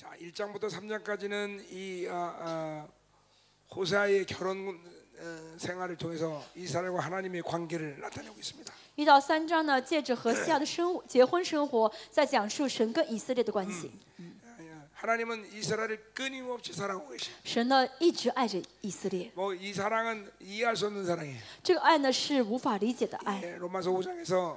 자, 1장부터 3장까지는 이 아, 아, 호세아의 결혼 어, 생활을 통해서 이스라엘과 하나님의 관계를 나타내고 있습니다. 一到三章呢，借着和西亚的生活结婚生活，在讲述神跟以色列的关系。 아, 하나님은 이스라엘을 끊임없이 사랑하고 계시. 神呢一直爱着以色列， 뭐이 사랑은 이해할 수 없는 사랑이에요. 这个爱呢是无法理解的爱。 예, 로마서 5장에서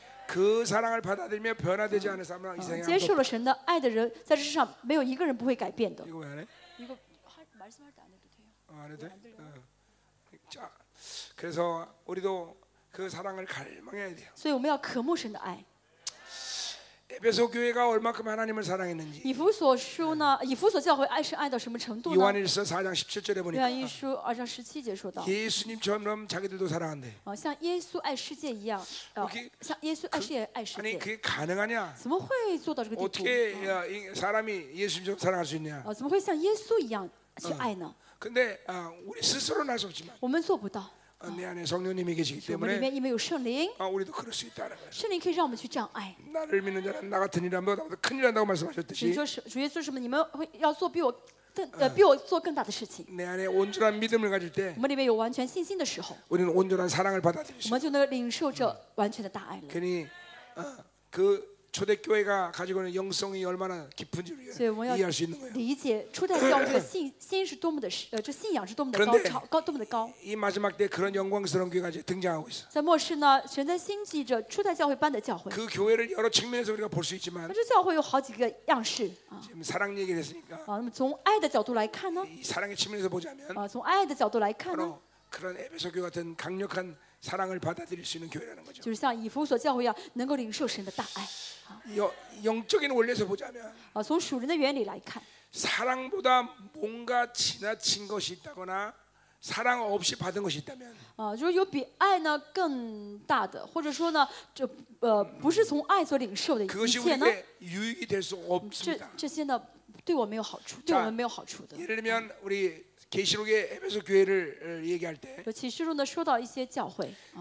그 사랑을 받아들이며 변화되지 않은 사람은 이 세상에 接 아무도 受了神的爱的人，在这世上没有一个人不会改变的 없- 。 이거 왜 안 해? 이거 어, 안 해도 돼? 어. 자, 그래서 우리도 그 사랑을 갈망해야 돼요. 所以我们要渴慕神的爱。 에베소 교회가 얼마큼 하나님을 사랑했는지 以弗所书呢，以弗所教会爱是爱到什么程度呢？ 요한일서 4장 17절에 约 보니까 翰一书二章十七节说到， 예수님처럼 자기들도 사랑한대. 啊，像耶稣爱世界一样，啊 OK ，像耶稣爱世界爱世 아니 界， 그게 가능하냐? 怎么会做到这个地步？ 어떻게 야, 이 사람이 예수님처럼 사랑할 수 있냐? 啊，怎么会像耶稣一样去爱呢？ 근데 아, 우리 스스로는 할 수 없지만 我们做不到， 어, 내 안에 성령님이 계시기 我们里 때문에 面因为有圣灵， 아, 우리도 그럴 수 있다는 거예요. 圣灵可以让我们去这样爱。 나를 믿는 자는 나 같은 일을 하면 나보다 큰일 한다고 你 말씀하셨듯이 说是主耶稣什么？你们会要做比我更呃比我做更大的事情。 내 안에 온전한 믿음을 가질 때 我们里面有完全信心的时候， 우리는 온전한 사랑을 받아들일 我 수 있어요. 们就能领受这完全的大爱了。 괜히 어, 그 초대교회가 가지고 있는 영성이 얼마나 깊은지 所以我们要 이해할 수 있는 거예요. 理解初代教会这个信心是多么的呃，这信仰是多么的 그런데 高超高多么的高。 이 마지막 때 그런 영광스러운 교회가 이제 등장하고 있어. 在末世呢，神在兴起着初代教会般的教会。 그 교회를 여러 측면에서 우리가 볼 수 있지만 那这教会有好几个样式啊 지금 사랑 얘기를 했으니까 啊。那么从爱的角度来看呢， 이 사랑의 측면에서 보자면 啊，从爱的角度来看呢， 바로 그런 에베소 교회 같은 강력한 사랑을 받아들일 수 있는 교회라는 거죠. 就是像以弗所教会一样，能够领受神的大爱 여- 영적인 원리에서 보자면 啊。从属人的原理来看， 사랑보다 뭔가 지나친 것이 있다거나 사랑 없이 받은 것이 있다면 啊，就是有比爱呢更大的，或者说呢，这呃不是从爱所领受的一 그것이 切呢， 우리에게 유익이 될 수 这 없습니다. 这些呢对我没有好处，对我们没有好处的。 예를 들면 우리 계시록의 에베소 교회를 어, 얘기할 때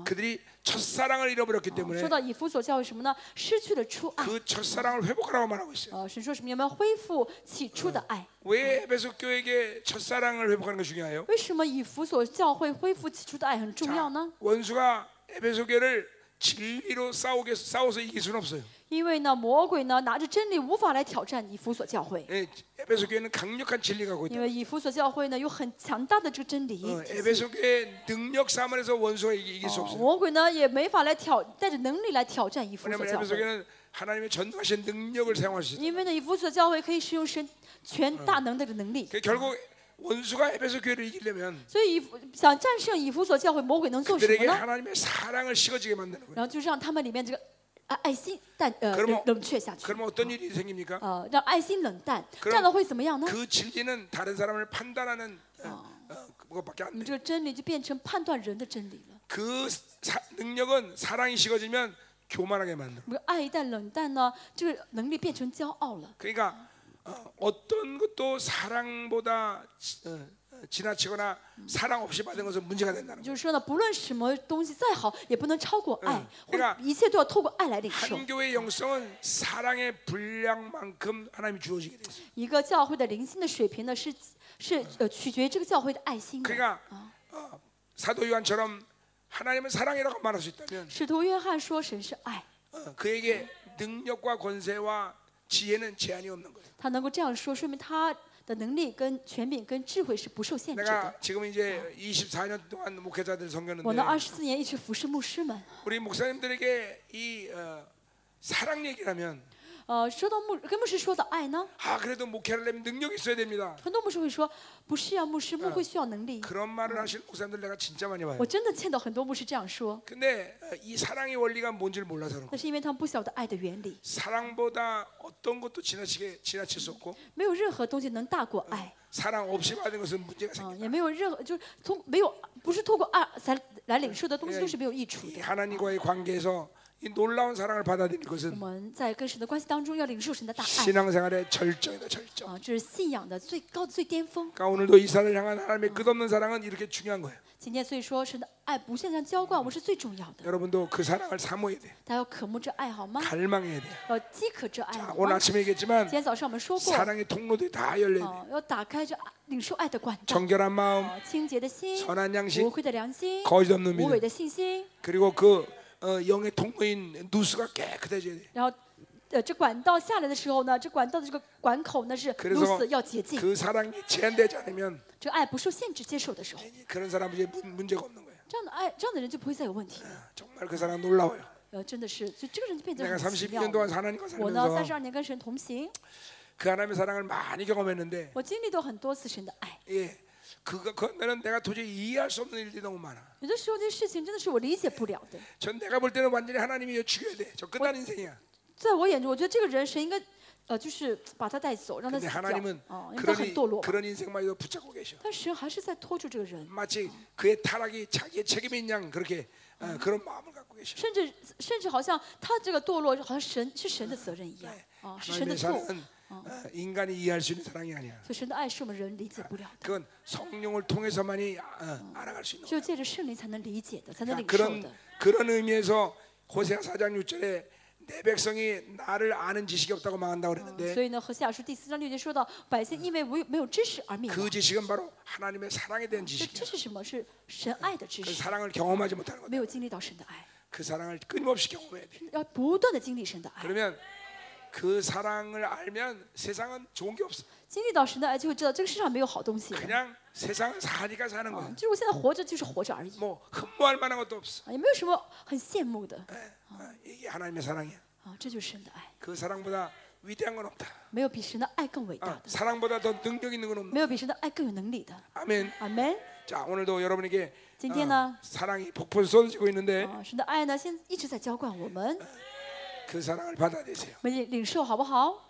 그들이 첫사랑을 잃어버렸기 때문에 그 첫사랑을 회복하라고 말하고 있어요. 왜 에베소 교회에게 첫사랑을 회복하는 게 중요해요? 원수가 에베소 교회를 진리로 싸우게 싸워서 이길 수는 없어요. 因为呢，魔鬼呢拿着真理无法来挑战以弗所教会， 예, 에베소 교회는 강력한 진리가 고 因 있다. 为以弗所教会呢有很强大的这个真理。 어, 에베소 교회 능력 사만에서 원수가 이기- 이길 수 哦 없어요. 魔鬼呢也没法来挑带着能力来挑战以弗所 왜냐하면 教 에베소 会， 교회는 하나님의 전능하신 능력을 사용할 수 있어요. 因为呢以弗所教会可以使用神全大能的这个能力， 그 결국 원수가 에베소 교회를 이기려면 所以以弗想战胜以弗所教会，魔鬼能做什么 그들에게 呢？ 하나님의 사랑을 식어지게 만드는 거예요. 然后就让他们里面这个爱爱心淡呃 그러면 冷冷却下去， 그러면 어떤 일이 생깁니까? 呃，让爱心冷淡， 그럼 这样的会怎么样呢？ 그 진리는 다른 사람을 판단하는 어, 어, 그것밖에 안 你 돼. 这个真理就变成判断人的真理了。 그 사- 능력은 사랑이 식어지면 교만하게 만들어. 我们爱一旦冷淡呢，这个能力变成骄傲了。 그러니까 어, 떤 것도 사랑보다 지- 어, 어, 지나치거나 사랑 없이 받은 것은 문제가 된다는 就 거예요. 是说呢，不论什么东西再好，也不能超过爱嗯，或者 그러니까 一切都要透过爱来领受。 한 교회의 영성은 사랑의 분량만큼 하나님이 주어지게 돼 있어요. 一个教会的灵性的水平呢，是是呃取决于这个教会的爱心的。 그러니까 어, 사도 요한처럼 하나님은 사랑이라고 말할 수 있다면 使徒约翰说神是爱， 어, 그에게 능력과 권세와 지혜는 제한이 없는 거예요. 他能够这样说，说明他的能力跟权柄跟智慧是不受限制的 내가 。 지금 이제 24년 동안 목회자들 我 섬겼는데 呢，二十四年一直服侍牧师们， 우리 목사님들에게 이 어, 사랑 얘기라면 呃，说到牧跟牧师说到爱呢， 아 그래도 목회하려면 능력이 있어야 됩니다. 很多牧师会说，不是啊，牧师牧会需要能力。 그런 말을 하시는 목사님들 내가 진짜 많이 봐요. 我真的见到很多牧师这样说， 근데 어, 이 사랑의 원리가 뭔지를 몰라서 그런 거예요. 那是因为他们不晓得爱的原理， 사랑보다 어떤 것도 지나치게 지나칠 수 없고 没有任何东西能大过爱， 사랑 없이 받은 것은 문제가 啊、 생긴다. 也没有任何就是通没有不是透过爱才来领受的东西 예 都是没有益处 이 的。 하나님과의 관계에서 이 놀라운 사랑을 받아들일 我 것은 们在跟神的关系当中要领受神的大爱， 신앙생활의 절정이다 절정. 啊，这是信仰的最高的最巅峰。 그러니까 오늘도 이스라엘 향한 하나님의 끝없는 사랑은 이렇게 중요한 거예요. 今天所以说神的爱不限量浇灌，我们是最重要的。 여러분도 그 사랑을 사모해야 돼. 大家要渴慕这爱好吗？ 갈망해야 돼. 要饥渴这爱 자, 好 오늘 吗？ 아침에 얘기했지만 今天早上我们说过， 사랑의 통로들이 다 열려야 돼. 哦，要打开这爱领受爱的管道， 정결한 마음, 哦，清洁的心， 선한 无 양심, 愧的良心， 거짓 없는 无伪 믿음. 的信心， 그리고 그 어, 영의 통로인 누수가 깨끗해져야 돼. 然后。呃，这管道下来的时候呢，这管道的这个管口呢是 그래서 如此要洁净， 그 사랑이 제한되지 않으면 这爱不受限制接受的时候， 그런 사람은 이제 문- 문제가 없는 거예요. 这样的爱，这样的人就不会再有问题。 정말 그 사랑 놀라워요. 呃，真的是，就这个人就变得 내가 很奇妙 32년 동안 了。 하나님과 我呢，三 살면서 十二年跟神同行， 그 하나님의 사랑을 많이 경험했는데 我经历到很多次神的爱。 예, 그거 그거는 내가 도저히 이해할 수 없는 일들이 너무 많아. 有的时候这些事情真的是我理解不了的。 전 내가 볼 때는 완전히 하나님이 죽여야 돼. 저 끝난 인생이야. 在我眼中，我觉得这个人神应该，呃，就是把他带走，让他 근데 死掉。 하나님은 哦，因为他 그런 很 이- 堕落。 그런 인생만도 붙잡고 계셔. 但神还是在拖住这个人， 마치 그의 타락이 자기의 책임인 양 그렇게 어, 그런 마음을 갖고 계셔. 甚至甚至好像他这个堕落，好像神是神的责任一样 네 ，啊，是神的 하나님의 错。 사랑은 어, 인간이 이해할 수 있는 사랑이 아니야. 所以神的爱是我们人理解不了的， 그건 성령을 통해서만이 어, 알아갈 수 있는 只有借着圣灵才能理解的，才能 거야. 领受 그런 的。 그런 의미에서 호세아 4장 6절에 내 백성이 나를 아는 지식이 없다고 망한다고 所 그랬는데 以呢，和西亚书第四章六节说到，百姓因为没有没有知识而灭亡。 그 지식은 바로 하나님의 사랑에 대한 这 지식이야. 这是什么？是神爱的知 그 识， 사랑을 경험하지 못하는 没 거다. 有经历到神的爱， 그 사랑을 끊임없이 경험해야 돼. 要不断的经历神的爱。 그러면 그 사랑을 알면 세상은 좋은 게 없어. 经历到神的爱，就会知道这个世上没有好东西了。 그냥 세상을 사니까 사는 啊 거야. 就是我现在活着就是活着而已， 뭐 흠모할 만한 것도 없어. 啊，也没有什么很羡慕的 어, 이게 하나님의 사랑이야. 啊，这就是神的爱， 그 사랑보다 위대한 건 없다. 没有比神的爱更伟大 어, 的， 사랑보다 더 능력 있는 건 없는. 没有比神的爱更有能力的。 아멘. 阿门。 자 오늘도 여러분에게 今天呢， 사랑이 폭포 쏟아지고 있는데 啊，神的爱呢，现在一直在浇灌我们， 그 사랑을 받아들이세요. 我们领领受好不好？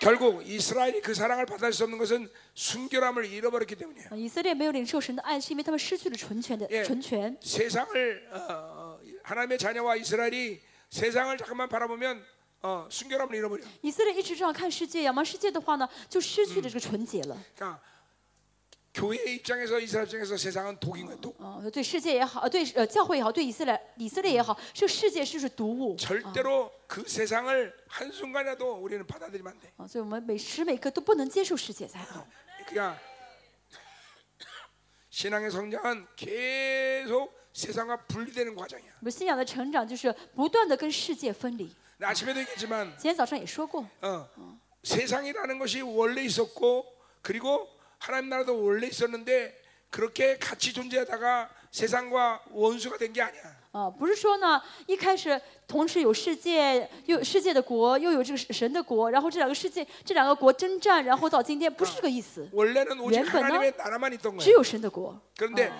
결국 이스라엘이 그 사랑을 받을 수 없는 것은 순결함을 잃어버렸기 때문이에요. 啊以色列没有领受神的爱，是因为他们失去了纯全的 예 纯全。 세상을 어, 어, 하나님의 자녀와 이스라엘이 세상을 잠깐만 바라보면 어, 순결함을 잃어버려. 以色列一直这样看世界，仰望世界的话呢，就失去了这个纯洁了。 그러니까 교회 입장에서 이스라엘 입장에서 세상은 독인 거야. 독. 啊，对世界也好，呃对呃教会也好，对以色列以色列也好，这个世界是不是毒物？ 절대로 그 세상을 한 순간이라도 우리는 받아들이면 안 돼. 啊，所以我们每时每刻都不能接受世界才好。 그러니까 신앙의 성장은 계속 세상과 분리되는 과정이야. 我们信仰的成长就是不断的跟世界分离。 나 아침에도 얘기했지만 今天早上也说过， 어, 세상이라는 것이 원래 있었고 그리고 하나님 나라도 원래 있었는데 그렇게 같이 존재하다가 세상과 원수가 된 게 아니야. 啊，不是说呢，一开始同时有世界，又有世界的国，又有这个神的国，然后这两个世界，这两个国征战，然后到今天，不是这个意思， 원래는 오직 왼편은 하나님의 나라만 있던 只 거야. 有神的国。 그런데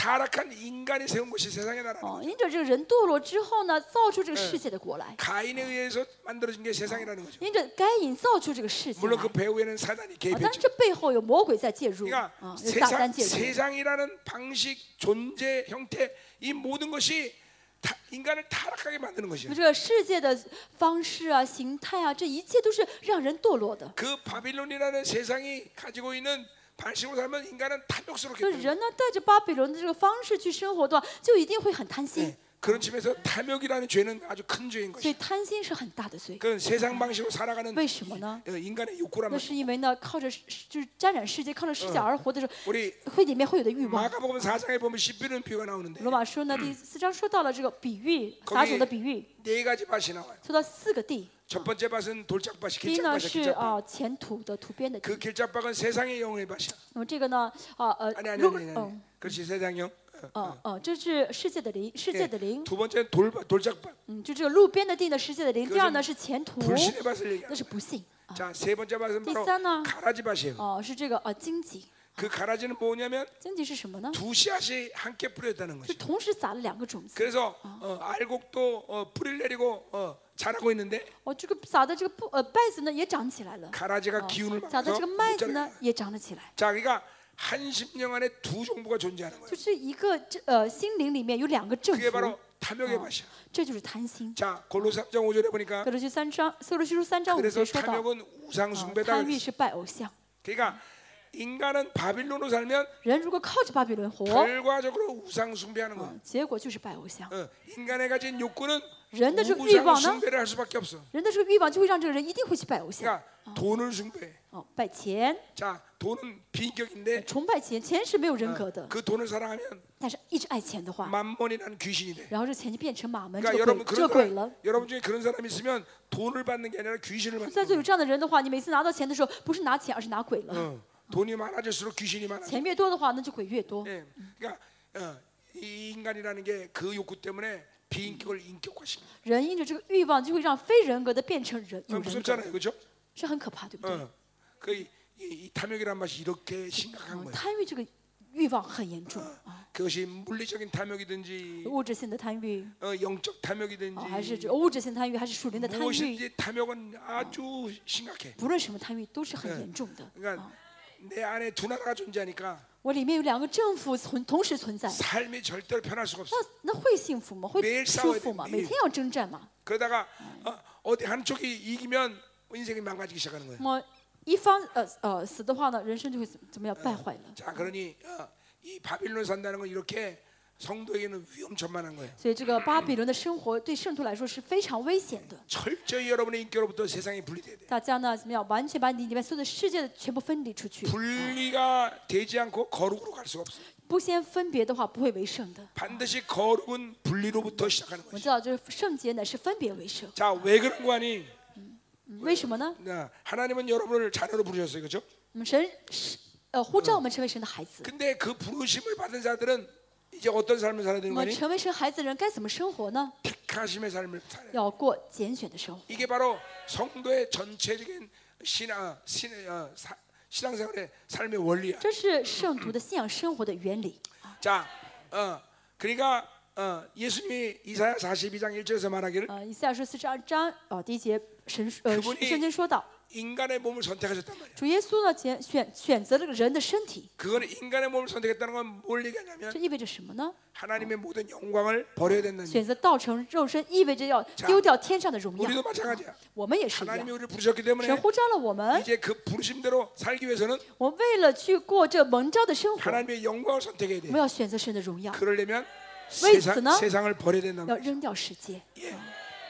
타락한 인간이 세운 것이 세상의 나라. 哦，因着这个人堕落之后呢，造出这个世界的国来， 가인에 의해서 만들어진 게 세상이라는 거죠. 因着该隐造出这个世界来。 물론 그 배후에는 사단이 啊，但是 개입했죠. 这背后有魔鬼在介入， 그러니까 啊，有撒旦 세상 介入。 세상이라는 방식, 존재, 형태 이 모든 것이 타, 인간을 타락하게 만드는 那 것이야. 这个世界的方式啊、形态啊，这一切都是让人堕落的。 그 바빌론이라는 세상이 가지고 있는 방식으로 살면 인간은 탐욕스럽게 所以 되는 人呢，带着巴比伦的这个方式去生活的话，就一定会很贪心。 네. 그런 측면에서 탐욕이라는 죄는 아주 큰 죄인 所以 것이야. 贪心是很大的罪。 그건 세상 방식으로 살아가는 为什么呢？ 어, 인간의 욕구란 那 말이야. 是因为呢，靠着就是沾染世界，靠着世界而活的时候， 우리 会里面会有的欲望。 마가복음 4장에 보면 십비는 비유가 나오는데 罗马书呢第四章说到了这个比喻，撒种的比喻， 네 가지 밭이 나와요. 说到四个地。 첫 번째 밭은 돌짝밭이 第一呢 길짝밭이야 是 길짝밭. 啊前土的土边的地 그 ， 길짝밭은 세상의 영의 밭이야. 那么这个呢啊呃 아니 아니 如果 아니 아니. 嗯 그렇지 세상 영. 어, 呃呃，这是世界的灵，世界的灵， 두 번째는 돌 돌짝밭 嗯，就这个路边的地呢，世界的灵。第二呢是前途， 불신의 밭을 那 얘기하는 是 거예요. 不幸啊。 자, 세 번째 밭은 바로 띠싸나. 가라지 밭이에요. 哦，是这个呃荆棘， 그 가라지는 뭐냐면 荆棘是什么呢？ 두 씨앗이 함께 뿌렸다는 是 것이. 同时撒了两个种子。 그래서 어, 알곡도 어, 뿌리를 내리고 어, 자라고 있는데 哦，这个撒的这个不呃稗子呢也长起来了， 가라지가 기운을 撒的 받아서 这个 못 麦子 자라요. 呢也长了起来。 자, 그러니까 한 십년 안에 두 정부가 존재하는 거예요. 就是一个这呃心灵里面有两个政 그게 府， 바로 탐욕의 밭이야. 这就是贪心。 자, 골로 3장 5절에 보니까 哥罗西三章，哥罗西书三章五 그래서 节说到， 탐욕은 우상 呃 숭배다. 贪欲 그랬어요. 是拜偶像。 그러니까 인간은 바빌론으로 살면 人如果靠着巴比伦活， 결과적으로 우상 숭배하는 거야. 嗯，结果就是拜偶像。 어, 인간의 가진 욕구는 人的这个欲 우상 望呢， 숭배를 할 수밖에 없어. 人的这个欲望就会让这个人一定会去拜偶像。 그러니까 돈을 숭배. 哦，拜钱， 자, 돈은 비인격인데 崇拜钱，钱是没有人格的。 그 돈을 사랑하면 但是一直爱钱的话， 만몬이라는 귀신이 돼. 然后这钱就变成马门，这 그러니까 个 여러분 鬼，这 그런 个鬼 사람, 了。 여러분 중에 그런 사람이 있으면 돈을 받는 게 아니라 귀신을 在 받는 座有这样的人的话，你每次拿到钱的时候，不是拿钱，而是拿鬼了。 어, 돈이 많아질수록 귀신이 많아. 钱越多的话，那就鬼越多。 예, 그러니까 어, 이 인간이라는 게 그 욕구 때문에 비인격을 인격화시켜. 人因着这个欲望，就会让非人格的变成人 어, 有人格， 무섭잖아요, 그렇죠? 是很可怕，对不对？ 어, 그 이, 이, 이 탐욕이란 맛이 이렇게 심각한 嗯 거예요. 贪欲这个欲望很严重啊， 그것이 물리적인 탐욕이든지 物质性的贪欲 어, 영적 啊，还是 탐욕이든지 这物质性贪欲，还是属灵的贪欲， 무엇인지 탐욕은 아주 심각해. 不论什么贪欲都是很严重的。 그러니까 啊， 내 안에 두 나라가 존재하니까 我里面有两个政府存同时存在， 삶이 절대로 편할 수가 없어. 那那会幸福吗？会 매일 舒 싸워야 服 돼 吗？ 매일 每天要征战吗？ 그러다가 어, 어디 한쪽이 이기면 인생이 망가지기 시작하는 거예요. 那么一方呃呃死的话呢，人生就会怎怎么样败坏了。 자, 그러니 어, 이 바빌론 산다는 건 이렇게 성도에게는 위험천만한 거예요. 所以这个巴比伦的生活对圣徒来说是非常危险的。 철저히 여러분의 인격으로부터 세상이 분리돼야 돼. 大家呢怎么样？完全把你里面所有的世界的全部分离出去。 분리가 되지 않고 거룩으로 갈 수가 없어. 不先分别的话，不会为圣的。 반드시 거룩은 분리로부터 시작하는 我们 것이. 知道，这圣洁呢是分别为圣。 자, 왜 그런 거 아니? 嗯为什么呢？ 나, 하나님은 여러분을 자녀로 부르셨어요, 그렇죠? 我们神是呃呼召我们成为神的孩子。 근데 그 부르심을 받은 자들은 이제 어떤 삶을 살아야 那 되는 么 거니? 成为神孩子的人该怎么生活呢？ 택하심의 삶을 살아야 돼. 要过拣选的生活。 이게 바로 성도의 전체적인 신앙, 신, 어, 사, 신앙생활의 삶의 원리야. 这是圣徒的信仰生活的原理。 자, 어, 그러니까 어, 예수님이 이사야 42장 1절에서 말하기를 呃，以赛亚书四十二章哦第一节神呃 그분이 圣经说到， 인간의 몸을 선택하셨단 말이야. 主耶稣呢拣选选择了个人的身体， 그거는 인간의 몸을 선택했다는 건 뭘 얘기하냐면 这意味着什么呢？ 하나님의 모든 영광을 버려야 된다는 얘기. 选择道成肉身，意味着要丢掉天上的荣耀。 우리도 마찬가지야. 我们也是一 하나님이 样， 우리를 부르셨기 때문에 神呼召了我们， 이제 그 부르심대로 살기 위해서는 我们为了去过这蒙召的生活， 하나님의 영광을 선택해야 我 돼. 们要选择神的荣耀， 그러려면 왜 세상, 쓰나? 세상을 버려야 된다. 要扔掉世界。 예.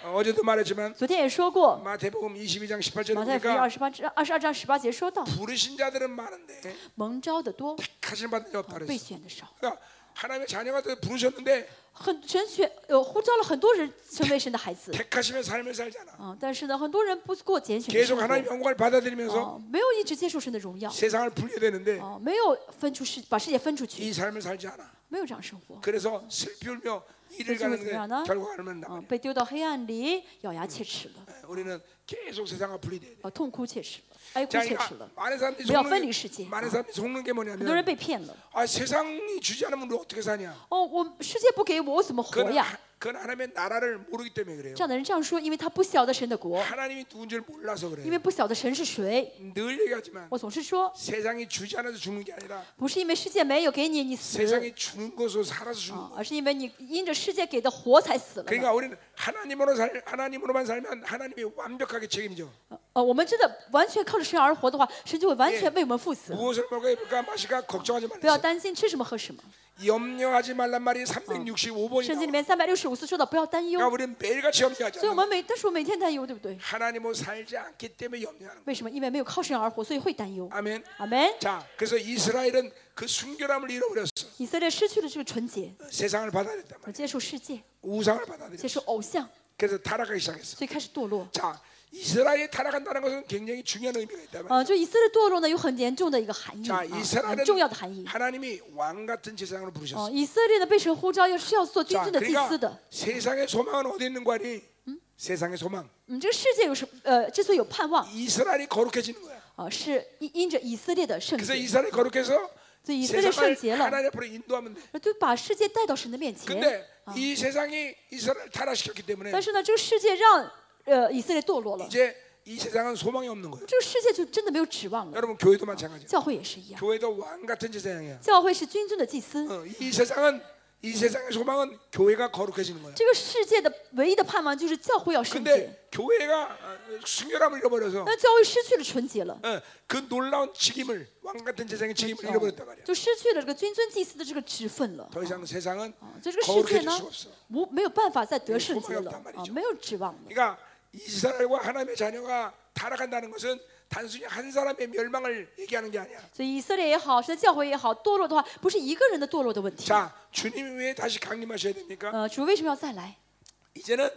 어, 어제도 말했지만 昨天也说过， 마태복음 22장 18절에 马太福音二 보니까 十八章二十二章十八节说到， 부르신 자들은 많은데 蒙召的多， 택하신 받은 자 없다 被 그랬어. 选的少。 그러니까 하나님의 자녀가 되 부르셨는데 很神选呃呼召了很多人成为神的孩子， 택하심의 삶을 살잖아. 啊，但是呢，很多人不过拣选的 계속 生活， 하나님 영광을 받아들이면서 哦，没有一直接受神的荣耀， 세상을 분리해야 되는데 哦，没有分出世把世界分出 이 去， 삶을 살지 않아. 没有这样生活， 그래서 슬피 울며 이를 그래서 가는 게 그러면 나? 결과는 啊，被丢到黑暗里，咬牙切齿了， 우리는 계속 세상과 분리돼야 돼. 啊，痛哭切齿了，哀哭 자, 切齿 그러니까 了， 많은 사람들이 不要 속는 分 게, 离世界， 많은 啊 사람들이 속는 게 很多人 뭐냐면 被骗了。 아 세상이 주지 않으면 우리 어떻게 사냐? 哦，我世界不给我，我怎么活 그건, 呀？ 하- 그건 하나님의 나라를 모르기 때문에 그래요. 这样的人这样说，因为他不晓得神的国， 하나님이 누군지를 몰라서 因 그래요. 为不晓得神是谁。 늘 얘기하지만 我总是说， 세상이 주지 않아서 죽는 게 아니라 不是因为世界没有给你，你死， 세상이 주는 것으로 살아서 죽는 啊 거. 而是因为你因着世界给的活才死了呢。 그러니까 우리는 하나님으로 살 하나님으로만 살면 하나님이 완벽하게 책임져. 呃，我们真的完全靠着神而活的话，神就会完全为我们负责。 무엇을 먹어야 입을까 마실까 걱정하지 不要 말라. 担心吃什么喝什么。 염려하지 말란 말이 365번이 圣经里 나와. 面三百六十五次说到不要担忧 그러니까 ， 우리는 매일같이 所以我 염려하잖아. 们每但是我每天担忧，对不对？ 하나님으로 살지 않기 때문에 염려하는 거야. 为什么？因为没有靠神而活，所以会担忧。 아멘. 阿门。 자, 그래서 이스라엘은 그 순결함을 잃어버렸어. 以色列失去了这个纯洁， 세상을 받아들였단 말이야. 接受世界， 우상을 接 받아들였어. 受偶像， 그래서 타락하기 시작했어. 所以开始堕落。 자, 이스라엘이 타락한다는 것은 굉장히 중요한 의미가 있다 말이야. 啊，就以色列堕落呢，有很严重的一个含义， 자 啊 이스라엘은 很重要的含义。 하나님이 왕 같은 제사장으로 哦， 부르셨어. 以色列呢被神呼召，要是要做君 자 尊的祭司 그러니까 的。 세상의 소망은 어디 있는 거니? 세상의 소망. 嗯，这个世界有什呃，之所以有盼望， 이스라엘이 거룩해지는 거야. 啊，是因因着以色列的圣 그래서 洁， 이스라엘이 거룩해서 所以以色列圣 세상을 洁了， 하나님 앞으로 인도하면 돼. 就把世界带到神的面前。 근데 이 세상이 이스라엘을 타락시켰기 때문에 但是呢，这个世界让 呃以色列堕落了， 이제 이 세상은 소망이 없는 거예요. 这个世界就真的没有指望了。 여러분 교회도 마찬가지야. 教会也是一样， 교회도 왕 같은 제사장이야. 教会是君尊的祭司。 어, 이 세상은 이 세상의 소망은 교회가 거룩해지는 거야. 这个世界的唯一的盼望就是教会要圣洁， 근데 교회가 어, 순결함을 잃어버려서 那教会失去了纯洁了， 어, 그 놀라운 직임을 왕 같은 제사장의 직임을 잃어버렸단 말이야. 就失去了这个君尊祭司的这个职分了。 더 이상 세상은 啊，所以这个世界 거룩해질 呢 수가 ， 없어. 无没有办法再得圣洁 소망이 了 없단 啊 말이죠 ，没有指望了。 그러니까 이스라엘과 하나님의 자녀가 타락한다는 것은 단순히 한 사람의 멸망을 얘기하는 게 아니야. 所以以色列也好，是教会也好，堕落的话，不是一个人的堕落的问题。 자, 주님이 왜 다시 강림하셔야 됩니까? 呃，主为什么要再来？ 이제는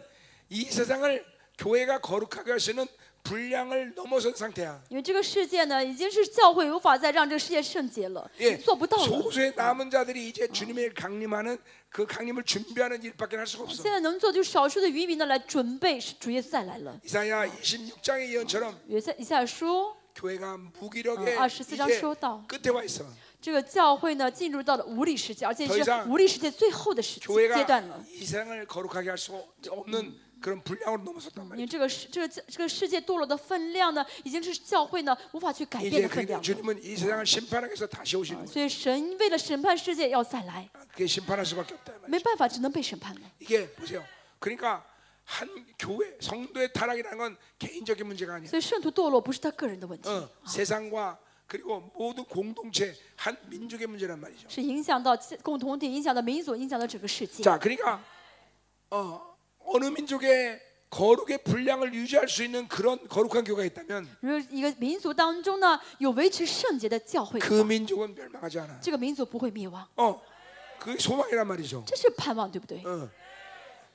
이 세상을 교회가 거룩하게 하시는 분량을 넘어선 상태야. 因为这个世界呢，已经是教会无法再让这个世界圣洁了， 예, 做不到了。 소수의 남은 자들이 이제 주님의 강림하는 그 강림을 준비하는 일밖에 할 수가 없어. 现在能做就是少数的渔民呢来准备主耶稣再来了。 이사야 26장의 예언처럼 约赛以赛亚书， 교회가 무기력의 어, 24장 이제说到 끝에 와 있어. 这个教会呢进入到了无理世界，而且 더 是 이상 无理世界最后的时阶段 교회가 了。 이 세상을 거룩하게 할 수 없는 그런 분량으로 넘어섰단 因 말이야. 为这个世这个这个世界堕落的分量呢，已经是教会呢无法去改变 이제 的分 그러니까 量了。 주님은 이 세상을 심판하기 위해서 다시 오시는 거야. 所以神为了审判世界要再来， 그게 심판할 수밖에 없다. 이 말이야. 没办法，只能被审判了。 이게 보세요. 그러니까 한 교회 성도의 타락이라는 건 개인적인 문제가 아니야. 所以圣徒堕落不是他个人的问题， 어, 세상과 그리고 모든 공동체 한 민족의 문제란 말이죠. 是影响到共同体、影响到民族、影响到整个世界。 자, 그러니까 어, 어느 민족의 거룩의 분량을 유지할 수 있는 그런 거룩한 교회가 있다면 如果一个民族当中呢有维持圣洁的教会的 그 话， 민족은 멸망하지 않아. 这个民族不会灭亡， 어, 그게 소망이란 말이죠. 这是盼望，对不对？ 어.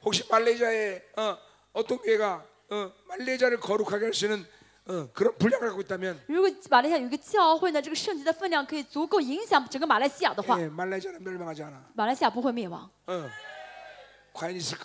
혹시 말레이시아에 어, 어떤 교회가 어, 말레이시아를 거룩하게 할 수 있는 어, 그런 분량을 갖고 있다면 如果马来西亚有一个教会呢，这个圣洁的分量可以足够影响整个马来西亚的话， 예, 말레이시아는 멸망하지 않아. 马来西亚不会灭亡。 어. 과연 있을까?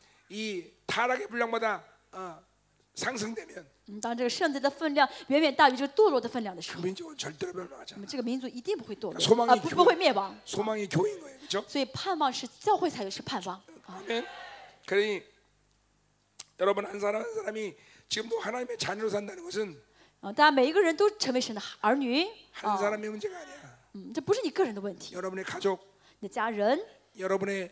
이 타락의 분량보다 어, 상승되면 嗯，当这个圣洁的分量远远大于这个堕落的分量的时 그 候， 민족은 절대로 멸망하지 那 않아. 么这个民族一定不会堕 소망이 落，啊，不 교회 不会灭亡。 소망이 교회인 거예요. 그렇죠? 所以盼望是教会才有是盼望啊。 아멘. 그러니 여러분 한 사람 한 사람이 지금도 하나님의 자녀로 산다는 것은 啊，大家每一个人都成为神的儿女 한 啊， 사람의 문제가 아니야. 嗯，这不是你个人的问题， 여러분의 가족, 你的家人 여러분의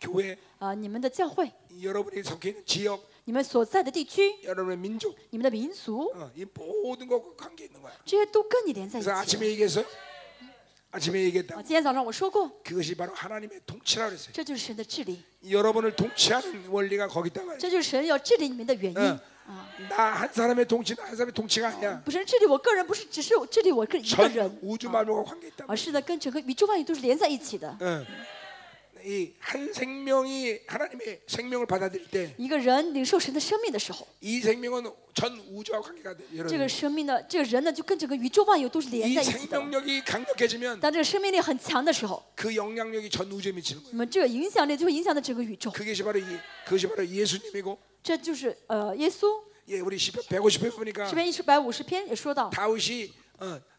교회, 啊，你们的教会， 여러분이 속해 있는 지역, 你们所在的地区， 여러분의 민족, 你们的民族， 어, 이 모든 것과 관계 있는 거야. 这些都跟你连在一 그래서 起 아침에 了。 얘기했어요. 아침에 얘기했다. 啊，今天早上我说过， 그것이 바로 하나님의 통치라 그랬어요. 这就是神的治理， 여러분을 통치하는 원리가 거기 있단 말이에요. 这就是神要治理你们的原因 어. 啊。 나 한 사람의 통치는 한 사람의 통치가 아니야. 不是治理我个人，不是只是治理我个一个 전 人， 우주 만물과 관계 있다. 而是呢跟整个宇宙万有都是连在一起的。 이 한 생명이 하나님의 생명을 받아들일 때 이 一个人领受神的生命的时候， 생명은 전 우주와 관계가 돼. 这 여러분. 个生命呢，这个人呢就跟整个宇宙万有都是连 이 在一起的。 생명력이 강력해지면 当这个生命力很强的时候， 그 영향력이 전 우주에 미치는 거예요. 那么这个影响力就会影响到整个宇宙。 그것이 바로 이 그것이 바로 예수님이고 这就是呃，耶稣 예, 우리 시편 150편 보니까 诗篇一百五十篇也说到， 다윗이 어,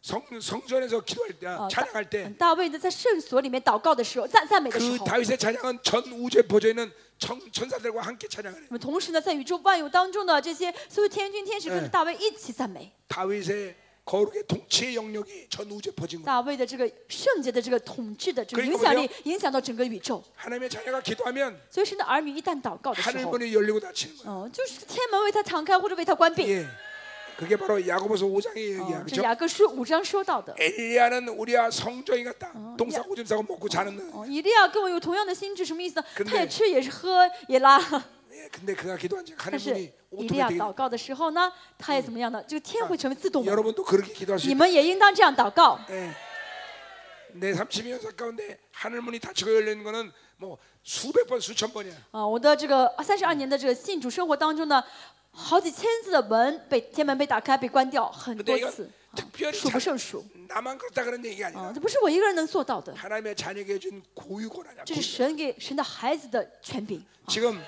성, 성전에서 기도할 때 아, 呃， 찬양할 大 때 大卫呢在圣所里面祷告的时候，赞赞美的时 그 候， 다윗의 찬양은 전 우주에 퍼져 있는 천, 천사들과 함께 찬양을 해. 那么同时呢，在宇宙万有当中的这些所有天君天使跟着嗯大卫一起赞美。 다윗의 거룩의 통치의 영역이 전 우주에 퍼진 거예요. 大卫的这个圣洁的这个统治的这个 그러니까 影响力，影响到整个宇宙。 하나님의 자녀가 기도하면 所以神的儿女一旦祷告的时候， 하늘문이 열리고 닫히는 거예요. 哦，就是天门为他敞开或者为他关闭。 예. 그게 바로 야고보서 5장의 얘기야. 哦，这 그렇죠? 雅各书五章说到的。 엘리야는 우리와 성정이 같다. 똥 싸고 오줌 싸고 먹고 자는. 哦，以利亚跟我有同样的心智，什么意思呢？ 근데 他也吃也是喝也拉， 예, 근데 그가 기도한 적 但 하늘 是 분이 以利亚 오토매틱 祷告的时候呢，他也怎么样呢？这个天会成为自动的。 여러분도 그렇게 기도할 수 你 있다. 们也应当这样祷告。 예. 내 32년 사 가운데 하늘 문이 닫히고 열리는 거는 뭐 수백 번 수천 번이야. 啊，我的这个三十二年的这个信主生活当中呢， 好几千次的门被天门被打开、被关掉，很 근데 多 이건 次， 특별히 数不 자, 胜数。 나만 그렇다 그런 얘기가 아니라 啊，这不是我一个人能做到的， 하나님의 자녀에게 준 고유권 아니야. 这是 고유. 神给神的孩子的权柄。 지금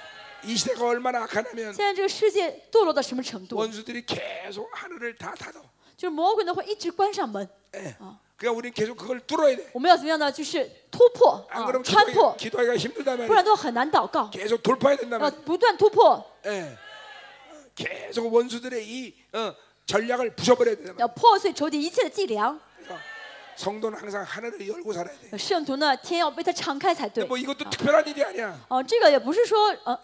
이 시대가 얼마나 악하냐면 现在这个世界堕落到什么程度？ 원수들이 계속 하늘을 다 닫아. 就是魔鬼呢会一直关上门， 예. 그러니까 우리는 계속 그걸 뚫어야 돼. 我们要怎么样呢？就是突破 안 啊， 그러면 穿破 기도하기가, ， 기도하기가 힘들단 不然 말이야. 都很难祷告。 계속 돌파해야 된단 要 말이야. 不断突破， 예. 계속 원수들의 이 어, 전략을 부셔버려야 된단 말이야. 要破碎仇敌一切的伎俩。 그러니까 성도는 항상 하늘을 열고 살아야 돼. 圣徒呢，天要为他敞开才对 근데 。뭐 이것도 특별한 일이 아니야. 哦，这个也不是说呃，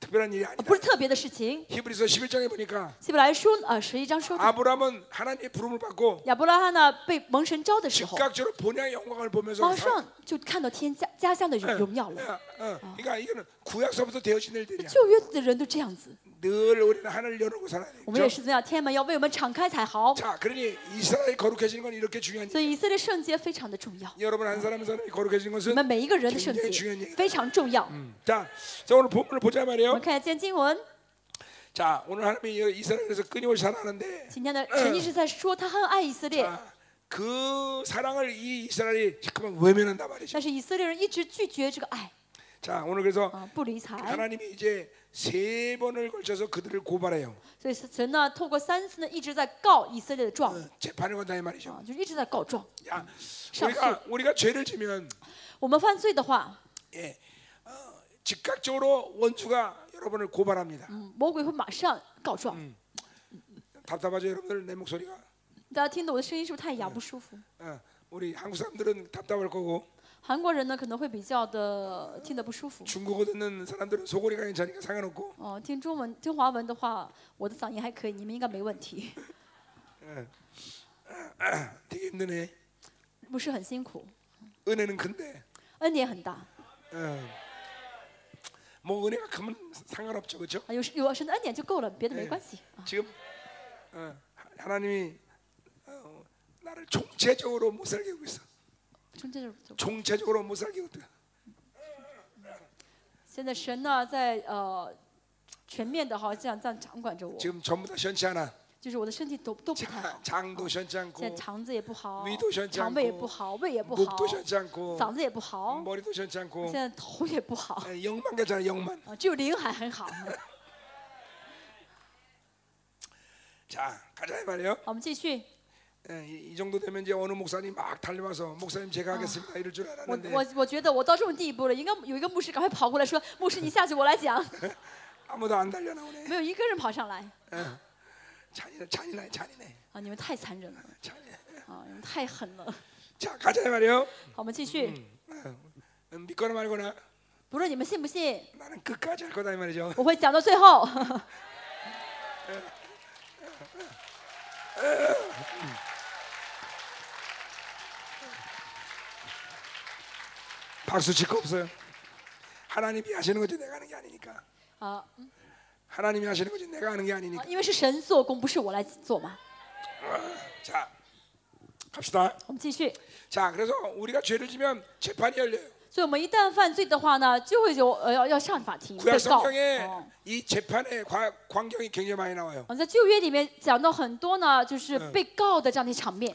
특별한 일이 不 아니다. 是特别的事情。 히브리서 11장에 보니까 希伯来书啊十一章说的， 아브라함은 하나님의 부름을 받고 亚伯拉罕呢被蒙神召的时候， 즉각적으로 본향의 영광을 보면서 马 사- 上就看到天家家乡的 예, 荣耀了。 예, 어, 그러니까 이거는 구약서부터 되어진 일들이야. 旧约的人都这样子， 늘 우리는 하늘을 열고 살아야 돼. 我们也 그렇죠? 是怎么样？天门要为我们敞开才好。 자, 그러니 이스라엘이 거룩해지는 건 이렇게 중요한 所以以色列圣洁非常的重要， 여러분 한 사람 한 사람이 거룩해지는 你 것은 们每一个人的圣 굉장히 洁 중요한 얘기다. 非常重要。 자, 자 오늘 본문을 보자 我 말이에요. 们看一下今天经文， 자, 오늘 하나님이 이스라엘에서 끊임없이 사랑하는데 今天的神一直在说他很爱以色列， 자, 그 사랑을 이 이스라엘이 잠깐만 외면한단 말이죠. 但是以色列人一直拒绝这个爱 자, 오늘 그래서 啊，不理睬。 하나님이 이제 세 번을 걸쳐서 그들을 고발해요. 所以神呢，透过三次呢，一直在告以色列的状 어, 재판을 건다 이 말이죠. 啊，就是一直在告状。 야, 상 우리가 우리가 죄를 지면 我们犯罪的话， 예, 어, 즉각적으로 원수가 여러분을 고발합니다. 嗯，魔鬼会马上告状。 답답하죠, 여러분들 내 목소리가. 大家听到我的声音是不是太哑不舒服？ 어, 우리 한국 사람들은 답답할 거고 韩国人呢可能会比较的听得不舒服。 중국어 듣는 사람들은 소고리가 괜찮으니까 상관없고 哦，听中文、听华文的话，我的嗓音还可以，你们应该没问题， 되게 힘드네. 不是很辛苦， 은혜는 큰데 恩典很大 어, 뭐 은혜가 크면 상관없죠, 그렇죠? 啊，有有神的恩典就够了，别的没关系啊。 지금 어, 하- 하나님이 어, 나를 총체적으로 못 살게 하고 있어. 中间就 총체적으로 못 살게 하고 있어. 现在神呢在呃全面的哈这样这样掌管着我， 지금 전부 다 시원치 않아. 就是我的身体都都不太好 자, ， 장도 시원치 现在 않고 肠子也不好胃都시원치 ，肠胃也 않고 不好，胃也不好， 목도 시원치 않고 嗓子也不好， 머리도 시원치 않고 现在头也不好 에, 영만 괜찮아 영만. 啊，只有灵还很好。 자 가자 이 말이에요. 好我们继续， 에, 이, 이 정도 되면 이제 어느 목사님 막 달려와서 목사님 제가 하겠습니다 이럴 줄 我 알았는데 我我觉得我到这种地步了，应该有一个牧师赶快跑过来说：“牧师，你下去，我来讲。 아무도 안 달려 나오네. 没有一个人跑上来 잔인해 잔인해 잔인해 啊！你们太残忍了 잔인해. 啊！你们太狠了。 자 가자 이 말이에요. 好，我们继续， 음, 믿거나 말거나 不论你们信不信， 나는 끝까지 할 거다 이 말이죠. 我会讲到最后。 박수 칠 거 없어요. 하나님이 하시는 거지 내가 하는 게 아니니까. 啊， 하나님이 하시는 거지 내가 하는 게 아니니까. 因为是神做工，不是我来做嘛。 자 갑시다. 我们继续。 자 그래서 우리가 죄를 지면 재판이 열려요. 所以我们一旦犯罪的话呢，就会有呃要要上法庭 구약 被告。 성경에 哦 이 재판의 과, 광경이 굉장히 많이 나와요. 啊，在旧约里面讲到很多呢，就是被告的这样的场面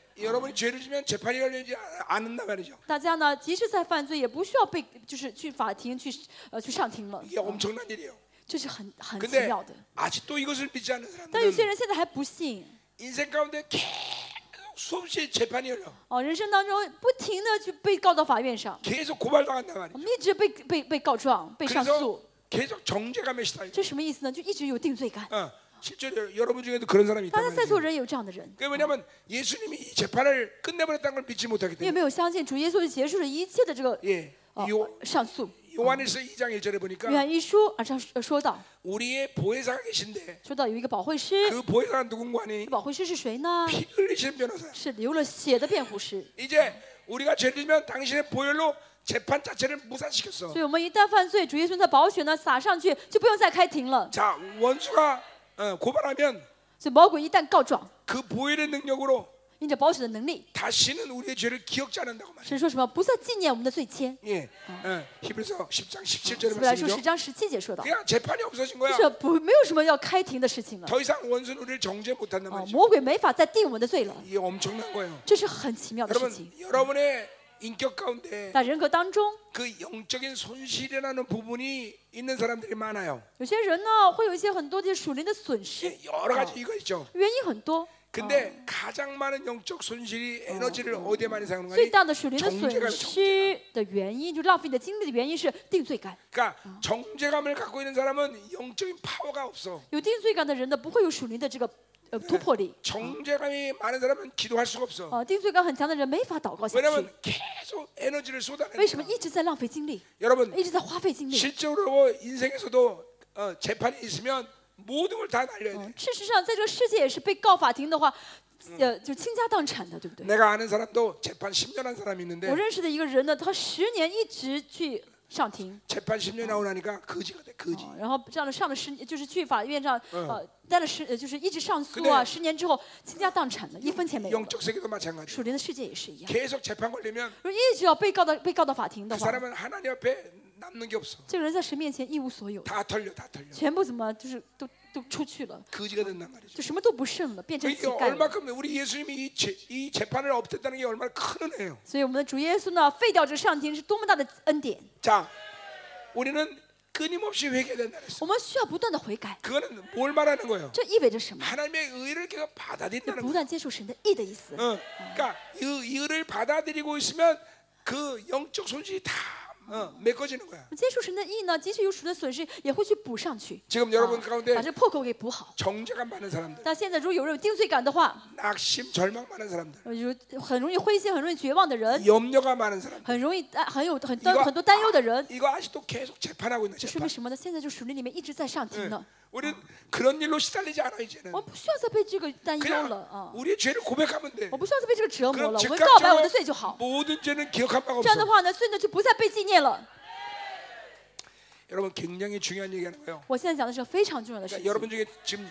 여러분이 죄를 지면 재판이 열리지 아- 않는단 말이죠. 大家呢，即使在犯罪，也不需要被就是去法庭去呃去上庭了， 이게 엄청난 일이에요. 这是很很奇 근데 妙的。 아직도 이것을 믿지 않는 但有些 사람들은 人现在还不信， 인생 가운데 계속 수없이 재판이 열려. 哦，人生当中不停的去被告到法院上， 계속 고발당한단 我 말이죠. 们一直被被被告状、被上 그래서 诉， 계속 정죄감에 시달려. 这什么意思呢？就一直有定罪感。 어, 실제로 여러분 중에도 그런 사람이 大 있단 家在座 말이죠. 人有这样的人， 그게 뭐냐면 예수님이 이 재판을 끝내버렸다는 걸 믿지 못하기 你有 때문에. 没有相信主耶稣就结束了一切的这个 예. 呃 요, 上诉？ 요한일서 2장 1절에 约 보니까 翰一书啊上呃说到， 우리의 보혜사가 계신데 说到有一个保惠师， 그 보혜사가 누군가 하니 保惠师是谁呢？ 피 흘리시는 변호사. 是流了血的辩护师。 이제 우리가 죄를 지면 당신의 보혈로 재판 자체를 무산시켰어. 所以我们一旦犯罪，主耶稣的宝血呢洒上去，就不用再开庭了。 자 원수가 어, 고발하면 그 보혈의 능력으로 다시는 우리의 죄를 기억지 않는다고 말해요. 예, 어, 히브리서 10장 17절에 말씀이죠. 그냥 재판이 없어진 거야. 더 이상 원수는 우리를 정죄 못한단 말이죠. 이 엄청난 거예요. 여러분, 여러분의 인격 가운데 在人格当中， 그 영적인 손실이라는 부분이 있는 사람들이 많아요. 有些人呢会有一些很多的属灵的损失， 예, 여러 가지 이거 있죠. 原因很多。 근데 가장 많은 영적 손실이 에너지를 어디에 많이 사용하는 最 거니? 大的属灵的 정죄가 损失的原因，就浪费你的精力的原因是定罪感。 그러니까 정죄감을 갖고 있는 사람은 영적인 파워가 없어. 有定罪感的人呢，不会有属灵的这个 呃突破力。 정죄감이 많은 사람은 기도할 수가 없어. 啊，定罪感很强的人没法祷告下去。 왜냐면 계속 에너지를 为什么 쏟아내니까. 一直在浪费精力， 여러분 一直在花费精力？ 실제로 인생에서도 어, 재판이 있으면 모든 걸 다 날려야 돼. 嗯，事实上，在这个世界也是被告法庭的话，呃，就倾家荡产的，对不对？ 내가 아는 사람도 재판 10년 한 사람이 我 있는데 认识的一个人呢，他十年一直去 上庭， 재판 10년 하고 나니까 거지가 돼 거지. 啊然后这样的上了十，就是去法院上，呃，待了十，呃就是一直上诉 근데 啊，十年之后倾家荡产的，一分钱没有了。 영적 세계도 마찬가지. 属灵的世界也是一样， 계속 재판 걸리면 如果一直要被告到被告到法庭的 그 话， 사람은 하나님 앞에 남는 게 없어. 这个人在神面前一无所有， 다 털려, 다 털려. 全部怎么就是都 都出去了， 거지가 된단 말이죠. 就什么都不剩了，变成乞 이게 丐了。 얼마큼 우리 예수님이 이, 재, 이 재판을 없앴다는 게 얼마나 큰 은혜예요. 所以我们的主耶稣呢，废掉这个上庭是多么大的恩典。 자, 우리는 끊임없이 회개된다 그랬어. 我们需要不断的悔改， 그거는 뭘 말하는 거예요? 这意味着什么？ 하나님의 의를 계속 就 받아들인다는 不 거예요. 断接受神的义的意思。 어, 그러니까 이, 이 의를 받아들이고 있으면 그 영적 손실이 다 어, 메꿔지는 거야. 接受神的义呢，即使有属的损失，也会去补上去， 지금 여러분 啊 가운데 把这破口给补好。 정죄감 많은 사람들, 但现在如果有人有定罪感的话， 낙심, 절망 많은 사람들, 呃有很容易灰心、很容易绝望的人， 염려가 많은 사람들. 很容易担很有很 이거 多很多担忧的人， 이거 아직도 계속 재판하고 있는 这说 재판. 明什么呢？现在就属灵里面一直在上庭 예. 呢， 우리는 그런 일로 시달리지 않아 이제는. 我不需要再被这个担忧 그냥 了啊， 우리의 죄를 고백하면 돼. 我不需要再被这个折磨 그럼 了，我们告白我的罪就 즉각적으로 好。 모든 죄는 기억한 바가 这样的 없어. 话呢，罪呢就不再被纪 念了。 여러분 굉장히 중요한 얘기하는 거예요. 我现在讲的是非常重要的事 그러니까 情。 여러분 중에 지금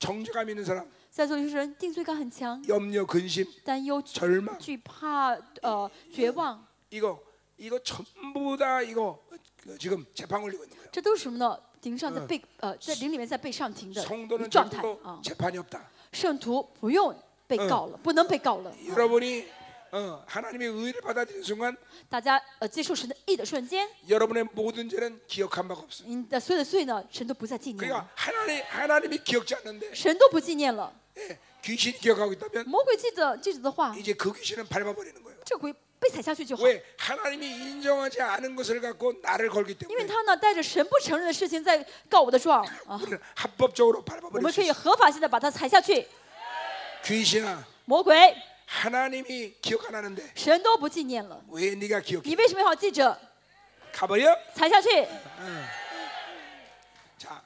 정죄감 있는 사람, 在座有些人定罪感很强， 염려, 근심, 担忧、 절망 惧怕、呃绝望， 이거 이거 전부 다 이거 그 지금 재판 걸리고 있는 거예요. 这都是什么呢？庭上在被呃在灵里面在被上庭的 성도는 状态 절대로 啊。 재판이 없다. 圣徒不用被告了，不能被告了。 여러분이 어, 하나님의 의를 받아들이는 순간 大家呃接受神的义的瞬间， 여러분의 모든 죄는 기억한 바가 없어. 你的所有的罪呢，神都不再纪念了， 그러니까 하나님 하나님이 기억지 않는데 神都不纪念了。 예, 귀신이 기억하고 있다면 魔鬼记得记着的话， 이제 그 귀신은 밟아버리는 거예요. 这鬼被踩下去就好， 왜 하나님이 인정하지 않은 것을 갖고 나를 걸기 因为 때문에 他呢带着神不承认的事情在告我的状啊， 우리는 합법적으로 我 밟아버릴 们 수 可以 있어. 合法性的把它踩下去。 귀신아 魔鬼， 하나님이 기억 안 하는데 神都不纪念了， 왜 네가 기억해? 你为什么要记着 가버려? 踩下去？ 자,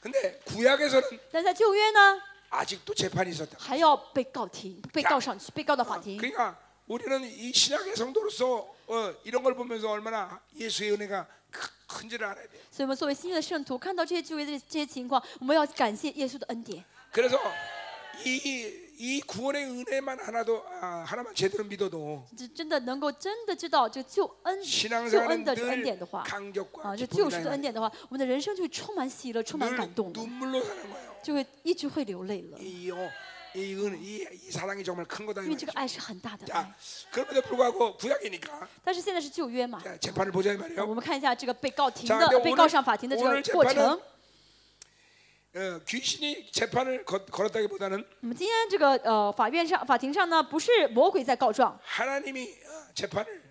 근데 구약에서는 但在旧约呢， 아직도 재판이 있었다. 还要被告庭，被告上去，被告到法庭。 그러니까 우리는 이 신약의 성도로서 어, 이런 걸 보면서 얼마나 예수의 은혜가 크- 큰지를 알아야 돼. 所以，我们作为新约的圣徒，看到这些旧约的这些情况，我们要感谢耶稣的恩典。 그래서 이, 이 구원의 은혜만 하나도 아, 하나만 제대로 믿어도 这真的能够真的知道这个救恩、救 신앙생활은 恩的这个恩典 늘 的话， 감격과 啊，这 기쁨이 救赎的 나요. 恩典的话，我们的人生就会充满喜乐，充满 늘 感动的， 눈물로 사는 거예요. 就会一直会流泪了， 이, 어, 이, 은, 이, 이 사랑이 정말 큰 거다. 이 因为这个 말이죠. 爱是很大的 자, 爱。 그럼에도 불구하고 구약이니까 但是现在是旧约嘛， 자, 재판을 보자 이 我 말이에요. 们看一下这个被告庭 자 的 근데 被告 오늘 上法庭的这 오늘 个过程 재판은 어, 귀신이 재판을 거- 걸었다기보다는 那么今天这个呃法院上法庭上呢，不是魔鬼在告状， 하나님이 어, 재판을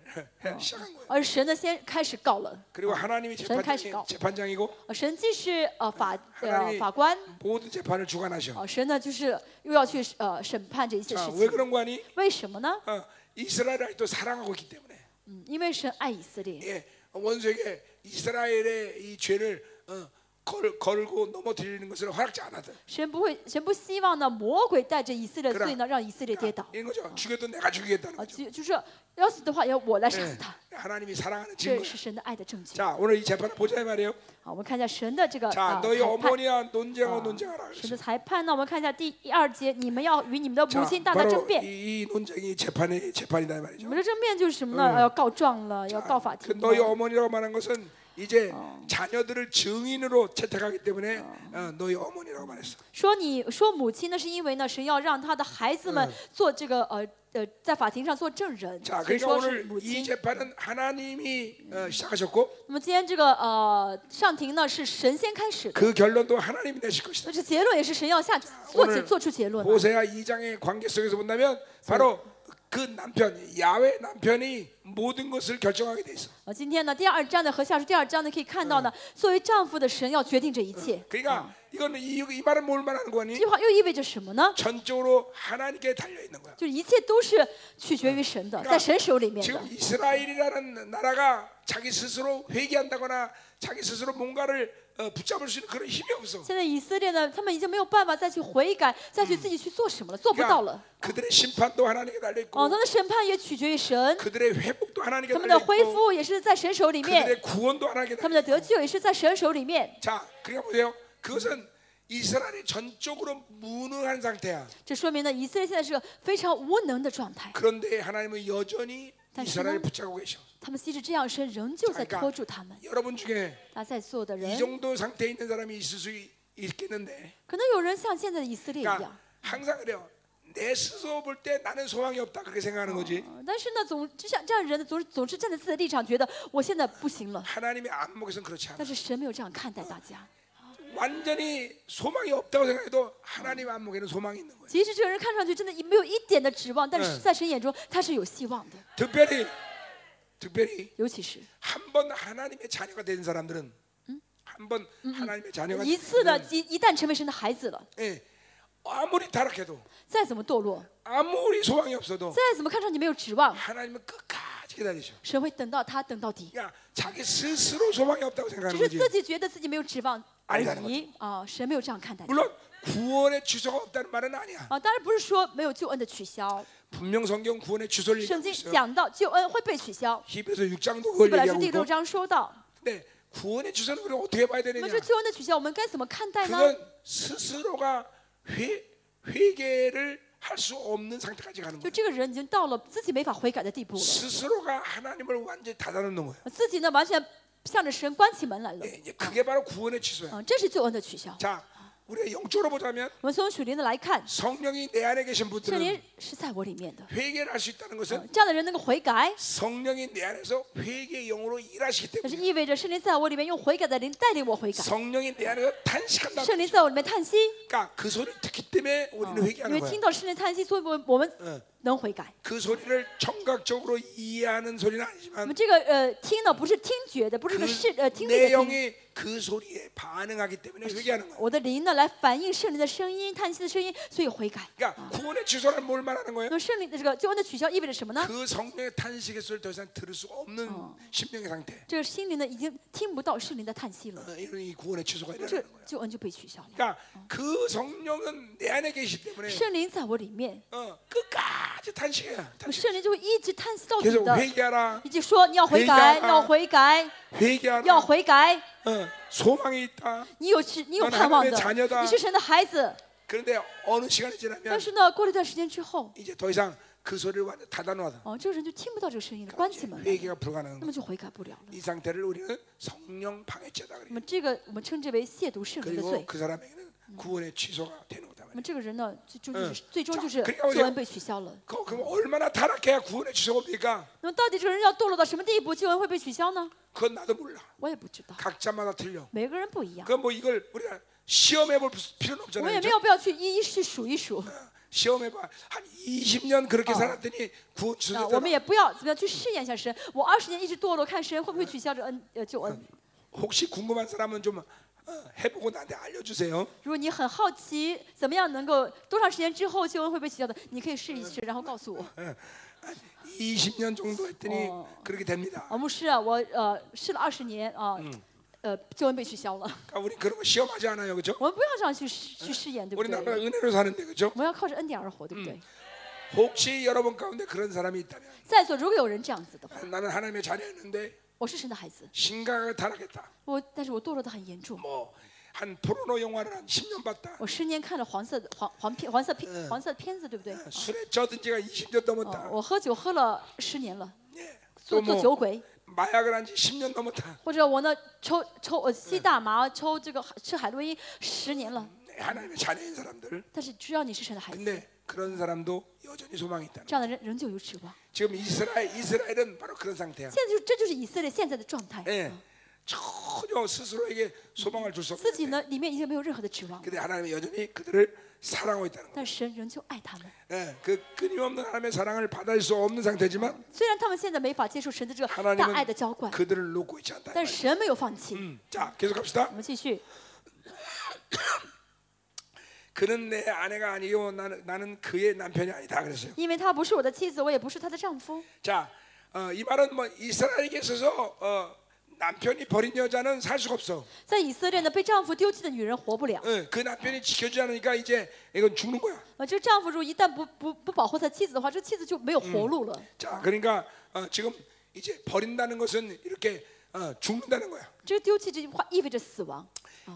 시작한 거예요. 而是神呢先开始告了。 그리고 하나님이 전开始 재판장이, 告 재판장이고 呃神既是呃法呃 하나님이 法官， 모든 재판을 주관하셔. 呃神呢就是又要去呃审判这一切 자, 事 왜 情。 그런 거 아니? 为什么呢？ 어, 이스라엘을 또 사랑하고 있기 때문에. 嗯，因为神爱以色列， 예, 원수에게 이스라엘의 이 죄를 어, 걸, 걸고 넘어뜨리는 것을 허락지 않았다. 神不会，神不希望呢魔鬼带着以色列的罪呢让以色列跌倒。 이런 거죠. 죽여도 내가 죽이겠다는 啊， 거죠. 就就是要死的话，要我来杀 예, 死他， 하나님이 사랑하는 这 증거. 是神的爱的证据。 자, 오늘 이 재판을 보자 이 말이에요. 好，我们看一下神的这个 자, 啊 너희 裁判。 어머니와 논쟁하고 啊 논쟁하라. 神 그랬어요. 的裁判呢？我们看一下第一二节，你们要与你们的 자, 母亲大大 바로 争辩。 이, 이 논쟁이 재판의 재판이다 이 你 말이죠. 们的争辩就是什么呢？要告状了，要告法 그 庭 너희 了。 어머니라고 말한 것은 이제 자녀들을 증인으로 채택하기 때문에 어, 너희 어머니라고 말했어. 说你说母亲呢，是因为呢，神要让他的孩子们做这个呃呃，在法庭上做证人， 자, 所以 그러니까 说是 오늘 母 이 亲。 재판은 하나님이 어, 시작하셨고 那么今天这个呃上庭呢，是神先开始的， 그 결론도 하나님이 내실 것이다. 那这结论也是神要下做 오늘 起做出结论的。 호세아 2장의 관계 속에서 본다면 바로 그 남편 야외 남편이 모든 것을 결정하게 돼 있어. 呃，今天呢，第二章呢和下书第二章呢可以看到呢，作为丈夫的神要决定这一切。 그러니까 이거는 이, 이 말은 뭘 말하는 这 거니? 句话又意味着什么呢？ 전적으로 하나님께 달려 있는 거야. 就是一切都是取决于神的，在神手里面的 지금 。 이스라엘이라는 나라가 자기 스스로 회개한다거나 자기 스스로 뭔가를 어, 붙잡을 수 있는 그런 힘이 없어. 现在以色列呢，他们已经没有办法再去悔改，再去自己去做什么了，做不到了。 그러니까 그들의 심판도 하나님께 달려 哦， 있고 他的审判也取决于神， 그들의 회복도 하나님께 他们 달려 的恢 있고 复也是在神手里面， 그들의 구원도 하나님께 他 달려 们的得救也是在神手里面。 자, 그러니까 보세요. 그것은 이스라엘이 전적으로 무능한 상태야. 这说明呢，以色列现在是个非常无能的状态。 그런데 하나님은 여전히 다시 이스라엘을 는 붙잡고 계셔. 他们即使这样，神仍旧在 그러니까 拖住他们。 여러분 중에 那在座的 이 人， 정도 상태에 있는 사람이 있을 수 있- 있겠는데, 可能有人像现在的以色列一 그러니까 样， 항상 그래요. 내 스스로 볼 때 나는 소망이 없다 그렇게 생각하는 거지. 呃但是呢，总就像这样的人呢，总是总是站在自己的立场，觉得我现在不行了。 하나님의 안목에서는 그렇지 않아. 但是神没有这样看待大家。 완전히 소망이 없다고 생각해도 하나님 안목에는 소망이 있는 거예요. 即使这个人看上去真的没有一点的指望，但是嗯在神眼中他是有希望的。 특별히 특별히 尤其是 한 번 하나님의 자녀가 된 사람들은 한 번 하나님의 자녀가 一次的一一旦成为神的孩子了， 예, 아무리 타락해도 再怎么堕落， 아무리 소망이 없어도 再怎么看上去没有指望， 하나님은 끝까지 기다리셔. 神会等到他等到底。 그러니까 자기 스스로 소망이 없다고 只 생각하는 是 거지. 自己觉得自己没有指望而 아니라는 已啊，神没有这样看待他 물론 구원의 취소가 없다는 말은 아니야. 啊。当然不是说没有救恩的取消， 분명 성경 구원의 취소를 圣 얘기하고 经 있어요. 讲到救恩会被取消， 히브리서 6장도 希 그걸 伯来书 얘기하고 第六 있고. 章说到， 근데 구원의 취소는 그럼 어떻게 봐야 那 되느냐? 这救恩的取消我们该怎么看待呢？ 그건 스스로가 회, 회개를 할 수 없는 상태까지 가는 就 거예요. 这个人已经到了自己没法悔改的地步了， 스스로가 하나님을 완전히 닫아놓는 거예요. 自己呢完全向着神关起门来了。 예, 이제 그게 바로 구원의 취소야. 啊，这是救恩的取消。 자, 우리가 영적으로 보자면 성령이 내 안에 계신 분들은 회개를 할 수 있다는 것은 어， 성령이 내 안에서 회개의 영으로 일하시기 때문에 성령이 내 안에서 탄식한다 그러니까 그 소리를 듣기 때문에 우리는 어， 회개하는 거야 그 소리를 청각적으로 이해하는 소리는 아니지만 내 영이 그 소리에 반응하기 때문에 회개하는 거야. 我的灵呢来反映圣灵的声音、叹息的声音，所以悔改。 그러니까 구원의 취소는 뭘 말하는 那 거예요? 么圣灵的这个救恩的取消意味着什么呢？ 그 성령의 탄식의 소리를 더 이상 들을 수 없는 심령의 상태. 这个心灵呢已经听不到圣灵的叹息了， 어, 이런 이 구원의 취소가 这 일어나는 거야. 救恩就被取消了。 그러니까 그 성령은 내 안에 계시기 때문에 圣灵在我里面， 어, 끝까지 탄식해요. 那么 탄식. 圣灵就会一直叹息到底 계속 的， 회개하라, 以及说你要悔 회개 改， 하 要悔改， 회개하라. 要悔改。 어, 소망이 있다. 你有是，你有 너는 盼望 하나님의 的 자녀다 ，你是神的孩子。 그런데 어느 시간이 但 지나면 是呢，过了一段时间之后， 이제 더 이상 그 소리를 완전 닫아놓아서 哦，这个人就听不到这个声音了，关起门来了， 회개가 불가능한 那 거야. 么就悔改不了了。 이 상태를 우리는 성령 방해죄다 那 그래요. 么这个我们称之为亵渎圣灵的 그리고 罪。 그 사람에게는 구원의 취소가 되는 거다 那 말이야. 么这个人呢，最终就嗯是最终 자 就是 그러니까 救 보세요 恩被取消了。 그, 그럼 얼마나 타락해야 구원의 취소가 옵니까? 那么到底这个人要堕落到什么地步，救恩会被取消呢？ 그건 나도 몰라. 我也不知道， 각자마다 틀려. 每个人不一样。 그 뭐 이걸 우리가 시험해 볼 필요는 我 없잖아요. 也没 그죠? 有必要去一一去数一数 시험해 봐. 한 20년 그렇게 살았더니 구원 啊，我 주셨잖아. 们也不要怎么样去试验一下神。我二十年一直堕落，看神会不会取消这恩呃救恩。 혹시 궁금한 사람은 좀 어, 해보고 나한테 알려주세요. 如果你很好奇怎么样能够多长时间之后救恩会被取消的，你可以试一试，然后告诉我。 20년 정도 했더니 어. 그렇게 됩니다. 啊，牧师啊，我呃试了二十年啊，呃救恩被取消了。 그러니까 우리 그런 거 시험하지 않아요, 그렇죠? 我们不要这样去试去试验，对不 우리 对？ 나라 은혜로 사는데, 그렇죠? 我们要靠着恩典而活，对不对？ 혹시 여러분 가운데 그런 사람이 있다면 在座如果有人这样子的话， 나는 하나님의 자녀였는데 我是神的孩子， 심각하게 타락했다. 我但是我堕落的很严重， 뭐 한 포르노 영화를 한 10년 봤다. 我十年看了黄色的黄黄片黄色片黄色的片子，对不对？ 술에 젖은 지가 20년 哦 넘었다. ，我喝酒喝了十年了， 예. 做 또 做 뭐 酒鬼， 마약을 한 지 10년 넘었다. 或者我呢抽抽我吸大麻，抽这个吃海洛因十年了。 네, 하나님의 자녀인 사람들. 但是只要你是神的孩子， 근데 그런 사람도 여전히 소망이 있다. 这样的人仍旧有指望。 지금 이스라엘 이스라엘은 바로 그런 상태야. 现在就这就是以色列现在的状态， 예. 전혀 스스로에게 소망을 줄 수 自己 없는데 呢里面已经没有任何的指望， 근데 하나님이 여전히 그들을 사랑하고 있다는 거예요. 但神仍旧爱他们。 예. 그 끊임없는 하나님의 사랑을 받을 수 없는 상태지만 虽然他们现在没法接受神的这个 하나님은 大爱的浇灌， 그들을 놓고 있지 않다. 但是神没有放弃。 음. 자, 계속 갑시다. 我们继续， 그는 내 아내가 아니요 나는 나는 그의 남편이 아니다 그랬어요. 因为她不是我的妻子，我也不是她的丈夫。 자, 어, 이 말은 뭐 이스라엘에게 있어서 어, 남편이 버린 여자는 살 수가 없어. 在以色列呢，被丈夫丢弃的女人活不了。 예, 그 남편이 지켜주지 않으니까 이제 이건 죽는 거야. 呃，这个丈夫如果一旦不不不保护他妻子的话，这妻子就没有活路了。 자, 그러니까 어, 지금 이제 버린다는 것은 이렇게 어, 죽는다는 거야. 这个丢弃这句话意味着死亡，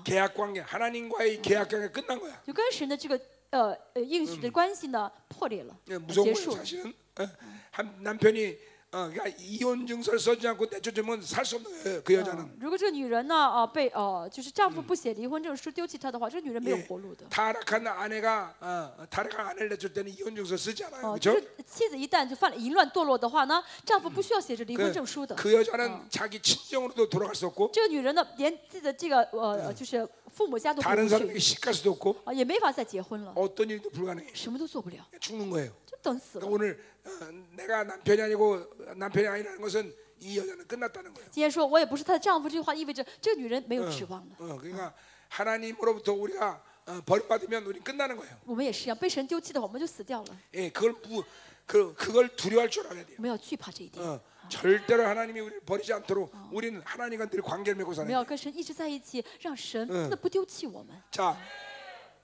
계약 관계, 하나님과의 계약 관계 끝난 거야. 就跟神的这个呃呃应许的关系呢破裂了， 예, 呃 무서운 结 거예요, 束了。 사실은. 어, 한 남편이 어, 그러니까 이혼 증서를 써지 않고 내쫓으면 살 수 없는 거예요, 그 여자는. 嗯如果这个女人呢，啊、被呃，就是丈夫不写离婚证书丢弃她的话，这个女人没有 예, 活路的。 타락한 아내가 어, 타락한 아내를 내줄 때는 이혼 증서 쓰지 않아요, 哦、就 그렇죠? 是妻子一旦就犯了淫乱堕落的话呢，丈夫不需要写着离婚证书的。 그 여자는 자기 친정으로도 돌아갈 수 없고 这个女人呢，连自己的这个呃，就是 父母家都回 다른 不 사람에게 去， 시갈 수도 없고 啊、也没法再结婚了， 어떤 일도 불가능해. 什么都做不了， 죽는 거예요. 就等死 그러니까 了。 오늘 어, 내가 남편이 아니고 남편이 아니라는 것은 이 여자는 끝났다는 거예요. 今天说我也不是她的丈夫，这句话意味着这个女人没有指望了。 어, 그러니까 하나님으로부터 우리가 어, 버림받으면 우리는 끝나는 거예요. 我们也是一样，被神丢弃的话，我们就死掉了。 예, 그걸 무, 그 그걸 두려워할 줄 알아야 돼요. 我们要惧怕这一点， 어, 절대로 하나님이 우리를 버리지 않도록 우리는 하나님과 늘 관계를 맺고 我 사는 们 거예요. 要跟神一直在一起，让神真的不丢弃我们。 자,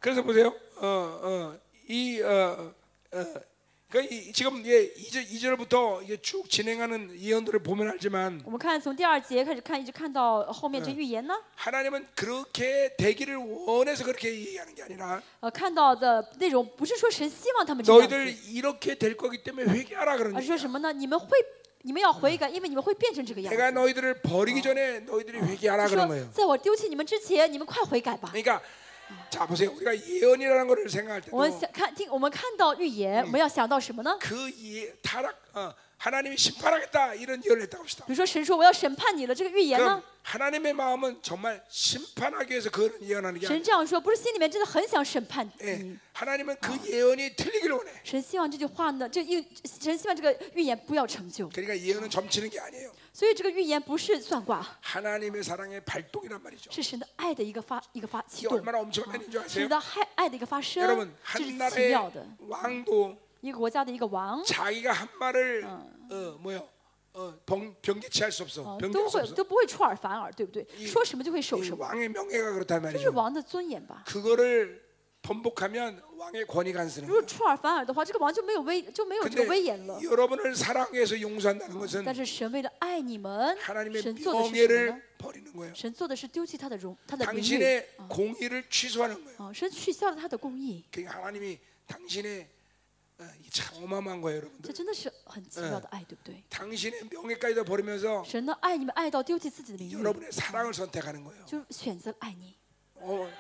그래서 보세요. 어, 어, 이 어, 어, 그 이, 지금 예, 2절, 2절부터 이게 쭉 진행하는 예언들을 보면 알지만 我们看从第二节开始看，一直看到后面这预言呢， 하나님은 그렇게 되기를 원해서 그렇게 얘기하는 게 아니라 呃，看到的内容不是说神希望他们这样 너희들 子， 이렇게 될 거기 때문에 회개하라 그런 而是说 얘기야. 什么呢？你们会， 你们要悔改，因为你们会变成这个样 내가 子。 너희들을 버리기 전에 너희들이 회개하라 就 그런 说 거예요. 在我丢弃你们之前，你们快悔改吧。 그러니까 자 보세요. 우리가 예언이라는 것을 생각할 我们 때도 想看听，我们看到预言，我们要想到什么呢？ 그 예, 타락 어, 하나님이 심판하겠다 이런 예언을 했다고 합시다. 比如说神说我要审判你了，这个预言 그럼 呢？ 하나님의 마음은 정말 심판하기 위해서 그런 예언하는 게 神 아니에요. 这样说，不是心里面真的很想审判 예, 你。 하나님은 그 예언이 틀리길 원해. 神希望这句话呢，这预神希望这个预言不要成就， 그러니까 예언은 점치는 게 아니에요. 所以这个预言不是算卦， 하나님의 사랑의 발동이란 말이죠. 是神的爱的一个发一个发启 이게 动， 얼마나 엄청난 일인 줄 神 아세요? 的爱爱的一个发生， 여러분 这是 한 奇 나라의 妙的。 왕도 一个国家的一个王， 자기가 한 말을 어 뭐요? 어 병, 변개치 할 수 없어. 呃， 변개할 都 수 会 없어. 都不会出尔反尔，对不对？ 이 说什么就会守 이 什么， 왕의 명예가 그렇단 这是 말이죠. 王的尊严吧。 그거를 번복하면 왕의 권위가 안 쓰는 如果 거예요. 出尔反尔的话，这个王就没有威就没有这个 근데 威严了。 여러분을 사랑해서 용서한다는 것은 但是神为了爱你们， 하나님의 神做的是什么呢 명예를 ？ 버리는 거예요. 神做的是丢弃他的荣，他的名誉。 당신의 공의를 취소하는 거예요. 啊，神取消了他的公义， 그러니까 하나님이 당신의 어, 이 참 어마어마한 거예요, 这 여러분들. 真的是很奇妙的爱，对不对？ 당신의 명예까지도 버리면서 神呢爱你们爱到丢弃自己的名誉， 여러분의 사랑을 선택하는 거예요. 就选择爱你， 어,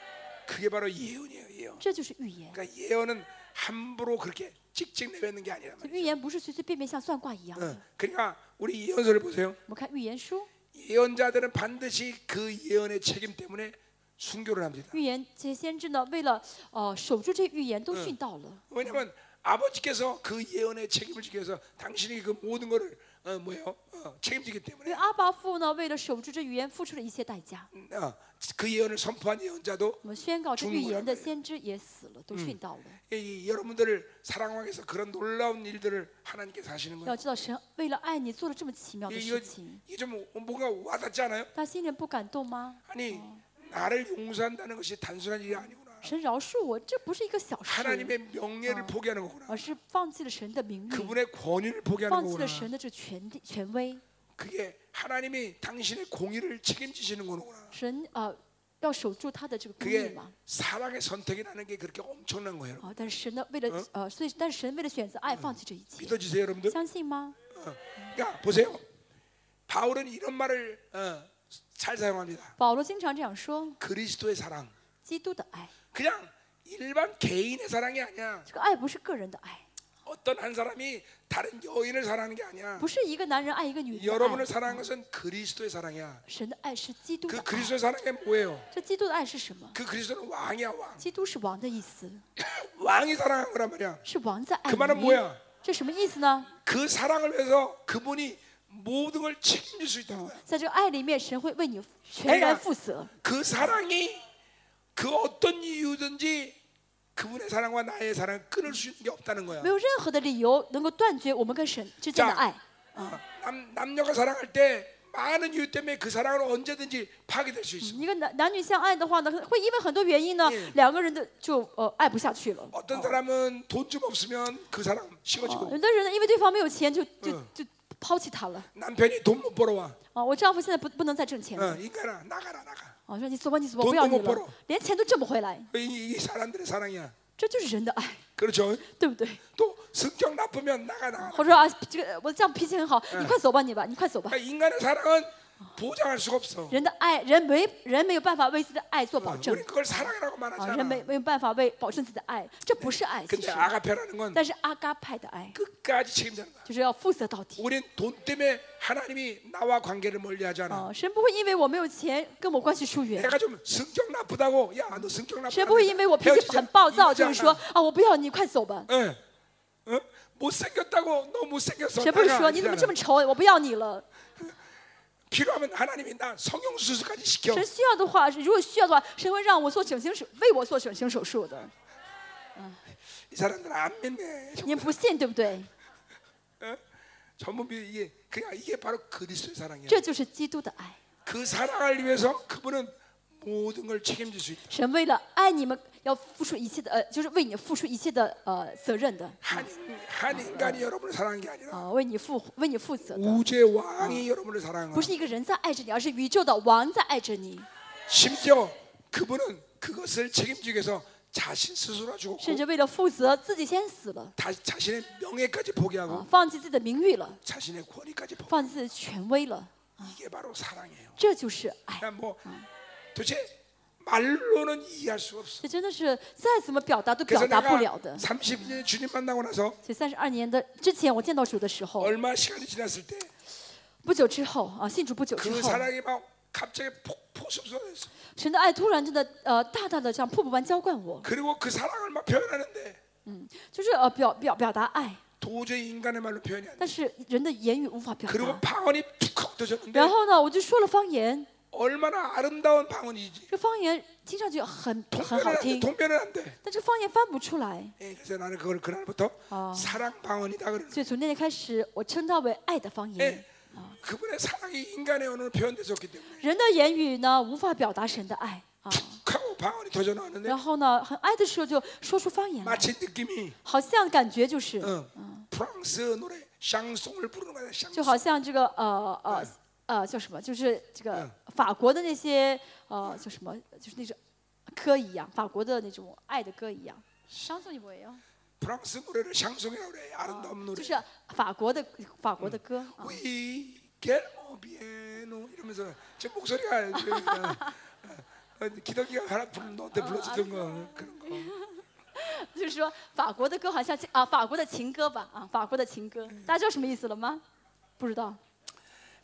그게 바로 예언이에요, 예언. 这就是预言。 그러니까 예언은 함부로 그렇게 찍찍 내뱉는 게 아니란 这 말이에요. 预言不是随随便便像算卦一样的。 어, 그러니까 우리 예언서를 보세요. 我们看预言书， 예언자들은 반드시 그 예언의 책임 때문에 순교를 합니다. 预言这些先知呢，为了呃守住这预言，都殉道了。 왜냐하면 아버지께서 그 예언의 책임을 지기 위해서 당신이 그 모든 것을 어, 뭐예요? 어, 책임지기 因 때문에 为阿巴父呢，为了守住这预言，付出了一切代价。 음, 어, 그 예언을 선포한 예언자도 我们宣告这 중국을 预言的 한 先知也死了，都殉道了。 이, 이 여러분들을 사랑하기 위해서 그런 놀라운 일들을 하나님께서 하시는 要 거예요. 知道，神为了爱你做了这么奇妙的 이거 事情， 이게 좀 뭔가 와닿지 않아요? 他心里不感动吗？ 아니 나를 용서한다는 것이 단순한 일이 아니구나. 神饶恕我，这不是一个小事， 하나님의 명예를 포기하는 거구나. 而是放弃了神的名誉， 그분의 권위를 포기하는 放弃 거구나. 了神的这权力权威。 그게 하나님이 당신의 공의를 책임지시는 거구나. 神呃要守住他的这个公义 그게 嘛。 사랑의 선택이라는 게 그렇게 엄청난 거예요. 啊，但是神呢，为了呃，所以但是神为了选择爱，放弃这一切， 믿어지세요, 여러분들? 相信吗？ 그러니까 보세요. 바울은 이런 말을 어, 잘 사용합니다. 保罗经常这样说： 그리스도의 사랑. 基督的爱， 그냥 일반 개인의 사랑이 아니야. 这个爱不是个人的爱， 어떤 한 사람이 다른 여인을 사랑하는 게 아니야. 不是一个男人爱一个女人的 여러분을 爱。 사랑하는 것은 그리스도의 사랑이야. 神的爱是基督的 그 爱。 그리스도의 사랑이 뭐예요? 这基督的爱是什么？ 그 그리스도는 왕이야 왕. 基督是王的意思， 왕이 사랑한 거란 말이야. 是王在爱 그 말은 你 뭐야? 。这什么意思呢？ 그 사랑을 위해서 그분이 모든 걸 책임질 수 있다는 거야. 在这个爱里面，神会为你全然负责。 그 사랑이 그 어떤 이유든지 그분의 사랑과 나의 사랑을 끊을 수 있는 게 없다는 거야. 没有任何的理由能够断绝我们跟神之间的爱。 어, 남, 남녀가 사랑할 때 많은 이유 때문에 그 사랑을 언제든지 파괴될 수 있어. 一个男男女相爱的话呢，会因为很多原因呢，两个人的就呃爱不下去了。 어떤 사람은 돈 좀 없으면 그 사랑 啊 식어지고 有的人呢，因为对方没有钱，就就就抛弃他了。 남편이 돈 못 벌어와. 啊，我丈夫现在不不能再挣钱了。 어, 인간아 나가라 나가. 啊，说你走吧，你走吧， 돈도 不要你 못 벌어 了，连钱都挣不回来， 이, 이 사람들의 사랑이야. 这就是人的爱， 그렇죠? 对不对？ 또 성격 나쁘면 나가 나가. 或者说啊，这个我这样脾气很好，你快走吧，你吧，你快走吧。 그러니까 인간의 사랑은 보장할 수가 없어. 人的爱，人没人没有办法为自己的爱做保证 우리 그걸 사랑이라고 啊，人 말하잖아. 没没有办法为保证自己的爱，这不是爱，其 근데 实。 아가페라는 건 但是阿嘎派的爱 끝까지 책임지는 거야. 就是要负责到底。 우린 돈 때문에 하나님이 나와 관계를 멀리하잖아. 啊，神不会因为我没有钱跟我关系疏远， 내가 좀 성격 나쁘다고 야 너 성격 神 나쁘다. 不会因为我脾气很暴躁，就是说啊，我不要你，快走吧。 예. 어? 못생겼다고 너 못생겼어. 神不是 나가. 说你怎么这么 이러잖아. 丑，我不要你了。 필요하면 하나님이 나 성형 수술까지 시켜. 神需要的话，如果需要的话，神会让我做整形手，为我做整形手术的。 이 사람들 안 믿네. 您不信对不对？ 어? 전부 미- 이게 그냥 이게 바로 그리스도의 사랑이야. 这就是基督的爱。 그 사랑을 위해서 그분은 모든 걸 책임질 수 있다. 神为了爱你们， 要付出一切的，呃，就是为你付出一切的呃责任的， 한, 인- 한 인간이 여러분을 사랑한 게 아니라 啊、为你负为你负责的， 우주의 왕이 여러분을 사랑한 不 거야. 是一个人在爱着你，而是宇宙的王在爱着你。 심지어 그분은 그것을 책임지기 위해서 자신 스스로 죽었고 甚至为了负责，自己先死了， 다, 자신의 명예까지 啊 포기하고 ，放弃自己的名誉了， 자신의 권위까지 포기. 放弃自己的权威了， 이게 바로 사랑이에요. 这就是爱。 그러니까 뭐 도대체 말로는 이해할 수가 없어. 这真的是再怎么表达都 그래서 表达不 내가 了的。 30년 주님 만나고 나서 所以三十二年的之前，我见到主的时候， 얼마 시간이 지났을 때 그 不久之后啊，信主不久之后， 사랑이 막 갑자기 폭포 쏟아졌어. 神的爱突然真的呃大大的像瀑布般浇灌我， 그리고 그 사랑을 막 표현하는데 就是呃表表表达爱， 도저히 인간의 말로 표현이 안 돼. 但是人的言语无法表 그리고 达。 방언이 툭하고 터졌는데 然后呢，我就说了方言， 얼마나 아름다운 방언이지. 这方言听上去很很 동변은 好 안 돼. 听， 동변은 안 돼. 但这个方言翻不出来。 예, 그래서 나는 그걸 그날부터 아. 사랑 방언이다 그러는. 所以从那天开始，我称它为爱的方言。 예, 그분의 사랑이 인간의 언어로 표현됐었기 때문에 人的言语呢，无法表达神的爱啊。 툭하고 방언이 터져 나왔는데 然后呢，很爱的时候就说出方言来， 마치 느낌이 好像感觉就是， 어, 프랑스 노래 샹송을 부르는 거야. 就 샹송. 好像这个呃呃 呃叫什么，就是这个法国的那些呃叫什么，就是那种歌一样，法国的那种爱的歌一样。相送你不예요？ 프랑스 노래를 샹송이라고 그래. 아름다운 노래. 就是法国的法国的歌啊。 We get o bien 이러면서 제 목소리가 그러니까, 어, 기덕이가 하나 부르는 너한테 불러주던 거 그런 거. 就是说法国的歌好像啊法国的情歌吧啊法国的情歌，大家知道什么意思了吗？不知道。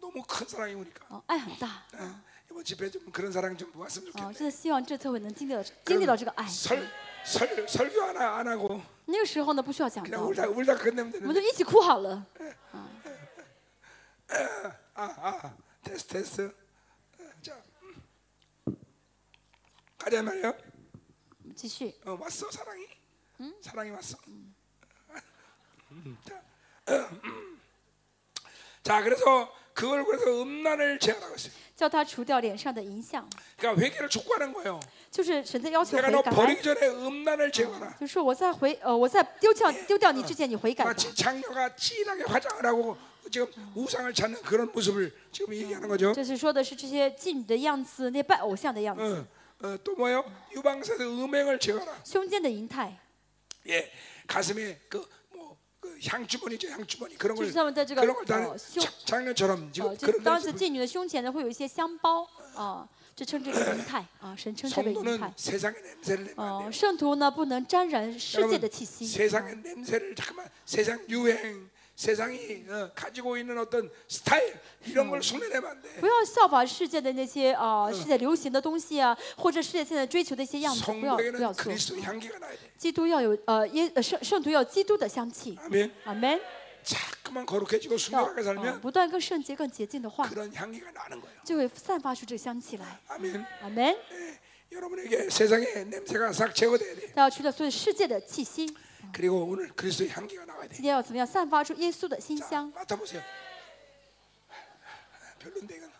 너무 큰 사랑이 오니까 啊，爱很大， 예, 이번 집회 좀 그런 사랑 좀 보았으면 啊， 좋겠네. 真的希望这特会能经历到经历到这个爱。 설, 설 설교 하나 안 하고 那个时候呢，不需要讲 그냥 道， 울다 울다 끝내면 我们 되는데 就一起哭好了。 아, 아, 테스트 테스트. 어, 자, 음. 가자 말이야. 我们继续， 어, 왔어 사랑이. 사랑이 왔어. 음, 자, 어, 음. 자, 그래서 그걸 그래서 음란을 제하라고 했어요. 叫他除掉脸上的影响， 그러니까 회개를 촉구하는 거예요. 就是神在要求 내가 悔 너 改。 버리기 전에 음란을 제거하라. 就是说我在回呃我在丢掉丢掉你之前，你悔改吧。 마치 장녀가 진하게 화장을 하고 지금 우상을 찾는 그런 모습을 지금 얘기하는 거죠. 这是说的是这些妓女的样子，那些拜偶像的样子， 어, 어, 또 뭐요? 유방사의 음행을 제거하라. 胸间的淫态， 예, 가슴에 그뭐 그 향주머니죠, 향주머니 그런 걸 就是他们的这个 그런 걸 다 어胸 자- 장녀처럼 呃， 지금 就 그런 当时 모습을 妓女的胸前呢会有一些香包啊，这称之为淫态啊，神称之为淫 성도는 态。 세상의 냄새를 내면 안 哦， 돼요. 圣徒呢不能沾染世界 여러분 的气息， 세상의 냄새를 잠깐만 세상 유행, 세상이 어, 가지고 있는 어떤 스타일 이런 걸 흉내내면 안 돼. 不要效法世界的那些啊世界流行的东西啊，或者世界现在追求的一些样子，不要不要 성도에게는 做。 그리스도 향기가 나야 돼. 基督要有呃耶呃圣圣徒要有基督的香气， 아멘. 阿门。 자꾸만 거룩해지고 要 순결하게 呃 살면 不断更圣洁、更洁净的话， 그런 향기가 나는 거예요. 就会散发出这个香气来。 아멘. 阿门。 예, 여러분에게 세상의 냄새가 싹 제거돼야 돼. 要除掉所有世界的气息， 그리고 오늘 그리스도의 향기가 나와야 돼. 今天要怎么样散发出耶稣的馨 자, 香？ 맡아보세요. 별론데 이건.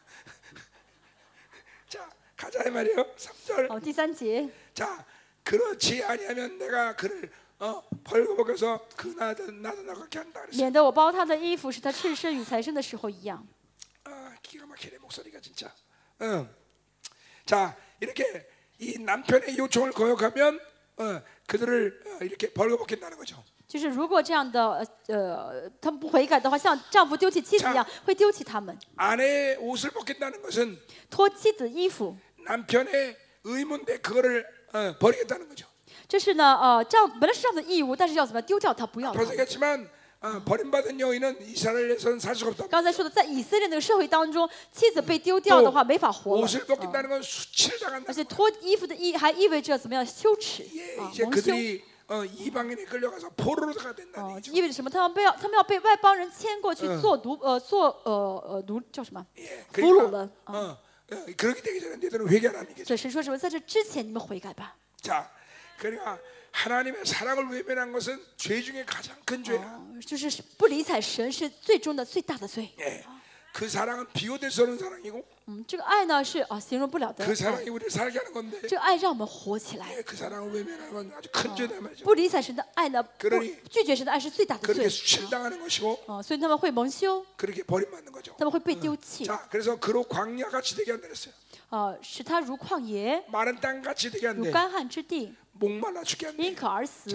자, 가자 이 말이에요. 3절. 好，第三节， 자, 그렇지 아니하면 내가 그를 어, 벌거벗겨서 그 나도 나도 나가게 한다 그랬어. 免得我包他的衣服，使他赤身与财生的时候一样。 아, 기가 막히네 목소리가 진짜. 응. 자, 이렇게 이 남편의 요청을 거역하면 어, 그들을 어, 이렇게 벌거벗긴다는 거죠. 就是如果这样的呃呃，他们不悔改的话，像丈夫丢弃妻子一样，会丢弃他们， 아내의 옷을 벗긴다는 것은 脱妻子衣服。 남편의 의무인데 그거를 어, 버리겠다는 거죠. 这是呢，呃，丈本来是丈夫的义务，但是要怎么样丢掉它，不要它 앞서 。 얘기했지만 어, 버림받은 여인은 이스라엘에서는 살 수가 없다. 刚才说的，在以色列那个社会当中，妻子被丢掉的话，没法活了。 옷을 啊 벗긴다는 건 수치를 而 당한다. 且脱衣服的意还意味着怎么样羞耻 예, 啊， 이제 蒙羞。 그들이 어, 이방인에 끌려가서 포로로가 된다는 哦， 얘기죠. 意味着什么？他们被要他们要被外邦人牵过去做奴呃做呃呃奴叫什么？ 예, 俘虏 그러니까 了。啊， 어, 어, 그렇게 되기 전에 너희들은 회개하라는 얘기죠. 这神说什么？在这之前你们悔改吧。 자, 그러니까 하나님의 사랑을 외면한 것은 죄 중에 가장 큰 죄야. 哦，就是不理睬神是最终的最大的罪。 예, 그 사랑은 비교될 수 없는 사랑이고 嗯，这个爱呢是啊形容不了的 그 爱， 사랑이 우리를 살게 하는 건데 这个爱让我们活起来。 예, 그 사랑을 외면하는 건 아주 큰 죄다 말이죠. 不理睬神的爱呢，不 그러니 拒绝神的爱是最大的 그렇게 罪。 수치를 당하는 것이고 哦，所以他们会蒙羞， 그렇게 버림받는 거죠. 他们会被丢弃， 자, 그래서 그로 광야같이 되게 한다 그랬어요. 呃，使他如旷野， 마른 땅같이 되게 如 한대. 干旱之地， 목말라 죽게 한대. 因渴而死。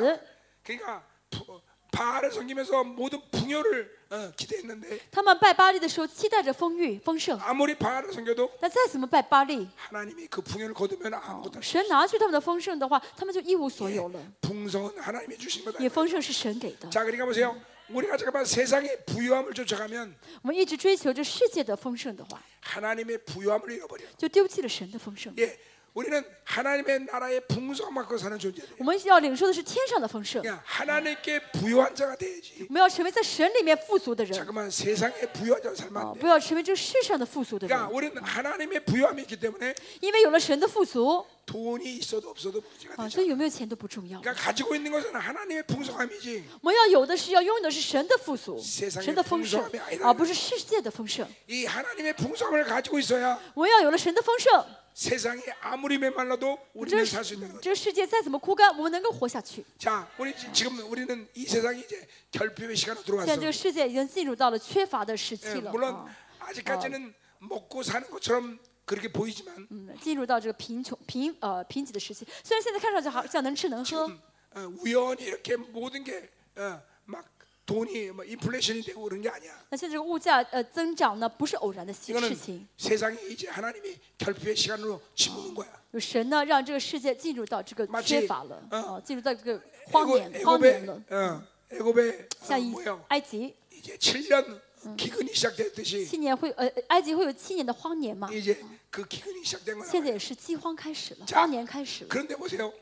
그러니까 부- 바알을 섬기면서 모든 풍요를 어, 기대했는데 他们拜巴利的时候期待着丰裕丰盛， 아무리 바알을 섬겨도 但再怎么拜巴利， 하나님이 그 풍요를 거두면 아무것도 안 神拿去他们的丰盛的话，他们就一无所有了。 풍성은 하나님이 주신 거다. 也丰盛是神给的。 자, 그러니까 보세요. 우리가 잠깐만 세상의 부유함을 쫓아가면 我们一直追求着世界的丰盛的话， 하나님의 부유함을 잃어버려. 就丢弃了神的丰盛。 예, 우리는 하나님의 나라의 풍성함 갖고 사는 존재들. 我们要领受的是天上的丰盛， 그러니까 하나님께 부유한 자가 돼야지. 我们要成为在神里面富足的人， 잠깐만 세상에 부유한 자로 살면 啊， 안 돼. 不要成为这个世上的富足的 그러니까 人。 우리는 하나님의 부유함이 있기 때문에 因为有了神的富足， 돈이 있어도 없어도 문제가 啊， 되죠. 所以有没有钱都不重要。 그러니까 가지고 있는 것은 하나님의 풍성함이지. 我们要有的是要拥有的是神的富足， 세상의 神的丰盛 풍성함이아니라 ，而不是世界的丰盛。 이 하나님의 풍성함을 가지고 있어야 我们要有了神的丰盛， 세상이 아무리 메말라도 这 우리는 个 살 수 있는 거죠. 这个世界再怎么枯干，我们能够活下去。 자, 우리 지- 지금 우리는 이 세상이 이제 결핍의 시간으로 现在 들어왔어. 这个世界已经进入到了缺乏的时 예, 期了。 물론 啊 아직까지는 먹고 사는 것처럼 그렇게 보이지만 嗯，进入到这个贫穷贫呃贫瘠的时期。虽然现在看上去好像能吃能喝， 음, 어, 우연히 이렇게 모든 게막 돈이 뭐 인플레이션이 되고 그런 게 아니야. 那现在这个物价呃增长呢，不是偶然的事 이거는 事情。 세상이 이제 하나님이 결핍의 시간으로 집어넣은 거야. 有神呢，让这个世界进入到这个 마치 缺乏了，嗯啊，进入到这个荒 애굽, 年荒年 애굽의 了。 어, 애굽의 어, 像以 뭐야 埃及 이제 7년 기근이 시작됐듯이 七年会呃埃及会有七年的荒年嘛？ 이제 그 기근이 시작된 거야. 现在也是饥荒开始了， 자 荒年开始了。 그런데 보세요.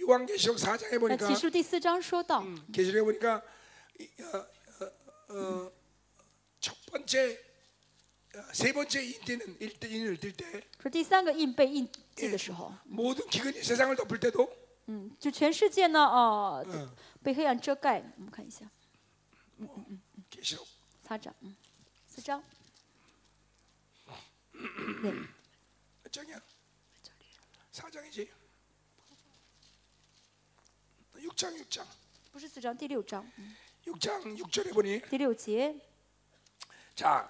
요한계시록 4장에 那 보니까 启示录第四章说到， 음, 계시록에 보니까 이, 어, 어, 어, 첫 번째 어, 세 번째 인때는 인을 뜰때 说第三个印被印记的时候， 모든 기근이 세상을 덮을 때도 嗯，就全世界呢，啊、嗯被黑暗遮盖。我们看一下， 계시록 擦掌，嗯，四章，对， 몇 장이야? 4장이지. 6장 6장. 不是四章，第六章，嗯 6장 6절에 보니 第六节 자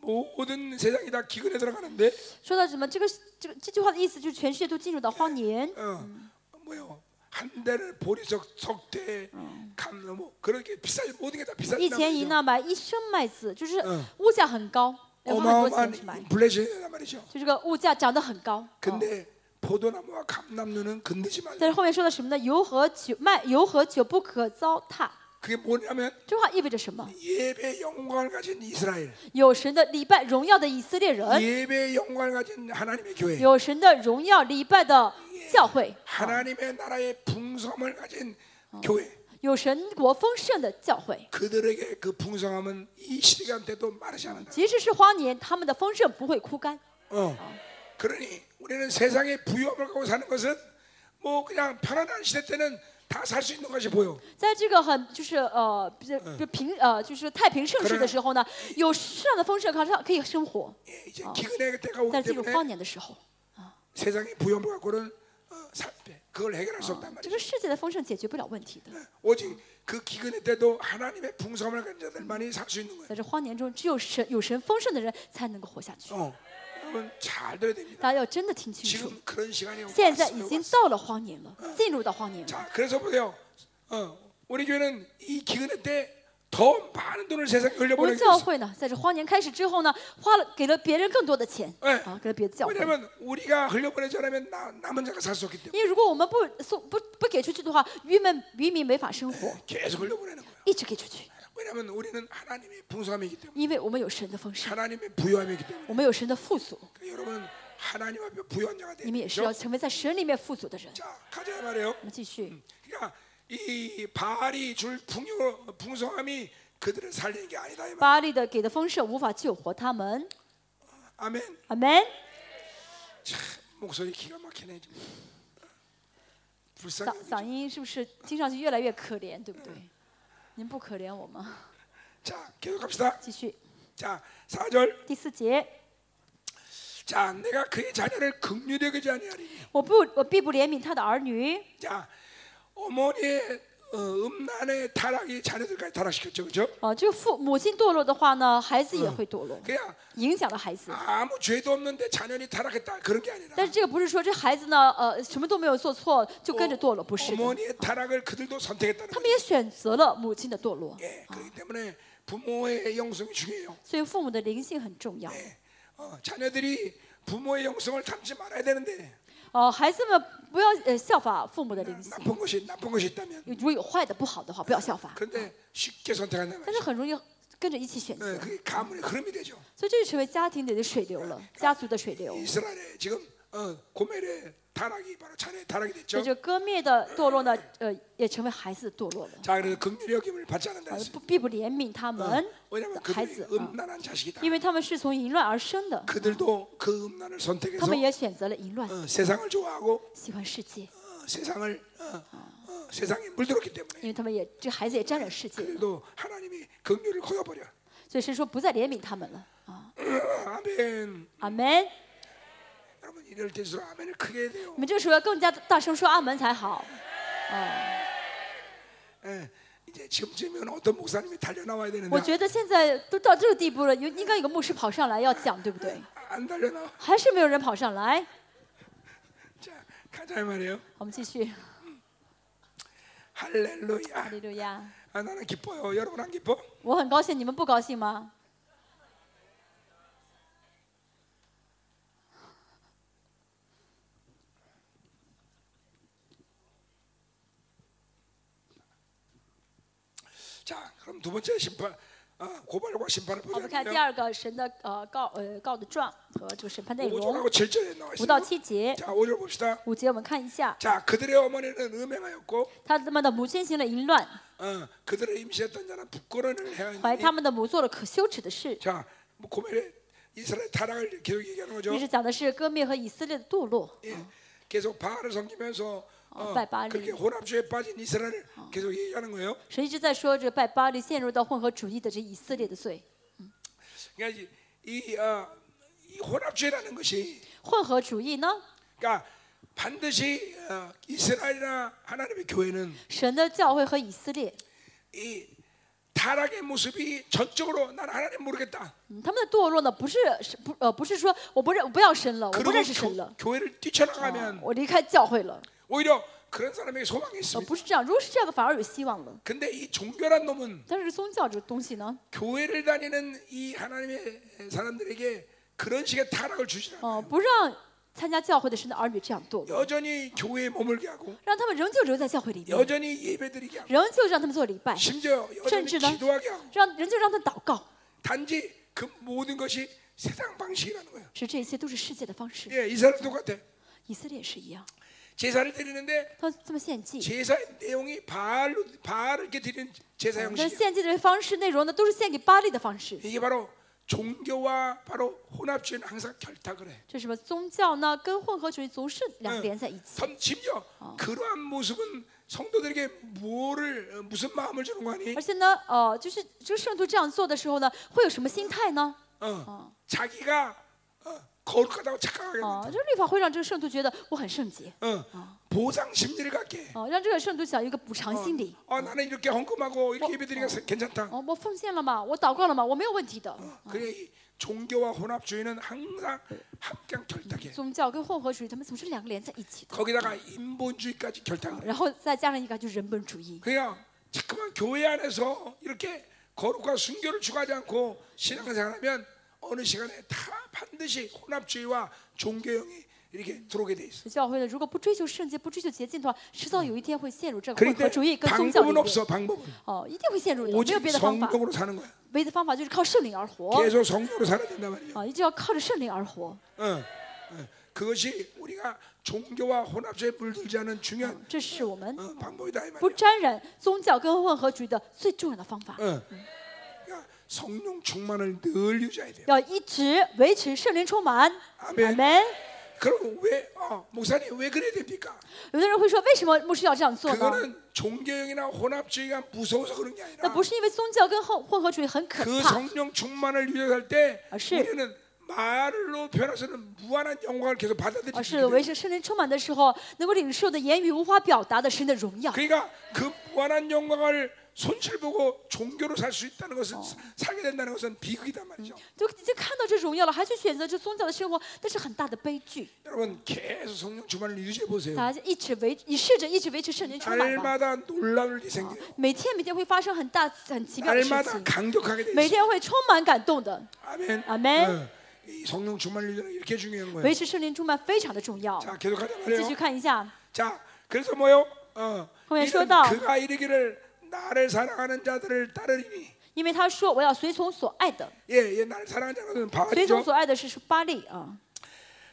모든 세상이 다 기근에 들어가는데 说到什么？这个这个这句话的意思就是全世界都进入到荒年。 어 뭐요 한 대를 보리석 석대 감뭐 그렇게 비싸지 모든 게 다 一 비싸진단 钱银 말이죠. 呢买一升麦子，就是嗯物价很高，要花很多 어마어마한 钱去买， 인플레이션이란 말이죠. 就这个物价涨得很高。哦 근데 포도나무와 감람류는 건드지 말라. 但是后面说的什么呢？油和酒麦油和酒不可糟蹋。 그게 뭐냐면 这话意味着什么？ 예배 영광을 가진 이스라엘, 有神的礼拜荣耀的以色列人， 예배 영광을 가진 하나님의 교회, 有神的荣耀礼拜的教会， 하나님의 나라의 풍성함을 가진 교회. 有神国丰盛的教会。 그들에게 그 풍성함은 이 시간대도 마르지 않는다. 即使是荒年，他们的丰盛不会枯干。 어. 그러니 우리는 세상의 부유함을 갖고 사는 것은 뭐 그냥 편안한 시대 때는 다 살 수 있는 것이 보여. 在这个很就是呃比较比较平呃就是太平盛世的时候呢，有世上的丰盛，可上可以生活。 예, 이제 기근의 때가 오기 但进入荒 때문에 年的时候， 세상의 부유함을 갖고는 어, 살, 그걸 해결할 수 없단 这 말이야. 个世界的丰盛解决不了问题的。 오직 그 기근의 때도 하나님의 풍성함을 가진 자들만이 살 수 있는 거야. 在这荒年中，只有神有神丰盛的人才能够活下去。 어. 여러분 잘 들어야 됩니다. 大家要真的听清楚， 지금 그런 시간이 现在已 왔어요. 经 왔어요. 到了荒年了，进入到荒年了。 자, 그래서 보세요. 어, 우리 교회는 이 기근의 때 더 많은 돈을 세상에 我们 흘려보내게 教 됐어. 会呢，在这荒年开始之后呢，花了给了别人更多的钱哎啊，给了别的教会。 왜냐하면 우리가 흘려보내지 않으면 나, 남은 자가 살 수 없기 때문에 因为如果我们不送不不给出去的话，渔民渔民没法生活， 계속 흘려보내는 거야. 一直给出去， 왜냐하면 우리는 하나님의 풍성함이기 때문에 因为我们有神的丰盛， 하나님의 부유함이기 때문에 我们有神的富足， 그러니까 여러분 하나님 앞에 부유한 자가 你们也是要 되죠. 成为在神里面富足的人。 자, 가자 말이에요. 我们继续， 그러니까 이 바알이 줄 풍요, 풍성함이 그들을 살리는 게 아니다 이 말. 巴利的给的丰盛无法救活他们。 아멘. 阿门。 참 목소리 기가 막히네 지금. 嗓 불쌍해. 嗓音是不是听上去越来越可怜，对不对？ 您不可怜我吗？ 자, 계속 갑시다. 继续 자, 4절. 第四节， 자, 내가 그의 자녀를 긍휼히 여기지 아니하리니. 我不我必不怜悯他的儿女。 자, 어머니의 어, 음란의 타락이 자녀들까지 타락시켰죠, 그렇죠? 啊，这个父母亲堕落的话呢，孩子也会堕落， 그냥 影响了孩子。 아무 죄도 없는데 자녀이 타락했다 그런 게 아니라 但是这个不是说这孩子呢，呃，什么都没有做错就跟着堕落，不是的， 어머니의 타락을 그들도 선택했다는 他 거예요. 们也选择了母亲的堕落， 예, 그렇기 때문에 부모의 영성이 중요해요. 所以父母的灵性很重要。 예, 어, 자녀들이 부모의 영성을 닮지 말아야 되는데 哦，孩子们不要呃效法父母的灵性， 나쁜 것이 나쁜 것이 있다면 如果有坏的不好的话，不要效法， 그런데 쉽게 선택한다면 但是很容易跟着一起选 예, 择， 그게 가문의 흐름이 되죠. 所以这就成为家庭里的水流了，家族的水流。 이스라엘의 지금 어, 고멜의 타락이 바로 자녀의 타락이 所以 됐죠. 这割灭的堕落呢，呃，也成为孩子的堕落了， 자, 그래서 긍휼히 여김을 받지 않는다 呃 했어요. 不必不怜悯他们 왜냐하면 的孩 그들이 子啊， 음란한 자식이다. 因为他们是从淫乱而生的， 그들도 그 음란을 他 선택해서 们也选择了淫乱， 어, 세상을 좋아하고 喜欢世界， 어, 세상을 어, 어, 세상에 물들었기 때문에 因为他们也这孩子也沾染世界了， 그들도 하나님이 긍휼을 거둬버려. 所以神说不再怜悯他们了啊， 아멘. 阿门。 们这时候要更加大声说阿门才好。我觉得现在都到这个地步了，有应该有个牧师跑上来要讲，对不对？还是没有人跑上来。我们继续。哈利路亚。哈利路亚。我很高兴，你们不高兴吗？ 그럼 두 번째 심판, 어, 고발과 심판을 我们看第 보자면 二个神的呃告呃告的状和这个审判内容， 5절하고 7절에 나와 五到 있어요. 七节。 자, 5절 봅시다. 五节我们看一下， 자, 그들의 어머니는 음행하였고 他们的母亲行了淫乱， 어, 그들의 임시했던 자는 부끄러움을 怀 행하니 他们的母做了可羞耻的事。 자, 뭐 고멜의 이스라엘 타락을 계속 얘기하는 거죠. 这是讲的是歌灭和以色列的堕落。 예, 계속 바알을 섬기면서 어, 어, 바알이. 그렇게 혼합주의에 빠진 이스라엘을 계속 얘기하는 거예요. 神一直在说这拜巴利陷入到混合主义的这以色列的罪。 그러니까 이, 이, 어, 이 혼합주의라는 것이 混合主义呢， 그러니까 반드시 어, 이스라엘이나 하나님의 교회는 神的教会和以色列， 이 타락의 모습이 전적으로 난 하나님 모르겠다. 嗯他们的堕落呢，不是是不呃不是说我不认我不要神了，我不 그리고 认识神了， 교, 회를 啊 뛰쳐나가면 我离开教会了， 오히려 그런 사람에게 소망이 呃 있습니다. 不是这样。如果是这样的，反而有希望了。 근데 이 종교란 놈은 但是宗教这个东西呢， 교회를 다니는 이 하나님의 사람들에게 그런 식의 타락을 주지 않아요. 呃，不让参加教会的神的儿女这样堕落， 여전히 교회에 머물게 하고 让他们仍旧留在教会里面， 여전히 예배드리게 하고 仍旧让他们做礼拜， 심지어 여전히 甚至呢 기도하게 하고 让仍旧让他们祷告。 단지 그 모든 것이 세상 방식이라는 거예요. 是这些都是世界的方式。 예, 이스라엘 똑같아. 以色列也是一样， 제사를 드리는데 他这么献祭， 제사의 내용이 바알로 바알을 이렇게 드리는 제사 但 형식이야. 献祭的方式内容呢，都是献给巴利的方式。 이게 바로 종교와 바로 혼합주의는 항상 결탁을 해. 这什么宗教呢？跟混合主义总是两个连在一起。 선- 심지어 그러한 모습은 성도들에게 뭐를 어, 무슨 마음을 주는 거 아니? 而且呢，呃，就是这个圣徒这样做的时候呢，会有什么心态呢？ 어, 자기가 어, 거룩하다고 착각하게 啊、 된다. 这个律法会让这个圣徒觉得我很圣洁， 어, 보상 심리를 갖게. 해. 哦、让这个圣徒想有一个补偿心理。 어, 나는 이렇게 헌금하고 이렇게 예배드리니까 괜찮다. 哦，我奉献了嘛，我祷告了嘛，我没有问题的。 그래 이 종교와 혼합주의는 항상 함께 결탁해. 宗教跟混合主义，他们总是两个连在一起的。 거기다가 인본주의까지 결탁을 해. 然后再加上一个就是人本主义。 그냥 자꾸만 교회 안에서 이렇게 거룩과 순교를 추구하지 않고 신앙생활하면 어느 시간에 다 반드시 혼합주의와 종교형이 이렇게 들어오게 돼 있어. 教会呢，如果不追求圣洁、不追求洁净的话，迟早有一天会陷入这个混合 그런데 主义跟宗教里 방법은 面。 없어 방법은 哦，一定会陷入的，没有 오직 别的方法。 성령으로 사는 거야. 唯一的方法就是靠圣灵而活。 계속 성령으로 살아야 된단 말이야. 啊，一直要靠着圣灵而活。 어, 어. 그것이 우리가 종교와 혼합주의에 물들지 않은 중요한 这是我们 어, 방법이다 이 不 말이야. 沾染宗教跟混合主义的最重要的方法， 어. 그러니까 성령 충만을 늘 유지해야 돼요. 要一直维持圣灵充满。 아멘. 阿门。 그럼 왜 어, 목사님 왜 그래야 됩니까? 有的人会说，为什么牧师要这样做呢？ 그거는 종교형이나 혼합주의가 무서워서 그런 게 那 아니라 不是因为宗教跟混混合主义很可 그 怕， 성령 충만을 유지할 때 아, 시- 우리는 말로 변해서는 무한한 영광을 계속 而 받아들이게 是 돼요. 维持圣灵充满的时候，能够领受的言语无法表达的神的荣耀。 그러니까 그 무한한 영광을 손실보고 종교로 살 수 있다는 것은 살게 된다는 것은 비극이단 말이죠. 就已经看到这荣耀了，还去选择这宗教的生活，那是很大的悲剧。 여러분 계속 성령 충만을 유지해 보세요. 大家一直维，你试着一直维持圣灵充满吧。 날마다 놀라울 일이 생겨요. 每天每天会发生很大很奇妙的事 날마다 情， 강력하게 돼 每 있어요. 天会充满感动的。 아멘. 아멘. 어, 이 성령 충만을 유지하는 게 이렇게 중요한 거예요. 维持圣灵充满非常的重要。 자 계속하자 继续 말이에요. 看一下， 자 그래서 뭐요? 어, 후에 이는 쇼다. 그가 이르기를 나를 사랑하는 자들을 따르리니 因为他说我要随从所爱的， 예, 예, 나를 사랑하는 자는 随从 바알이죠. 所爱的是巴利啊。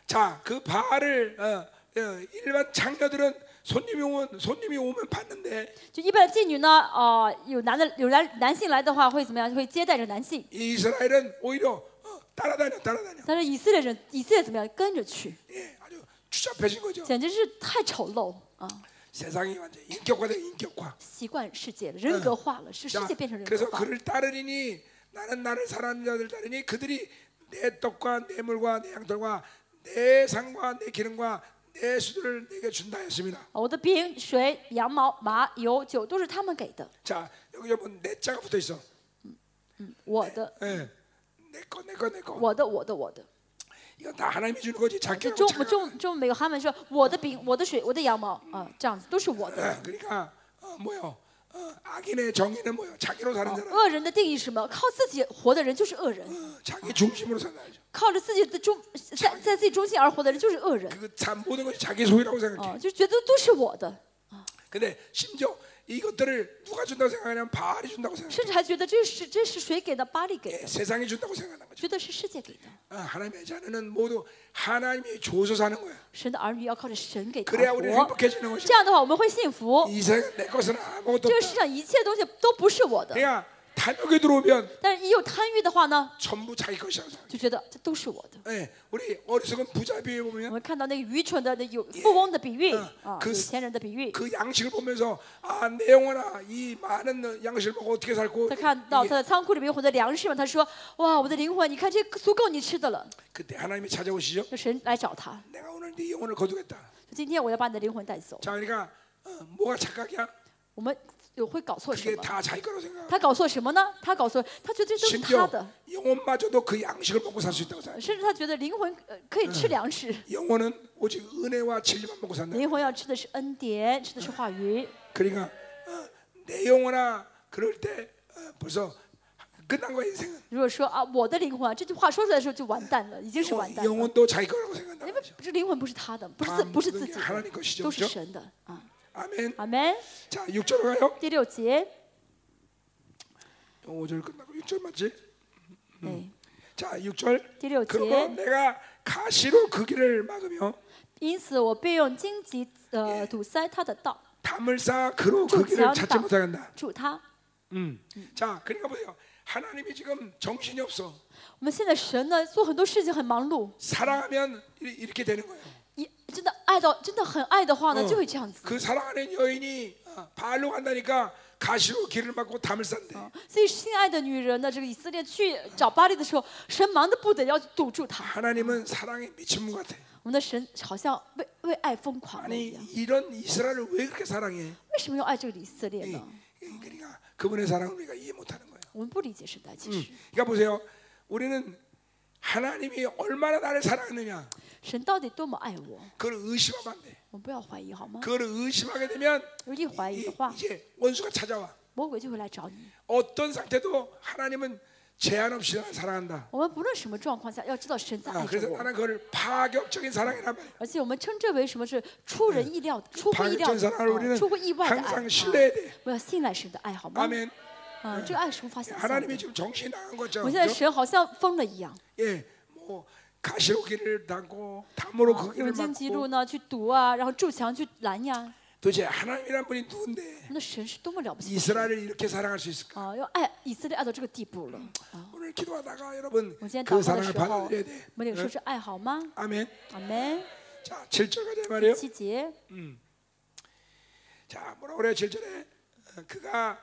자, 그 바알을 어, 어, 일반 장녀들은 손님이 오면 손님이 오면 받는데 就一般的妓女呢，呃，有男的有男男性来的话会怎么样？会接待着男性。 이 이스라엘은 오히려 어, 따라다녀, 따라다녀. 但是以色列人，以色列怎么样？跟着去， 예, 아주 추잡해진 거죠. 简直是太丑陋啊！ 세상이 완전 인격화된 인격화. 习惯世界了，人格化了，使世 자, 界变成人 그래서 格化。 그를 따르리니 나는 나를 사랑하는 자들 따르니 그들이 내 떡과 내 물과 내 양털과 내 상과 내 기름과 내 수들을 내게 준다 했습니다. 我的饼、水、羊毛、麻、油、酒都是他们给的， 자, 여기 여러분 내 자가 붙어 있어. 我的， 예. 내 거, 내 거, 내 거. 我的，我的，我的。 이건 다 하나님이 주는 거지 这 자기하고 中 착각. 中中美国他们说我的饼、我的水、我的羊毛啊，这样子都是我的。 어, 그러니까 어, 뭐요? 어, 악인의 정의는 뭐요? 자기로 사는 哦 사람, 恶人的定义是什么？靠自己活的人就是恶人， 어, 자기 중심으로 산다. 靠着自己的中在在自己中心而活的人就是恶人。 그 참 모든 것이 자기 소유라고 생각해. 哦，就觉得都是我的， 근데 심지어 이것들을 누가 준다고 생각하냐면 바알이 준다고 생각해. 甚至还觉得这是这是谁给的？巴利给 예, 的， 세상이 준다고 생각하는 거죠. 觉得是世界给的。 어, 하나님의 자녀는 모두 하나님이 줘서 사는 거야. 神的儿女要靠着神给他 그래야 우리는 活， 행복해지는 것이. 这样的话我们会幸福。 이 세상 내 것은 아무것도 这个 없다. 世上一切东西都不是我的， 그러니까 탐욕에 들어오면 但是一有贪欲的话呢， 전부 자기 것이라고 생각해. 就觉得这都是我的。 예, 우리 어리석은 부자 비유에 我 보면 们看到那个愚蠢的那有富翁的比喻嗯啊，可是有钱人的比喻。 그 양식을 보면서 아, 내 영혼아 이 많은 양식을 먹고 어떻게 살고 他看到 이게 他的仓库里面有很多粮食嘛，他说：“哇，我的灵魂，你看这足够你吃的了。 그때 하나님이 찾아오시죠. 这神来找他， 내가 오늘 네 영혼을 거두겠다. 说今天我要把你的灵魂带走。 자, 그러니까 어, 뭐가 착각이야? 我们 有会搞错什 그게 么？ 다 자기 거라고 생각. 他搞错什么呢？他搞错，他觉得这都是他 심지어 的， 영혼마저도 그 양식을 먹고 살 수 있다고 생각. 甚至他觉得灵魂呃可以吃粮食， 영혼은 오직 은혜와 진리만 먹고 산다. 灵魂要吃的是恩典，吃的是话语。 그러니까 어, 내 영혼아 그럴 때 어, 벌써 끝난 거야 인생은. 如果说啊，我的灵魂啊，这句话说出来的时候就完蛋了，已经是完 영, 蛋了。 영혼도 자기 거라고 생각한다. 因为这灵魂不是他的，不是 다 自不是 모든 自 게 己 하나님 的， 것이죠. 都是 그렇죠? 神的啊。 아멘. 阿门。 자, 6절로 가요. 第六节， 5절 끝나고 6절 맞지? 哎， 자, 6절. 第六 그리고 节， 내가 가시로 그 길을 막으며 因此我便用荆棘呃堵塞他的道， 담을 쌓아 그로 그 길을 찾지 못하겠다. 助他。 음. 자, 그러니까 보세요. 하나님이 지금 정신이 없어. 我们现在神呢做很多事情很忙碌， 사랑하면 이- 이렇게 되는 거예요. 一真的爱到真的很爱的话呢，嗯就会这样子。 그 사랑하는 여인이 어, 바알로 간다니까 가시로 길을 막고 담을 싼대. 啊所以心爱的女人呢，这个以色列去找巴利的时候，神忙得不得要去堵住他。 하나님은 사랑에 미친 분 같아. 我们的神好像为为爱疯狂了一 아니 样。 이런 이스라엘을 왜 그렇게 사랑해? 为什么要爱这个以色列 이- 呢？ 이- 그러니까 그분의 사랑을 우리가 이해 못하는 거예요. 我们不理解神的爱，其实 그러니까 보세요. 우리는 하나님이 얼마나 나를 사랑하느냐 神到底多么爱我， 그걸 의심하면 안 돼. 我们不要怀疑好吗？ 그걸 의심하게 되면 如果一怀疑 이, 的话， 이제 원수가 찾아와. 魔鬼就会来找你。 어떤 상태도 하나님은 제한 없이 나를 사랑한다. 我们不论什么状况下，要知道神在 아, 爱着 그래서 我， 나는 그걸 파격적인 사랑이란 말이야. 而且我们称之为什么是出人意料、出乎意料 파격적인 的、 사랑을 啊 우리는 出乎意外的爱。 항상 啊 신뢰해야 돼. 我要信赖神的爱，好吗？ 아멘. 啊，这个爱是无法想象 하나님이 的。 지금 정신이 나간 거죠. 我现在 그죠? 神好像疯了一样， 예, 뭐 가시로 길을 담고 담으로 啊 그 用 길을 荆棘路 막고 呢去堵啊，然后筑墙去拦呀。 도대체 하나님이란 분이 我 누군데 们的神是多么了不起的神 이스라엘을 이렇게 사랑할 수 있을까? 啊！要爱以色列爱到这个地步了啊！ 오늘 기도하다가 여러분 我今天 그 祷告的 사랑을 时候， 받아들여야 돼. 我们领受这爱好吗？ 아멘. 阿门。 자, 7절 가자 말이에요. 七节， 자, 뭐라 그래요? 7절에 어, 그가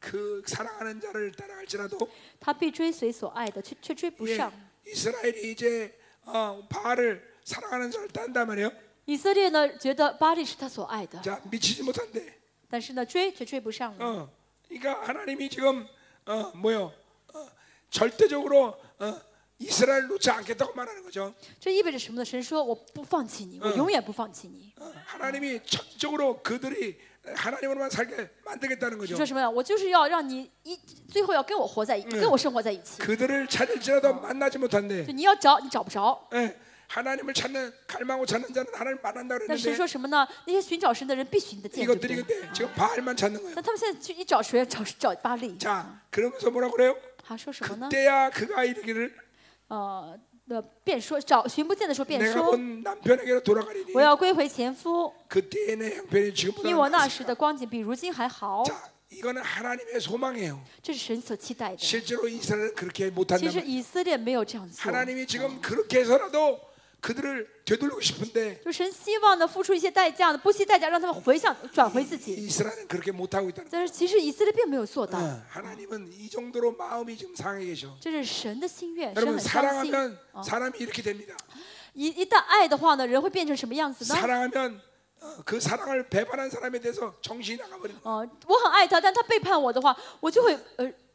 그 사랑하는 자를 따라갈지라도 他必追随所爱的，却却追不 예, 上。 이스라엘이 이제 어, 바알을 사랑하는 자를 딴단 말이에요. 以色列呢，觉得巴利是他所爱的， 자, 미치지 못한대. 但是呢，追却追不上了。 어, 그러니까 하나님이 지금 어, 뭐요? 어, 절대적으로 어, 이스라엘 놓지 않겠다고 말하는 거죠. 这意味着什么呢？神说：“我不放弃你，我永远不放弃你。 어, 하나님이 전적으로 그들이 하나님으로만 살게 만들겠다는 你 거죠. 说什么呢？我就是要让你一最后要跟我活在一，跟我生活在一起。 그들을 찾을지라도 만나지 못한대. 就你要找，你找不着。 예, 하나님을 찾는 갈망하고 찾는 자는 하나님 만난다 但神 그랬는데 说什么呢？那些寻找神的人必寻得见，对不 이것들이 对？ 근데 지금 바알만 찾는 거예요. 那他们现在去一找谁？找找巴利。 자, 그러면서 뭐라 그래요? 他说什么呢？ 그때야 그가 이르기를 呃， 呃，便说找寻不见的时候便 내가 说， 본 남편에게로 돌아가리니 我要归回前夫， 그때의 내 형편이 지금보다 因我那 나았으리라. 时的光景比如今还好。 자, 이거는 하나님의 소망이에요. 这是神所期待的。 실제로 이스라엘은 그렇게 其 못한단 实 말이에요. 以色列没有这样做， 하나님이 지금 그렇게 해서라도 그들을 되돌리고 싶은데 就神希望呢付出一些代价呢，不惜代价让他们回向转回自己。 이스라엘은 그렇게 못하고 있다는 但是其实以色列并没有做 거예요. 到， 어, 하나님은 이 정도로 마음이 지금 상해 계셔. 这是神的心愿，神 여러분 很相信。 사랑하면 사람이 이렇게 됩니다. 一一旦爱的话呢，人会变成什么样子呢？ 사랑하면 어, 그 사랑을 배반한 사람에 대해서 정신이 나가버리는 거예요. 哦、我很爱他，但他背叛我的话，我就会呃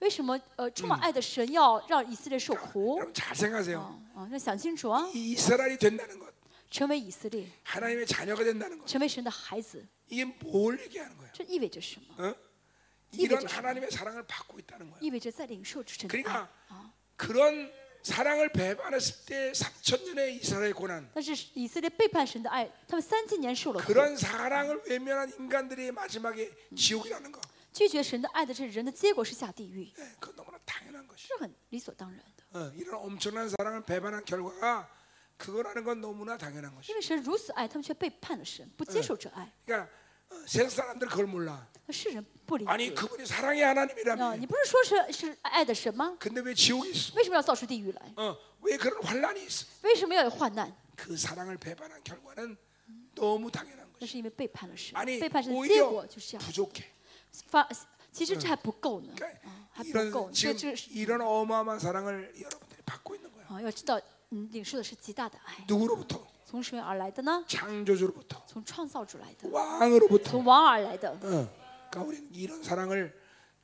为什么呃充满爱的神要让以色列受苦？ 여러분 잘 생각하세요. 啊啊，那想清楚啊！ 이 이스라엘이 된다는 것, 成为以色列， 하나님의 자녀가 된다는 것, 成为神的孩子， 이게 뭘 얘기하는 거예요? 这意味着什么？ 어? 이런 하나님의 사랑을 받고 있다는 거예요. 意味着在领受神的爱 그러니까 啊。 그런 사랑을 배반했을 때 3천 년의 이스라엘 고난, 但是以色列背叛神的爱，他们三千年受了苦。 그런 사랑을 외면한 인간들이 마지막에 지옥이라는 거, 拒绝神的爱的这人的结果是下地狱， 예, 그건 너무나 당연한 것이죠. 是很理所当然的。 어, 이런 엄청난 사랑을 배반한 결과가 그거라는 건 너무나 당연한 것이죠. 因为神如此爱，他们却背叛了神，不接受这爱。 그러니까 어, 세상 사람들 그걸 몰라. 那世人不理 아니 解。 그분이 사랑의 啊， 하나님이라며. 你不是说是是爱的神吗？ 근데 왜 지옥이 있어? 为什么要造出地狱来？ 어, 왜 그런 환란이 있어? 为什么要有患难？ 그 사랑을 배반한 결과는 너무 당연한 那 것이. 是因为背叛了神 아니 ，背叛神的结 오히려 果就是这样。 부족해. 发，其实这还不够呢， 그러니까 啊，还不够。 이런 这 지금 这是 이런 어마어마한 사랑을 여러분들이 받고 있는 거야. 啊，要知道，嗯，领受的是极大的爱， 누구로부터? 从谁而来的呢？ 창조주로부터, 从创造主来的， 왕으로부터. 从王而来的。 어. 그러니까 우리는 이런 사랑을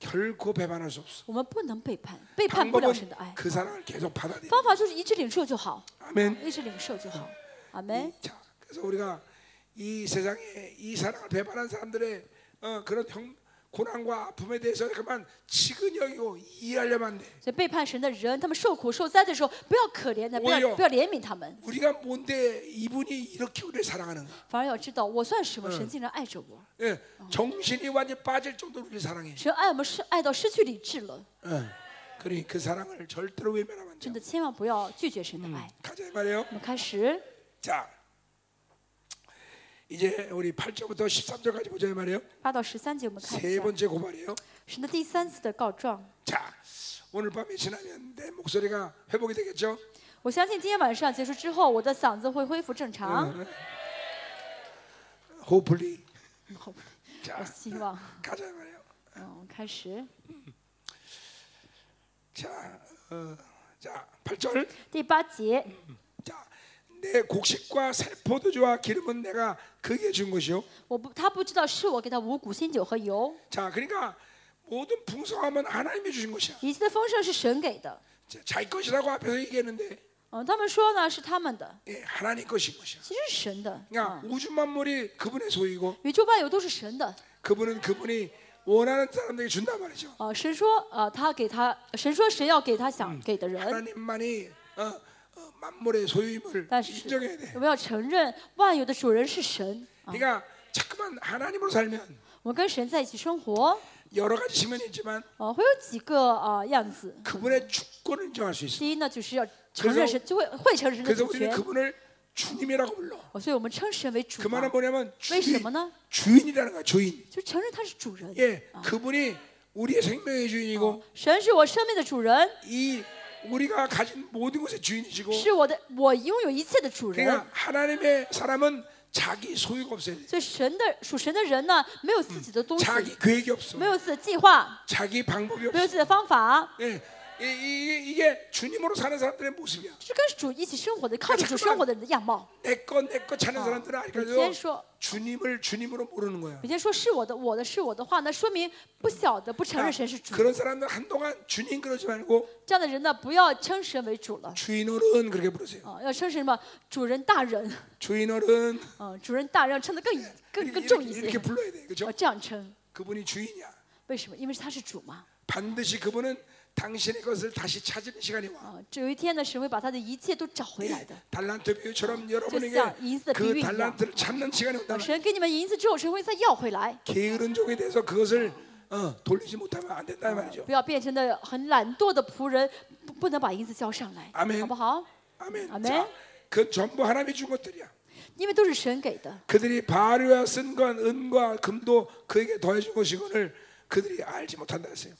결코 배반할 수 없어. 我们不能背叛，背叛不了 방법은 神的爱。 그 사랑을 계속 받아들여. 方法就是一直领受就好， 아멘. 一直领受就好。阿门。 자, 그래서 우리가 이 세상에 이 사랑을 배반한 사람들의 어, 그런 형, 고난과 아픔에 대해서 그만 치근히 여기고 이해하려면 안 돼. 所以背叛神的人，他们受苦受灾的时候，不要可怜的，不 오히려 要不要怜悯他们， 우리가 뭔데 이분이 이렇게 우리를 사랑하는가? 反而要知道我算什么，神竟然爱着我。 예, 정신이 완전 빠질 정도로 우리 사랑해. 神爱我们是爱到失去理智了， 어. 그러니 그 사랑을 절대로 외면하면 안 돼. 真的千万不要拒绝神的爱。 가자 이 말이에요. 我们开始 자, 이제 우리 8절부터 13절까지 보자 이 말이에요. 八到十三节，我们看一 세 下 번째 고발이에요. 神的第三次的告状。 자, 오늘 밤에 지나면 내 목소리가 회복이 되겠죠? 我相信今天晚上结束之后，我的嗓子会恢复正常。 Hopefully. 我 자, 希望， 가자 이 말이에요. 嗯，我们开始 자, 어, 자, 8절. 第八节。 자, 내 곡식과 새 포도주와 기름은 내가 그에게 준 것이요. 我不，他不知道是我给他五谷新酒和油， 자, 그러니까 모든 풍성함은 하나님이 주신 것이야. 一切的丰盛是神给的。 자, 자기 것이라고 앞에서 얘기했는데 嗯，他们说呢是他们的， 예, 하나님 것인 것이야. 其实是神的。 그러니까 嗯， 우주 만물이 그분의 소유고 宇宙万有都是神的。 그분은 그분이 원하는 사람들에게 준단 말이죠. 啊，神说，呃，他给他，神说神要给他想给的人， 하나님만이 어, 어, 만물의 소유임을 但是 인정해야 돼. 我们要承认万有的主人是神。啊， 그러니까 자꾸만 하나님으로 살면 我们跟神在一起生活， 여러 가지 측면이 있지만 呃，会有几个啊、样子。 그분의 주권을 인정할 수 있어. 第一呢，就是要承认神，就会会承认神的 그래서 主 우리는 权。 그분을 주님이라고 불러. 哦，所以我们称神为主 그 嘛 말은 뭐냐면 为什 주인, 么呢？ 주인이라는 거야. 주인. 就承认他是主人。 예, 그분이 우리의 생명의 주인이고 神是我生命的主人， 이 우리가 가진 모든 것의 주인이시고 是我的，我拥有一切的主人。 그러니까 하나님의 사람은 자기 소유가 없어야 돼. 所以神的属神的人呢，没有自己的东西， 자기 계획이 없어. 没有自己的计划， 자기 방법이 没有 없어. 自己的方法， 예, 이, 이, 이게 주님으로 사는 사람들의 모습이야. 这是跟主一起生活的，靠着主生活的人的样貌。 내거 내 거 찾는 사람들은 每天 아직까지도 说， 주님을 주님으로 모르는 거야. 每天说是我的，我的是我的话，那说明不晓得，不承认神是主。 그런 사람들 한동안 주님 그러지 말고 这样的人呢，不要称神为主了， 주인어른 그렇게 부르세요. 啊，要称神什么主人大人， 주인어른 啊，主人大人要称的更更 이렇게, 更重一 이렇게, 些 이렇게 ， 불러야 돼. 그죠? 啊，这样称， 그분이 주인이야. 为什么？因为他是主嘛， 반드시 그분은 당신의 것을 다시 찾는 시간이 와. 啊，这有一天呢，神会把他的一切都找回来的。 달란트 비유처럼 여러분에게 자, 인스 그 비유이야. 달란트를 찾는 시간이 온다. 神给你们银子之后，神会再要回来， 게으른 종에 대해서 그것을 어, 돌리지 못하면 안 된다 이 말이죠. 不要变成的很懒惰的仆人，不不能把银子交上来，阿门好不好？ 아멘. 아멘. 자, 그 전부 하나님이 준 것들이야. 因为都是神给的， 그들이 바르와 쓴 건 은과 금도 그에게 더해준 것이거늘 그들이 알지 못한다 했어요.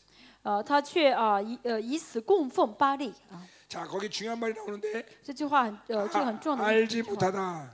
呃，他却啊以呃以死供奉巴利啊， 자, 거기 중요한 말이 나오는데 这句话很呃这个 아, 很重要的一 알지 句话， 못하다.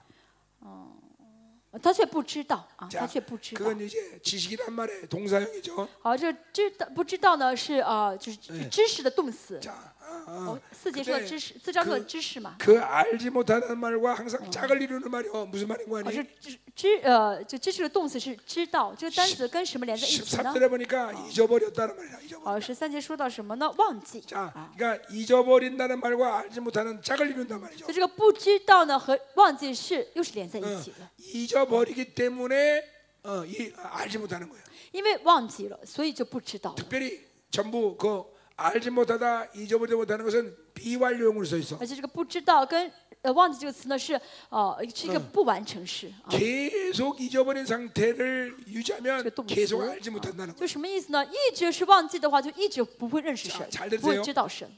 呃他却不知道啊， 자, 他却不知道。 그건 이제 지식이란 말의 동사형이죠. 好，这知道不知道呢是啊就是哎知识的动词。 자, 아, 哦 아. ，四节说的 근데 知识，四章说的 그 知识嘛。 그 알지 못하는 말과 항상 짝을 이루는 말이 어, 무슨 말인 哦， 거니? 是知知呃，这知识的动词是知道，这个单词跟什么连在一起呢？ 13절에 보니까 잊어버렸다는 말이야. 잊어버. 哦，十三节说到什么呢？忘记。 자, 啊， 그러니까 잊어버린다는 말과 알지 못하는 짝을 이룬단 말이죠. 所以这个不知道呢和忘记是又是连在一 어, 起的， 잊어버리기 때문에 어, 이, 알지 못하는 거예요. 因为忘记了，所以就不知道了。 특별히 전부 그 알지 못하다 잊어버리지 못하는 것은 비완료형으로 써 있어. 而且这个不知道跟呃忘记这个词呢是呃是一个不完成式啊。 계속 잊어버린 상태를 유지하면 这个动词 계속 알지 못한다는 就 거예요. 什么意思呢？一直是忘记的话，就一直不会认识 자 神 잘 ，不会 들으세요. 知道神。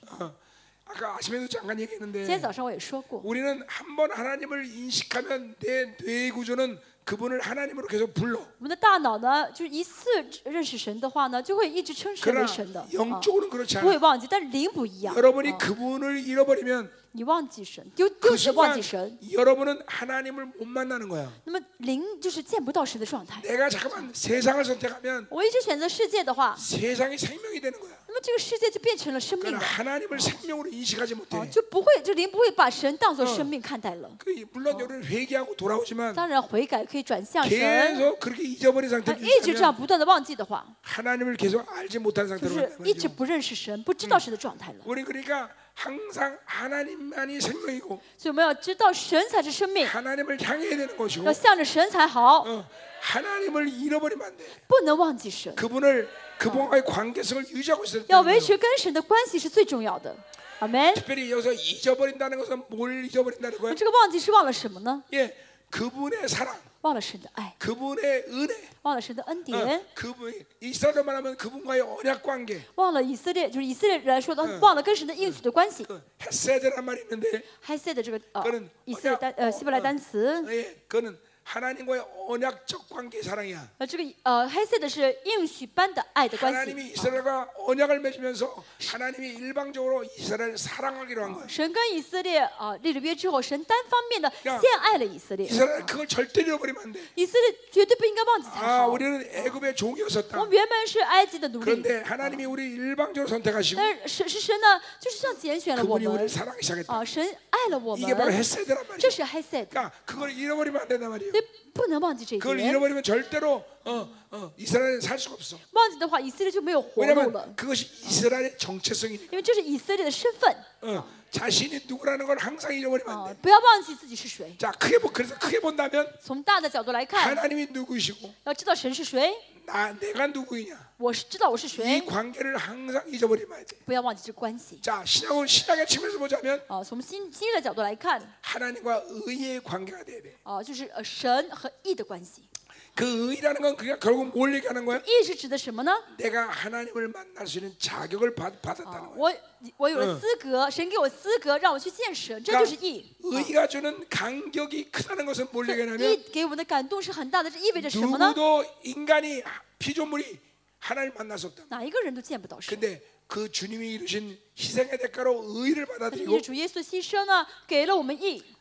어, 아까 아침에도 잠깐 今天 얘기했는데 早上我也说过， 우리는 한 번 하나님을 인식하면 내 뇌 구조는 그분을 하나님으로 계속 불러. 我们的大脑呢，就是一次认识神的话呢，就会一直称神为 그러나 神的，啊 영적으로는 그렇지 不会 않아. 忘记。但是灵不一样， 여러분이 啊 그분을 잃어버리면 你忘记神，丢 그 丢忘 순간 记神， 여러분은 하나님을 못 만나는 거야. 那么灵就是见不到神的状态。 내가 잠깐만 세상을 선택하면 我一直选择世界的话， 세상이 생명이 되는 거야. 那么这个世界就变成了生命 그러나 了， 하나님을 생명으로 인식하지 啊， 못해. 就不会这灵不会把神当作生命看待了。 그 물론 여러분 회개하고 돌아오지만 当然悔改可以转向神， 계속 그렇게 잊어버린 但 상태를 一直这样 유지하면 不断的忘记的话， 하나님을 계속 알지 못한 就 상태로 是 간다는 一直 거죠. 不认识神，不知道神的状态了。 우리 그러니까 항상 하나님만이 생명이고 所以我们要知道神才是生命， 하나님을 향해야 되는 것이고 要向着神才好， 어, 하나님을 잃어버리면 안 돼. 不能忘记神， 그분을 그분과의 관계성을 유지하고 있어야 要 되는 维 거예요. 持跟神的关系是最重要的。阿门。 특별히 여기서 잊어버린다는 것은 뭘 잊어버린다는 거예요? 这个忘记是忘了什么呢？ 예, 그분의 사랑, 忘了神的爱， 그분의 은혜, 忘了神的恩 어, 典， 그분 이스라엘로 말하면 그분과의 언약 관계, 忘了以色列，就是以色列人来说的，忘了跟神的应许的关系。 그 헤세드란 말이 있는데 嗨塞的这个呃 그는 以色列单呃希伯来单词， 예, 그는 하나님과의 언약적 관계 사랑이야. 呃这个呃嗨塞的是应许般的爱的关 하나님이 系。 이스라엘과 언약을 맺으면서 하나님이 일방적으로 이스라엘을 사랑하기로 한 거예요. 神跟以色列啊立了约之后，神单方面的 야 献爱了以色列， 이스라엘 그걸 절대 잃어버리면 안 돼. 以色列绝对不应该忘记才 아, 好。 우리는 애굽의 종이었었다. 我们原本是埃及的奴隶， 그런데 하나님이 우리 일방적으로 선택하시고 但是神是神呢，就是这样拣选了我 그분이 们 우리를 사랑하기 시작했다. 啊，神爱了我 이게 바로 们， 헤세드란 这 말이야. 是嗨塞的， 그러니까 그걸 잃어버리면 안 된단 말이에 요. 所以不能忘记这一 그걸 点。 잃어버리면 절대로 어, 어, 이스라엘은 살 수가 없어. 忘记的话，以色列就没有活路了 왜냐하면 ， 그것이 이스라엘의 정체성이니까. 因为这是以色列的身份 어, 자신이 누구라는 걸 항상 잃어버리면 안 啊 돼. ，不要忘记自己是谁。 자, 크게 보, 그래서 크게 본다면 从大的角度来看， 하나님이 누구이시고 要知道神是谁， 나 내가 누구이냐 我是知道我是 이 谁， 관계를 항상 잊어버리면 안 돼. 不要忘记这个关系。 자, 신약을 신약의 측면에서 보자면 啊，从新新约的角度来看， 하나님과 의의 관계가 돼야 돼. 啊，就是呃神和义的关系。 그 의라는 건 그냥 결국 뭘 얘기하는 거야? 义是指的什么呢？ 내가 하나님을 만날 수 있는 자격을 받, 啊 받았다는 거야. 我我有了资格，神给我资格让我去见神，这就是义。 의가 주는 간격이 크다는 것은 뭘 义 얘기하냐면 给我们的感动是很大的，这意味着什么呢？ 누구도 인간이 피조물이 하나님을 만날 수 없다. 哪一个人都见不到神。 근데 그 주님이 이루신 희생의 대가로 의를 받아들이고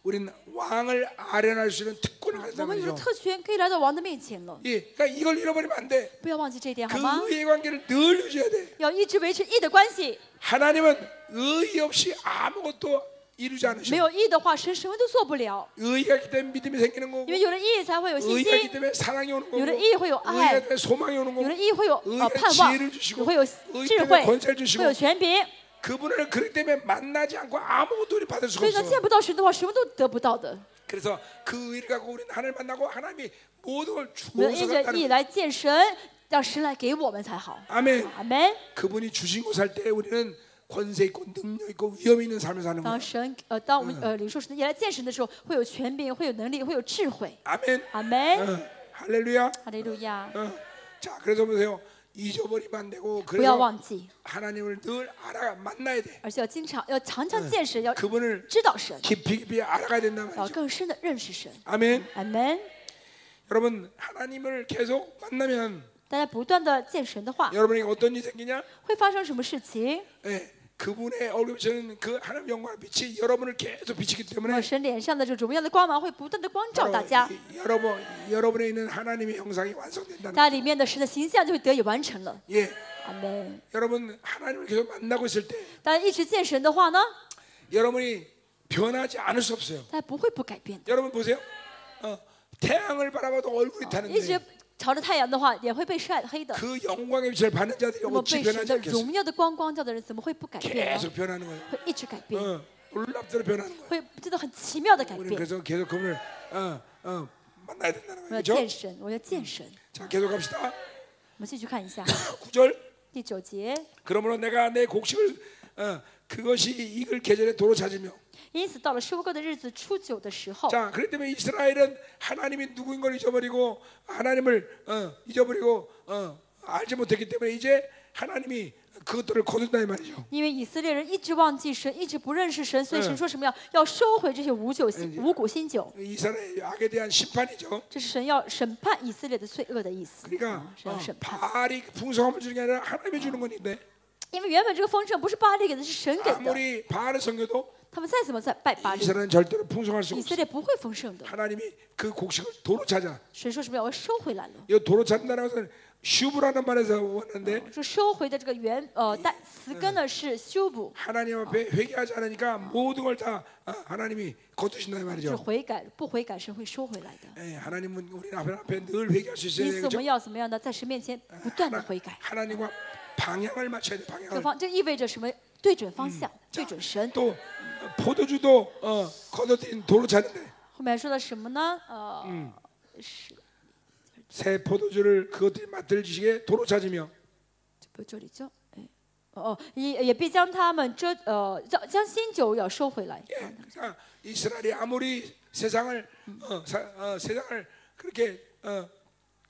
우리는 왕을 아련할 수 있는 특권을 가졌단 말이죠. 예, 그러니까 이걸 잃어버리면 안 돼. 그 의의 관계를 늘 유지해야 돼. 하나님은 의의 없이 아무것도 이루지 没 않으셔. 有义的话，神什么都做不了。 의가 있기 때문에 믿음이 생기는 거고 因为有了义才会有信 의가 있기 心， 때문에 사랑이 오는 거고 有了义会有 의가 爱 때문에 소망이 오는 有了 거고 义会有呃 의가 盼望， 지혜를 주시고 也会有 의 智 때문에 慧， 권세를 会 주시고 有权柄。 그분을 그렇기 때문에 만나지 않고 아무것도 우리 받을 수가 所以呢， 없어. 见不到神的话，什么都得不到的。 그래서 그 의를 갖고 우리는 하나님을 만나고 하나님이 모든 걸 我们 주어서 因着义 간다는 来见神，让神来给我们才好。 아멘. 阿门。 그분이 주신 곳 살 때 우리는 권세 있고 능력 있고 위험 있는 삶을 사는 当 거야. 神呃，当我们呃领受神的义来见神的时候，会有权柄，会有能力，会有智慧。 아멘. 阿门。 어, 할렐루야. 哈利路亚。 어. 자, 그래서 보세요. 잊어버리면 안 되고 不要 그래서 忘记， 하나님을 늘 알아 만나야 돼. 而且要经常要常常见神，要 그분을 知道神， 깊이 깊이 알아가야 된단 要 말이죠. 更深的认识神。 아멘. 阿门。 여러분 하나님을 계속 만나면 大家不断的见神的话， 여러분에게 어떤 일이 생기냐? 会发生什么事情？ 예, 그분의 얼굴 비치는 그 하나님 영광의 빛이 여러분을 계속 비치기 那 때문에 么神脸上的这种荣耀的光芒会不断的光照 바로 大家， 이- 여러분 여러분에 있는 하나님의 형상이 완성된다는 大家里面的神的形象就会得以完成了。 예, 阿门。 여러분 하나님을 계속 만나고 있을 때 大家一直见神的话呢， 여러분이 변하지 않을 수 없어요. 大家不会不改变的。 여러분 보세요. 어, 태양을 바라봐도 얼굴이 一直 타는데 朝着太阳的话，也会被晒黑的。 그 영광의 빛을 받는 자들이 那么 어찌 被神 변하지 的 않겠어요? 荣耀的光光照的人，怎么会不改变呢？ 계속 변하는 거예요. 会一直改变， 어, 놀랍대로 변하는 거예요. 会真的很奇妙的改 우리는 变。 그래서 계속 그분을 어, 어, 만나야 된다는 我 거예요. 要 그렇죠? 见神，我要见神。 자, 계속 갑시다. 我们继续看一下 9절 第九节。 그러므로 내가 내 곡식을 어, 그것이 익을 계절에 도로 찾으며 因此，到了收割的日子初九的时候， 자, 그렇기 때문에 이스라엘은 하나님이 누구인 걸 잊어버리고 하나님을 어, 잊어버리고 어, 알지 못했기 때문에 이제 하나님이 그것들을 거둔다 이 말이죠. 因为以色列人一直忘记神，一直不认识神，所以嗯神说什么要要收回这些五酒新五谷新酒， 이스라엘 악에 대한 심판이죠. 这是神要审判以色列的罪恶的意思。 그러니까 啊神要 어, 审判， 바알이 풍성함을 주는 게 아니라 하나님이 주는 건데 因为原本这个丰盛不是巴利给的，是神给的。 아무리 바알을 섬겨도 他们再怎么在拜巴利， 이스라엘은 절대로 풍성할 수 以 없어. 色列不会丰盛的。 하나님이 그 곡식을 도로 찾아. 神说什么要收回来了？ 이 도로 찾는다는 것은 슈브라는 말에서 왔는데 说收回的这个原呃代词根呢是修补， 하나님 앞에 회개하지 않으니까 모든 걸 다 어, 하나님이 거두신다 이 是 말이죠. 悔改，不悔改神会收回来的。 예, 하나님은 우리 앞에 앞에 늘 회개할 수 있어야 因此我 되죠. 们要怎么样呢？在神面前不断的悔改。 하나님과 방향을 맞춰야 돼 这 방향을. 方这意味着什么？对准方向，对准神。 또 어, 포도주도 어, 거둬들인 도로 찾는데 后面说的什么呢？呃，是 새 포도주를 그것들이 맡을 지식에 도로 찾으며 不这里叫哎。哦，也也必将他们这呃将将新酒要收回来。 예, 그러니까 이스라엘이 아무리 세상을 어, 사, 어, 세상을 그렇게 어,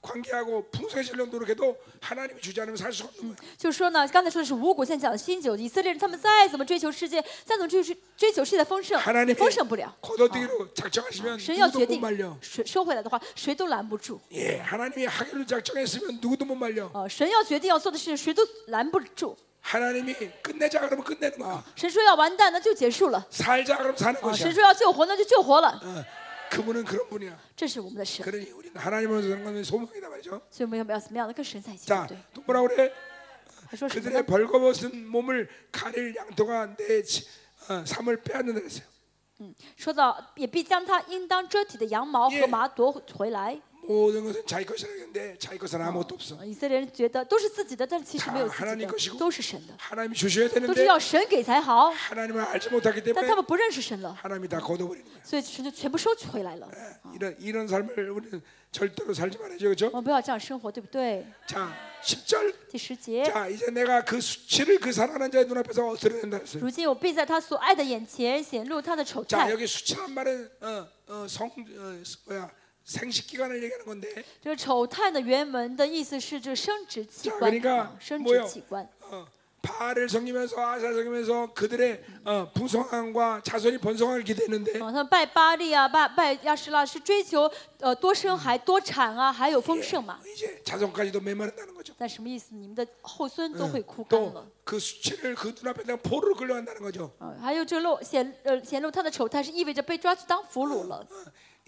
관계하고 풍성해지려고 노력해도 하나님이 주지 않으면 살 수가 없는 거예요. 就是说呢，刚才说的是五谷，现在讲的新酒。以色列人他们再怎么追求世界，再怎么追求追求世界的丰盛， 하나님이 丰盛不了。 거둬들이로 작정하시면 神要 누구도 决 못 定 말려. 收收回来的话，谁都拦不住。 예, 하나님이 하기로 작정했으면 누구도 못 말려. 呃，神要决定要做的事情，谁都拦不住。 하나님이 끝내자 그러면 끝내는 거야. 神说要完蛋，那就结束了。 살자 그러면 사는 啊， 것이야. 神说要救活，那就救活了。 어, 그분은 그런 분이야. 这是我们的神， 그러니 우리는 하나님으로서 사는 건 소망이다 말이죠. 所以我们要不要怎么样的跟神在一起？ 자, 对， 또 뭐라 그래? 还说什么 그들의 呢？ 벌거벗은 몸을 가릴 양토가 내 지- 어, 삶을 빼앗는다 그랬어요. 说到也必将他应当遮体的羊毛 예 和麻夺回来。 모든 것은 자기 것이라 했는데 자기 것은 아무것도 없어. 呃以色列人觉得都是自己的，但是其实没有自 다 己 하나님 것이고 的，都是神的， 하나님이 주셔야 都是 되는데 要神给才好。 하나님을 알지 못하기 但 때문에 他们不认识神了， 하나님이 다 걷어버리는 거야. 所以神就全部收取回来了。 예, 이런 이런 삶을 우리는 절대로 살지 말아야죠, 그렇죠? 我们不要这样生活，对不对？ 자, 10절. 第十节， 자, 이제 내가 그 수치를 그 사랑하는 자의 눈앞에서 드러낸다 했어요. 如今我必在他所爱的眼前显露他的丑 자, 态。 여기 수치란 말은 어, 어, 성 어, 뭐야? 생식 기관을 얘기하는 건데 这个丑态的原文的意思是这个生殖器 자 官 그러니까 啊，生 뭐요 殖器官。 어, 바알을 섬기면서 아사를 섬기면서 그들의 어, 풍성함과 자손이 번성하길 기대했는데 啊，他们拜巴利啊，拜拜亚什拉是追求呃多生孩、多产啊，还有丰盛嘛。 이제 자손까지도 메마른다는 거죠. 但什么意思？你们的后孙都会枯干了。 또 그 수치를 그 눈앞에다 포로로 끌려간다는 거죠. 啊，还有这露显呃显露他的丑态，是意味着被抓去当俘虏了。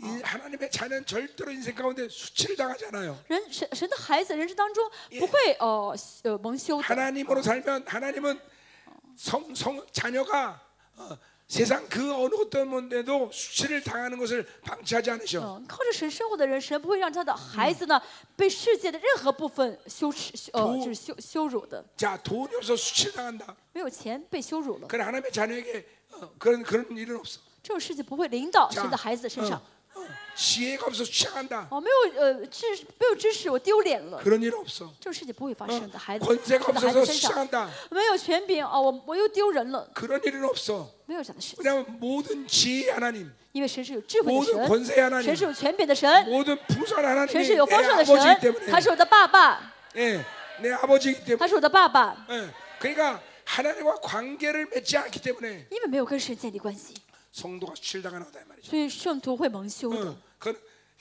이 하나님의 자녀는 절대로 인생 가운데 수치를 당하지 않아요. 人神神的孩子人生当中不会呃呃蒙羞的。 하나님으로 살면 하나님은 성, 성 자녀가 어, 세상 그 어느 것 때문에도 수치를 당하는 것을 방치하지 않으셔. 嗯，靠着神生活的人，神不会让他的孩子呢被世界的任何部分羞耻，羞呃图就是羞羞辱的。 자 돈이 없어 수치를 당한다. 没有钱被羞辱了， 그래 하나님의 자녀에게 어, 그런 그런 일은 없어. 这种事情不会临到 자, 神的孩子身上。 어, 어, 지혜가 없어 수치한다. 哦，没有呃知没有知识，我丢脸了， 그런 일 없어. 这种事情不会发 어, 生的。孩子， 권세가 神的孩 없어서 子身上 수치한다. 没有权柄哦，我我又丢人了， 그런 일은 없어. 没有这样的事情， 왜냐하면 모든 지혜의 하나님, 因为神是有智慧的 모든 神， 권세의 하나님, 神是有权柄的神， 모든 풍성한 神 하나님이 是有 내 丰盛的 아버지이기 神， 때문에, 他是我的爸爸， 예, 내 아버지이기 他 때문에, 是我的爸爸， 예, 그러니까 하나님과 관계를 맺지 않기 때문에 因为没有跟神建立关系， 성도가 수치를 당하는 거다 이 말이죠. 所以圣徒会蒙羞的 어, 。 그,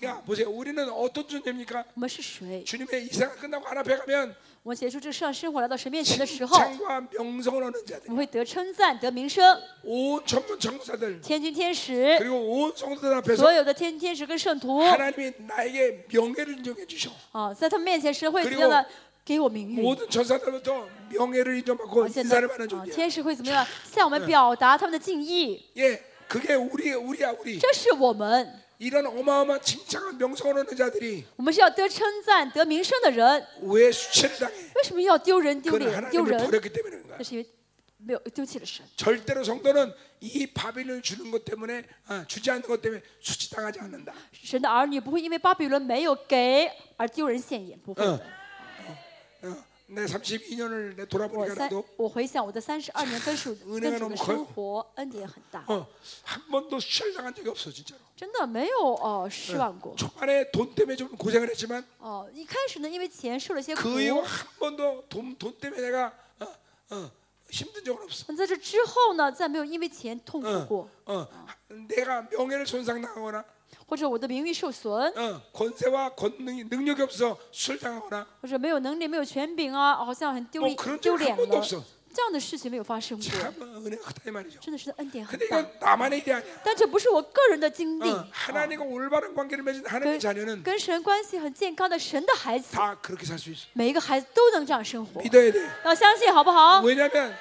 야 보세요. 우리는 어떤 존재입니까? 我们是谁？ 주님의 이 생활 끝나고 하나 앞에 가면 我们结束这个世上生活来到神面前的时候， 칭찬과 명성을 얻는 我 자들, 们会得称赞、得名声。 온 전문 전사들 天君天使， 그리고 온 성도들 앞에서 所有的天天使跟圣徒 하나님이 나에게 명예를 인정해 주셔. 啊，在他们面前，神会 그리고 怎么样的给我名誉？ 모든 전사들부터 명예를 인정받고 啊现 인사를 在 받는 啊， 존재. 天使会怎么样向我们表达他们的敬意？ 예, 그게 우리 우리야 우리. 这是我们， 이런 어마어마한 칭찬과 명성을 얻는 자들이 我们是要得称赞、得名声的人。 왜 수치를 당해? 为什么要丢人、丢 그는 脸、丢 하나님을 人？ 버렸기 때문에 그런 거야. 这是因为没有丢弃了神。 절대로 성도는 이 바빌을 주는 것 때문에 아, 주지 않는 것 때문에 수치당하지 않는다. 神的儿女不会因为巴比伦没有给而丢人现眼，不会的。 어, 내 32년을 내 我 돌아보니까 三 나도 ，我回想我的三十二年跟主 은혜가 跟主 너무 的 커요 生活，恩典很大， 어, 한 번도 수치를 당한 적이 없어 진짜로. 真的没有哦失望过。 초반에 돈 때문에 좀 고생을 했지만 哦，一开始呢，因为钱受了些苦， 그 이후 한 번도 돈, 돈 때문에 내가 어, 어, 힘든 적은 없어. 那在这之后呢，再没有因为钱痛苦过， 어, 내가 명예를 손상당하거나 或者我的名誉受损， 어, 권세와 권능 능력이 없어 술당하거나 或者没有能力、没有权柄啊，好像很丢 뭐 脸 그런 丢 적한 脸 번도 了。 없어. 这样的事情没有发生过， 참 은혜가 크다 이 말이죠. 真的是恩典很 근데 大。 이건 나만의 일이 아니야. 但这不是我个人的经历， 어, 하나님과 올바른 관계를 맺은 하나님의 跟 자녀는 跟神关系很健康的神的孩子， 다 그렇게 살 수 있어. 每一个孩子都能这样生活， 믿어야 돼. 要相信好不好？ 왜냐하면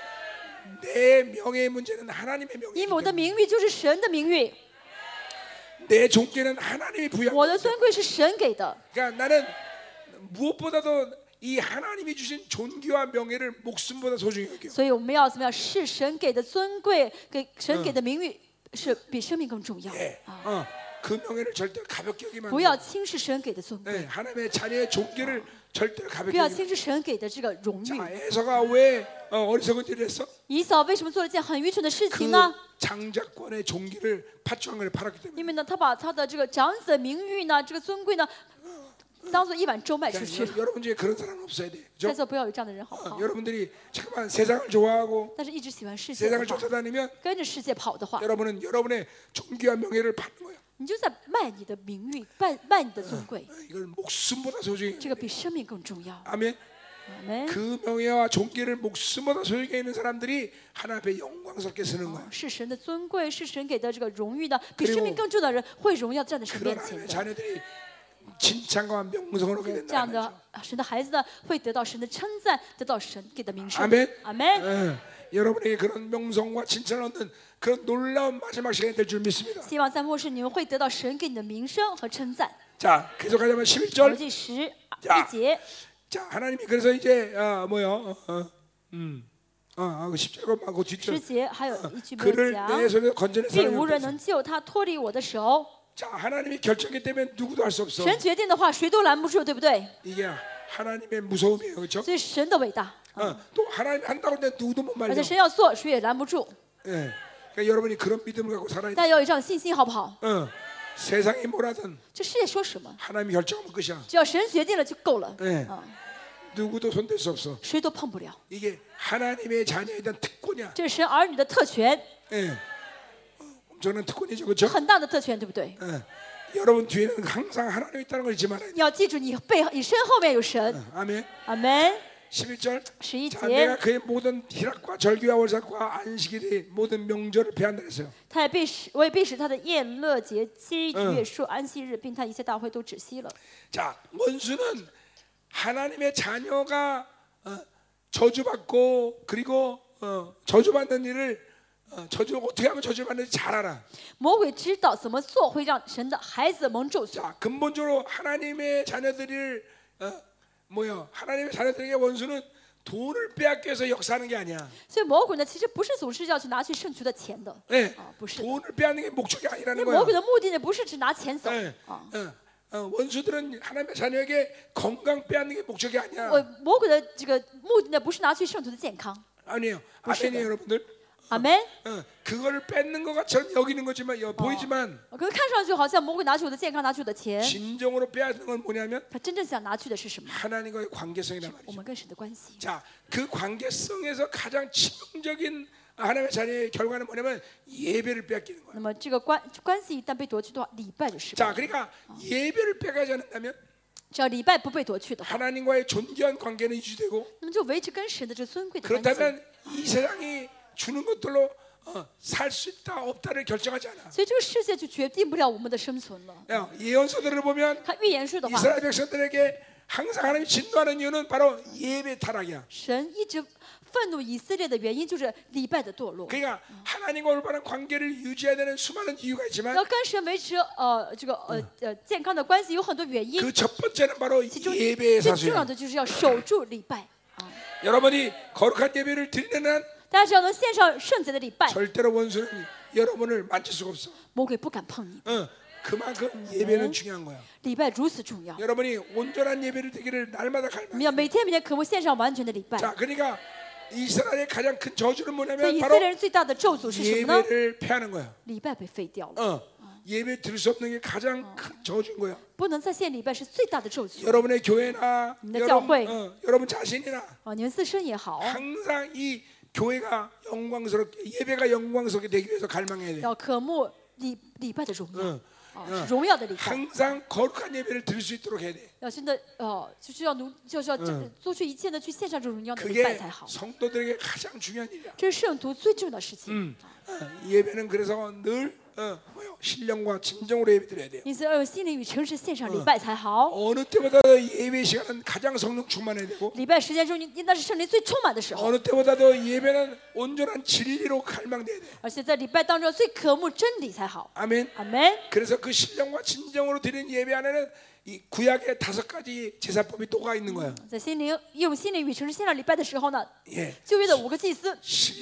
내 명예의 문제는 하나님의 因为我的 명예이기 때문에 名誉就是神的名誉， 내 존귀는 하나님이 부여한 我的 거야. 尊贵是神给的， 그러니까 나는 무엇보다도 이 하나님이 주신 존귀와 명예를 목숨보다 소중히 여겨. 所以我们要怎么样？是神给的尊贵，给神给的名誉是比生命更重要 예. 啊！ 어, 그 명예를 절대 가볍게 여기면 不 안 要 돼. 轻视神给的尊贵， 네, 하나님의 자녀의 존귀를 절대 不 가볍게 要 여기면 轻视神给的这个荣 자, 誉。 에서가 왜 어, 어리석은 일을 했어? 以扫为什么做了一件很愚蠢的事 그 情呢？ 장자권의 존귀를 파충을 팔았기 때문에. 因为呢，他把他的这个长子的名誉呢，这个尊贵呢，当做一碗粥卖出去 그러니까 。 여- 여러분 중에 그런 사람 없어야 돼. 在 그죠? 座不要有这样的人，好不 어, 好？ 여러분들이 잠깐만 세상을 좋아하고 但是一直喜欢世界的 세상을 话， 쫓아다니면 跟着世界跑的话， 여러분은 여러분의 존귀와 명예를 받는 거야. 你就在卖你的名誉，卖卖你的尊贵， 어, 이걸 목숨보다 소중히. 这个比生命更重要。 아멘. 阿门。 그 명예와 존귀를 목숨보다 소중히 있는 사람들이 하나 앞에 영광스럽게 쓰는 哦 거야. 是神的尊贵，是神给的这个荣誉呢，比 그리고 生命更重要的人会荣耀站在神 그런 面前 하나님의 的。 자녀들이 진창과 명성을 얻게 这 된다. 样的啊神的孩子呢，会得到神的称赞，得到神给的名声。 아멘. 阿门。 예, 여러분에게 그런 명성과 칭찬을 얻는 그런 놀라운 마지막 시간이 될 줄 믿습니다. 希望在末世你们会得到神给你的名声和称赞。 자, 계속하자면 国 11절. 记十 자 一节， 자, 하나님이 그래서 이제 어, 뭐요? 어, 어, 음. 어, 아, 그 10절과 그 十 뒷절. 节还有一句没有 그를 讲， 내 손에서 건져낸 并 사람이 无人 없다. 能救他脱离我的手。 자, 하나님이 결정했기 때문에 누구도 할 수 없어. 神决定的话，谁都拦不住，对不对？ 이게 하나님의 무서움이에요. 그렇죠? 所以神的伟大， 어, 또 하나님이 한다고 했는데 누구도 못 而 말려. 且神要做，谁也拦不住。 예. 그러니까 여러분이 그런 믿음을 갖고 살아야 돼. 大家要有这样的信心，好不好？ 어. 세상이 뭐라든 这世界说什么， 하나님이 결정하면 끝이야. 只要神决定了就够了， 예. 啊， 누구도 손댈 수 없어. 谁都碰不了。 이게 하나님의 자녀에 대한 특권이야. 这是神儿女的特权， 예. 어, 엄청난 특권이죠, 그렇죠? 很大的特权，对不对？ 예. 여러분 뒤에는 항상 하나님이 있다는 걸 잊지 말아야 돼. 你要记住，你背你身后面有神。 어, 아멘. 阿门。 11절. 十一 자, 내가 节， 그의 모든 희락과 절기와 월삭과 안식일이 모든 명절을 배한다 했어요. 他也必使我也必使他的宴乐节期、嗯月数、安息日，并他一切大会都止息了。 자, 원수는 하나님의 자녀가 어, 저주받고 그리고 어, 저주받는 일을 어, 저주 어떻게 하면 저주받는지 잘 알아. 魔鬼知道怎么做会让神的孩子蒙咒诅。 자, 근본적으로 하나님의 자녀들을 어, 뭐요? 하나님의 자녀들에게 원수는 돈을 빼앗겨서 역사하는 게 아니야. 所以魔鬼呢，其实不是总是要去拿去圣徒的钱的， 네, 啊，不是的。 돈을 빼앗는 게 목적이 因 아니라는 为魔鬼 거야. 的目的呢，不是只拿钱走 네, 啊。 어, 어, 원수들은 하나님의 자녀에게 건강 빼앗는 게 목적이 아니야. 我魔鬼的这个目的呢，不是拿去圣徒的健康。 아니에요. 보시다. 아멘이에요, 여러분들. 阿门。 어, 그거를 뺏는 것 같처럼 여기는 거지만 여, 보이지만 可能看上去好像魔鬼拿去我的健康，拿去我的钱， 진정으로 빼앗는 건 뭐냐면 他真正想拿去的是什么？ 하나님과의 관계성이란 我 말이죠. 们跟神的关系。 자, 그 관계성에서 가장 치명적인 하나님의 자녀의 결과는 뭐냐면 예배를 뺏기는 거야. 那么这个关关系一旦被夺去的话，礼拜就失败 자, 了。 그러니까 예배를 빼가지 않는다면 只要礼拜不被夺去的话， 하나님과의 존귀한 관계는 유지되고 那么就维持跟神的这尊贵的关系。 그렇다면 이 세상이 주는 것들로 어, 살 수 있다 없다를 결정하지 않아. 所以这个世界就决定不了我们的生存了。 야, 예언서들을 보면 看预言书的话， 이스라엘 백성들에게 항상 하나님 진노하는 이유는 바로 예배 타락이야. 神一直愤怒以色列的原因就是礼拜的堕落。 그러니까 하나님과 올바른 관계를 유지해야 되는 수많은 이유가 있지만 要跟神维持呃这个呃呃健康的关系有很多原因， 그 첫 번째는 바로 其中 예배의 最重要 사수야. 的就是要守住礼拜啊！ 여러분이 거룩한 예배를 드리는 한 大家只要能献上圣洁的礼拜， 절대로 원수는 여러분을 만질 수가 없어. 魔鬼不敢碰你。 어, 그만큼 예배는 중요한 거야. 礼拜如此重要， 여러분이 온전한 예배를 드리기를 날마다 我 갈망. 们要每天每天渴慕献上完全的礼拜。 자, 그러니까 이스라엘의 가장 큰 저주는 所以 뭐냐면 以色 바로 列人最大的咒诅是什么呢？ 예배를 패하는 거야. 礼拜被废掉了， 어, 예배 드릴 수 없는 게 가장 큰 저주인 거야. 不能再献礼拜是最大的咒诅。 여러분의 교회나 네, 여러분, 교회. 어, 여러분 자신이나 啊，你们自身也好， 항상 이 교회가 영광스럽게 예배가 영광스럽게 되기 위해서 갈망해야 돼. 要渴慕礼礼拜的荣耀 응. 啊，是荣耀的礼拜。 항상 거룩한 예배를 드릴 수 있도록 해야 돼. 要真的呃，就是要努，就是要这做出一切的去献上这荣耀的礼 그게 拜才好。 성도들에게 가장 중요한 일이야. 这是圣徒最重要的事情。 음. 어, 예배는 그래서 늘 어, 뭐요? 신령과 진정으로 예배드려야 돼요. 因此要用心灵与诚实献上礼拜才好。 어느 때보다 예배 시간은 가장 성령 충만해야 되고 礼拜时间中应应当是圣灵最充满的时候， 어느 때보다도 예배는 온전한 진리로 갈망돼야 돼. 而且在礼拜当中最渴慕真理才好。 아멘. 阿门。 그래서 그 신령과 진정으로 드리는 예배 안에는 이 구약의 다섯 가지 제사법이 또가 있는 거야. 在心灵用心灵与诚实献上礼拜的时候呢， 예. 旧约的五个祭司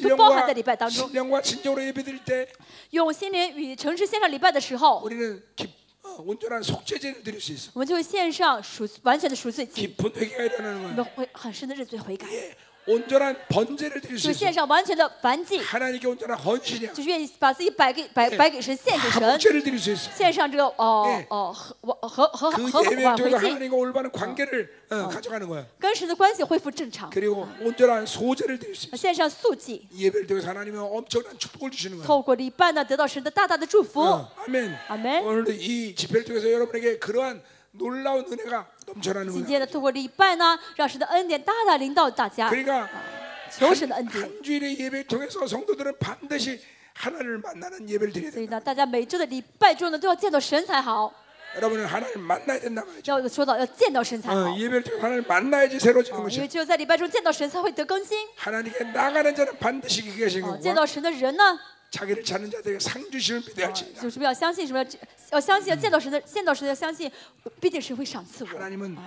都包含 신령과 在礼拜当中。 신령과 진정으로 예배드릴 때 用心灵与诚实献上礼拜的时候， 우리는 기, 어, 온전한 속죄제를 드릴 수 있어. 我们就会献上赎完全的赎罪祭， 깊은 회개가 일어나는 我 거야. 们会很深的认罪悔改， 예. 온전한 번제를 드릴 수 就 있어. 献上完全的燔祭， 하나님께 온전한 헌신이야. 就是愿意把自己摆给摆摆给神，献给神， 합제를 드릴 수 있어. 献上这个哦 예 哦和和和和 그 和 예배 挽回 통해서 祭， 하나님과 올바른 관계를 어, 가져가는 거야. 跟神的关系恢复正常， 그리고 온전한 소제를 드릴 수 있어. 献上素祭， 이 예배를 통해서 하나님은 엄청난 축복을 주시는 거야. 透过礼拜呢得到神的大大的祝福。 어, 아멘. 아멘. 오늘도 이 집회를 통해서 여러분에게 그러한 놀라운 은혜가 넘쳐나는 今 거야. 天呢，透过礼拜呢，让神的恩典大大临到大家， 그러니까 求神的恩典。 한 주일의 예배를 통해서 성도들은 반드시 하나님을 만나는 예배를 드려야 所以 된다. 呢，大家每周的礼拜中呢，都要见到神才好。 여러분은 하나님을 만나야 된다 말이죠. 要说到要见到神才好 어, ， 예배를 통해 하나님을 만나야지 새로워지는 哦因 것이야. 为只有在礼拜中见到神，才会得更新。 하나님께 나가는 자는 반드시 그게 하신 哦， 거고 见到神的人呢， 자기를 찾는 자들에게 상 주심을 믿어야 哦 할지니라. 就是不要相信什么，要相信要见到神的，见到神要相信，必定神会赏赐我。 하나님은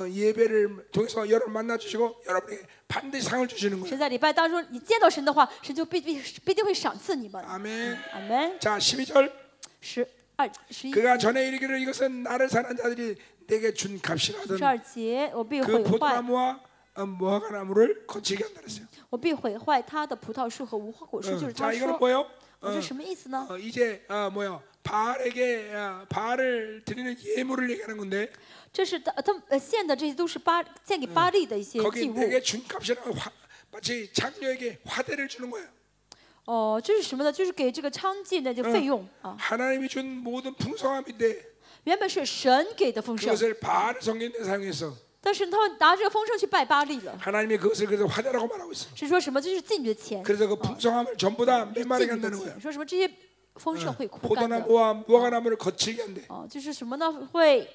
어, 예배를 통해서 여러분 만나 주시고 여러분에게 반드시 상을 주시는 거예요. 神在礼拜当中，你见到神的话，神就必必必定会赏赐你们。 아멘. 阿门。 자, 12절 十二十一 그가 전에 이르기를 이것은 나를 사는 자들이 내게 준 값이라 十 하던 二节，我必 그 毁坏， 포도나무와 어, 무화과나무를 거치게 한다 그랬어요. 我必毁坏他的葡萄树和无花果树，就 어, 是 자, 他 이거는 说， 뭐예요? 哦 어, 这什么意思呢？ 어, 이제 어, 뭐요? 바알에게 어, 바알을 드리는 예물을 얘기하는 건데 这是他他们呃献的这些都是巴献给巴利的一些 거기 祭物。 내게 준 값이라고 화, 마치 장녀에게 화대를 주는 거예요. 哦，这是什么呢？就是给这个娼妓的这个费用啊。 하나님이 준 모든 풍성함인데 原本是神给的丰盛， 그것을 바알을 섬기는 데 사용해서 但是他们拿这个丰盛去拜巴利了， 하나님이 그것을 그래서 화대라고 말하고 있어요. 是说什么？这就是妓女的钱， 그래서 그 풍성함을 전부 다 妓 메마르게 女的 한다는 거예요. 钱。说什么？这些丰盛会枯干的。 포도나무와 무화과나무를 거칠게 한대. 哦，就是什么呢？会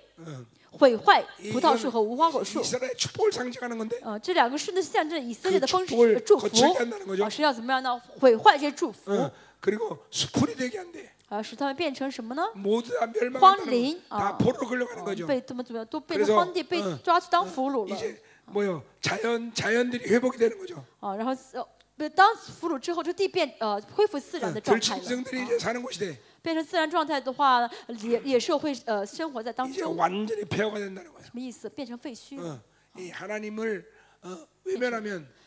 毁坏葡萄树和无花果树。 이스라엘 축복을 상징하는 건데 呃，这两个是呢象征以色列的丰 그축복을 盛祝福 거칠게한다는거죠 啊，是要怎么样呢？毁坏这些祝福， 어, 그리고 수풀이 되게 한대. 啊，使他们变成什么呢？ 모두 다 荒 멸망한다는 林 거. 다 啊， 포로로 끌려가는 哦 거죠. 被怎么怎么样都变 그래서 成荒地，被嗯抓去当俘虏了 이제 뭐요? 자연 자연들이 회복이 되는 거죠. 啊，然后呃，被当俘虏之后，这地变呃恢复自然 어, 的状态了。 들짐승들이 啊 이제 사는 곳이 돼. 变成自然状态的话，野野兽会呃生活在当 이제 中， 완전히 폐허가 된다는 거예요. 什么意思？变成废墟， 어, 이 하나님을 어, 외면하면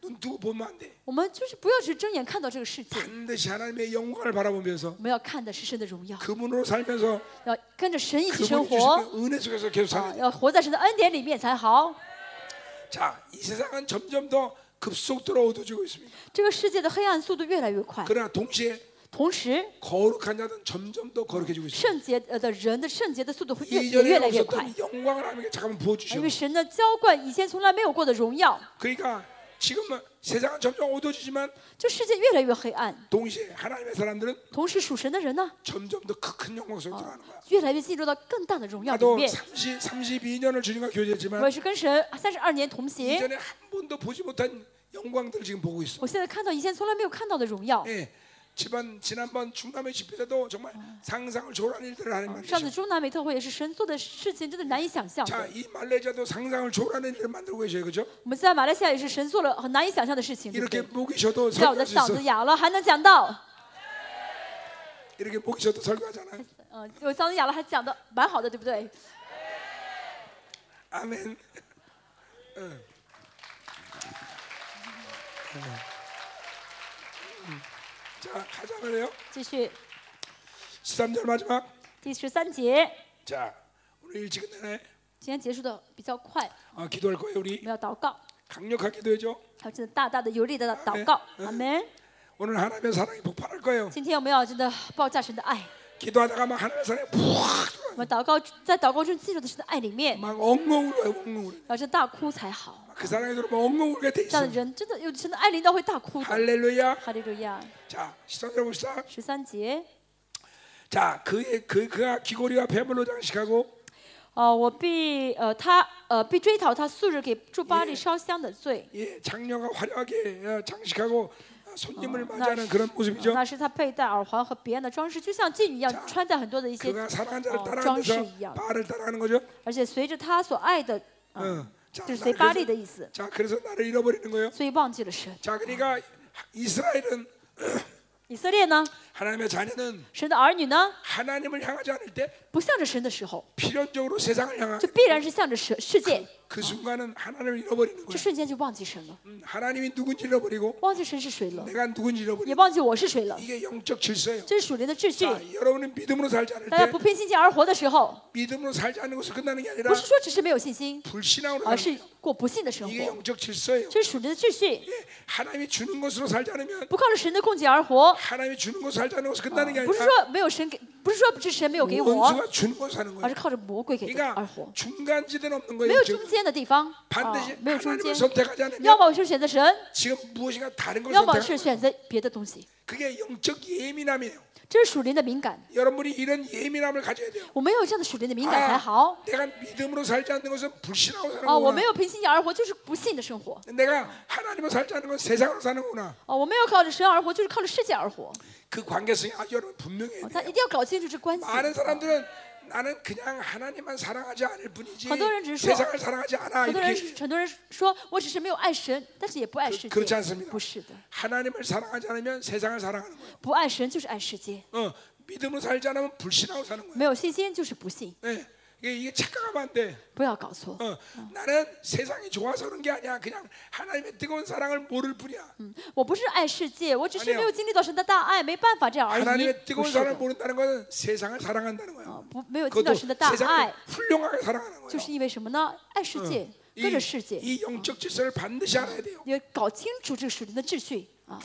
눈 두고 보면 안 돼. 我们就是不要只睁眼看到这个世界， 반드시 하나님의 영광을 바라보면서 我们要看的是神的荣耀， 그분으로 살면서 要跟着神一起生 그분이 活， 주시는 은혜 속에서 계속 啊 살아야 돼. 要活在神的恩典里面才好。 자, 이 세상은 점점 더 급속도로 어두워지고 있습니다. 这个世界的黑暗速度越来越快， 그러나 동시에 同时 거룩한 자는 점점 더 거룩해지고 있습니다. 圣洁呃的人的圣洁的速度会越也 이전에 越来越快， 없었던 영광을 하나님께 잠깐만 부어주시오. 因为神的浇灌以前从来没有过的荣耀， 그러니까 지금은 세상은 점점 어두워지지만 这世界越来越黑暗， 동시에 하나님의 사람들은 同时属神的人呢， 점점 더 큰 영광 속에 들어가는 거야. 越来越进入到更大的荣耀里 나도 面。 30, 32년을 주님과 교제했지만 我也是跟神三十二年同行， 이전에 한 번도 보지 못한 영광들을 지금 보고 있어. 我现在看到以前从来没有看到的荣耀。 예. 지난 지난번 중남의 집회 때도 정말 상상을 초월한 일들을 하나님 上次 만드셨. 中南美特会也是神做的事情，真的难以想象 자, 的。 이 말레이시아도 상상을 초월하는 일을 만들고 계셔요, 그죠? 我们在马来西亚也是神做了很难以想象的事情，对不 이렇게 对？ 목이 쉬어도 现在我的 설교할 수 嗓子 있어. 哑了，还能讲到， 이렇게 목이 쉬어도 설교하잖아. 嗯、我嗓子哑了还讲的蛮好的，对不对？ 아멘. 응. 응. 응. 자, 가자 말이에요. 继续 13절 마지막. 第十三节， 자, 오늘 일찍 끝내네. 今天结束的比较快， 어, 기도할 거예요, 我 우리. 们要祷告， 강력하게 기도해줘. 还有真的大大的有力的祷告，阿门。 오늘 하나님의 사랑이 폭발할 거예요. 今天我们要真的爆炸神的爱， 기도하다가 막 하나님의 사랑이 푹 我们祷告在祷告中进入的神的爱里面， 막 엉엉 울어요, 엉엉 울어. 要真大哭才好。 그 사랑이 들어오면 엉엉 울게 돼 这样 있어. 的人真的有神的爱临到会大哭的。 할렐루야. 哈利路亚。 자, 시작해 봅시다. 十三节， 자, 그의 그 그가 귀고리와 폐물로 장식하고 呃，我必呃他呃必追讨他素日给住巴黎烧香的罪。 예, 장녀가 화려하게 어, 장식하고 어, 손님을 那 맞이하는 그런 是 모습이죠. 那是他佩戴耳环和别样的装饰，就像妓女一样穿戴很多的一些， 그가 사랑한 자를 어, 따라가면서 장식一样。 바알을 따라가는 거죠. 而且随着他所爱的， 어. 자, 就是 나를 随巴黎 그래서, 的意思， 자, 그래서 나를 잃어버리는 거예요. 所以忘记了神。 자, 그러니까 이스라엘은 以色列呢， 하나님의 자녀는 神的儿女呢， 하나님을 향하지 않을 때 不向着神的时候， 필연적으로 세상을 향하 就必然是向着世世界， 그 순간은 하나님을 잃어버리는 这 거예요. 瞬间就忘记神了， 음, 하나님이 누군지 잃어버리고 忘记神是谁了， 내가 누군지 也 잃어버리고 忘记我是谁了。 이게 영적 질서예요. 这是属灵的秩序。 자, 여러분은 믿음으로 살지 않을 大家 때 不凭信心而活的时候， 믿음으로 살지 않는 것을 끝나는 게 아니라 不是说只是没有信心， 불신앙으로 而 사는 是 거예요. 过不信的生 이게 活。 영적 질서예요. 这是属灵的秩序， 예, 하나님이 주는 것으로 살지 않으면 不靠着神的供给而活， 하나님이 주는 것으로 살지 않는 것을 不是说没有神给，不是说不是神没有给我，而是靠着魔鬼给而活。没有中间的地方，啊，没有中间，要么是选择神，要么是选择别的东西。그게 영적 예민함이에요. 这是属灵的敏感。 여러분이 이런 예민함을 가져야 돼요. 我没有这样的属灵的敏感才好。 내가 믿음으로 살지 않는 것은 불신하고 사는 哦，我 거구나. 没有凭信心而活，就是不信的生活。 내가 하나님으로 살지 않는 건 세상으로 사는 거구나. 哦，我没有靠着神而活，就是靠着世界而活。 그 관계성이 아주 여러분 분명해야 哦 돼요. 但一定要搞清楚这关系。 많은 사람들은 나는 그냥 하나님만 사랑하지 않을 뿐이지 很多人只是说 세상을 사랑하지 않아 很多人 이렇게 很多人说我只是没有爱神，但是也不爱世 그렇지 界。 않습니다. 不是的， 하나님을 사랑하지 않으면 세상을 사랑하는 거예요. 不爱神就是爱世界， 어, 믿음으로 살지 않으면 불신하고 사는 거예요. 没有信心就是不信， 네, 이게, 이게 착각하면 안 돼. 不要搞错。 어, 나는 세상이 좋아서 그런 게 아니야. 그냥 하나님의 뜨거운 사랑을 모를 뿐이야. 嗯，我不是爱世界，我只是 아니요 没有经历到神的大爱，没办法这样而已。 하나님의 不 뜨거운 是 사랑을 的， 모른다는 것은 세상을 사랑한다는 거예요. 啊，不没有经历到 그것도 神的大 세상을 爱， 훌륭하게 사랑하는 就 거예요. 是因为什么呢？爱世界， 이, 跟着世界， 이 영적 질서를 반드시 알아야 돼요. 也搞清楚这个属灵的秩序啊。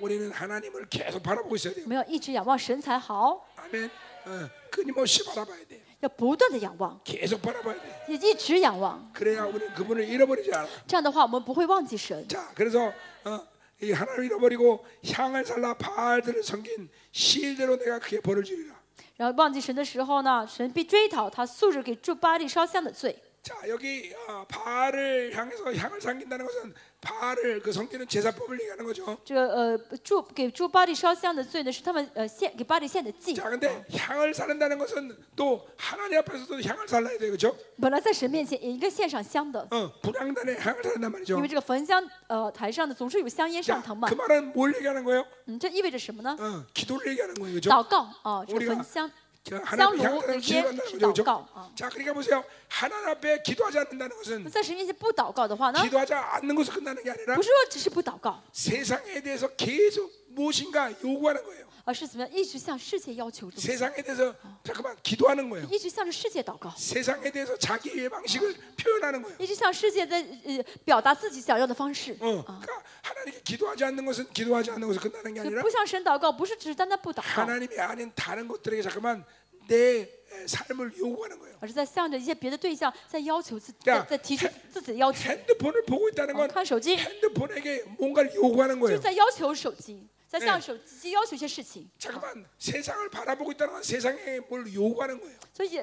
우리는 하나님을 계속 바라보고 있어야 돼요. 我们要一直仰望神才好， 아멘. 어, 끊임없이 바라봐야 돼. 要不断的仰望， 계속 바라봐야 돼. 也一直仰望。 그래야 우리는 그분을 잃어버리지 않아. 这样的话，我们不会忘记神。 자, 그래서 어, 이 하나님을 잃어버리고 향을 살라 바알들을 섬긴 시일대로 내가 그게 벌을 주리라. 然后忘记神的时候呢，神必追讨他素日给住巴黎烧香的罪。 자 여기 어, 바알을 향해서 향을 삼긴다는 것은 바알을 그 섬기는 제사법을 얘기하는 거죠. 这个呃祝给祝巴利烧香的罪呢，是他们呃献给巴利献的祭。 자 근데 향을 사는다는 것은 또 하나님 앞에서도 향을 살라야 돼 그죠? 本来在神面前也应该献上香的， 어 분향단에 향을 사는단 말이죠. 因为这个焚香呃台上呢总是有香烟 자 上腾嘛 그 。 말은 뭘 얘기하는 거예요? 嗯，这意味着什么呢？ 어 기도를 얘기하는 거예요 그죠? 祷告啊，这 우리가 个焚香 저 香 하나님 炉 향을 的烟 기도한다는 是 거죠 祷 그죠? 告啊。 자 그러니까 보세요 하나님 앞에 기도하지 않는다는 것은 在神面前不祷告的话呢， 기도하지 않는 것으로 끝나는 게 아니라 不是说只是不祷告， 세상에 대해서 계속 무엇인가 요구하는 거예요. 而是怎么样一直向世界要求东西， 세상에 대해서 잠깐만 기도하는 거예요. 一直向着世界祷告， 세상에 대해서 자기의 방식을 표현하는 거예요. 一直向世界在呃表达自己想要的方式。 어, 그러니까 하나님께 기도하지 않는 것은 기도하지 않는 것으로 끝나는 게 就 아니라 不向神祷告，不是只是单单不祷告， 하나님이 아닌 다른 것들에게 잠깐만 내 에, 삶을 요구하는 거예요. 而是在向着一些别的对象在要求自己， 야 在在提出自己的要求。 핸드폰을 보고 있다는 啊 건 看手机 핸드폰에게 뭔가를 요구하는 就是 거예요. 在要求手机，在向哎手机要求一些事情。 잠깐만 세상을 바라보고 있다는 건 세상에 뭘 요구하는 거예요. 所以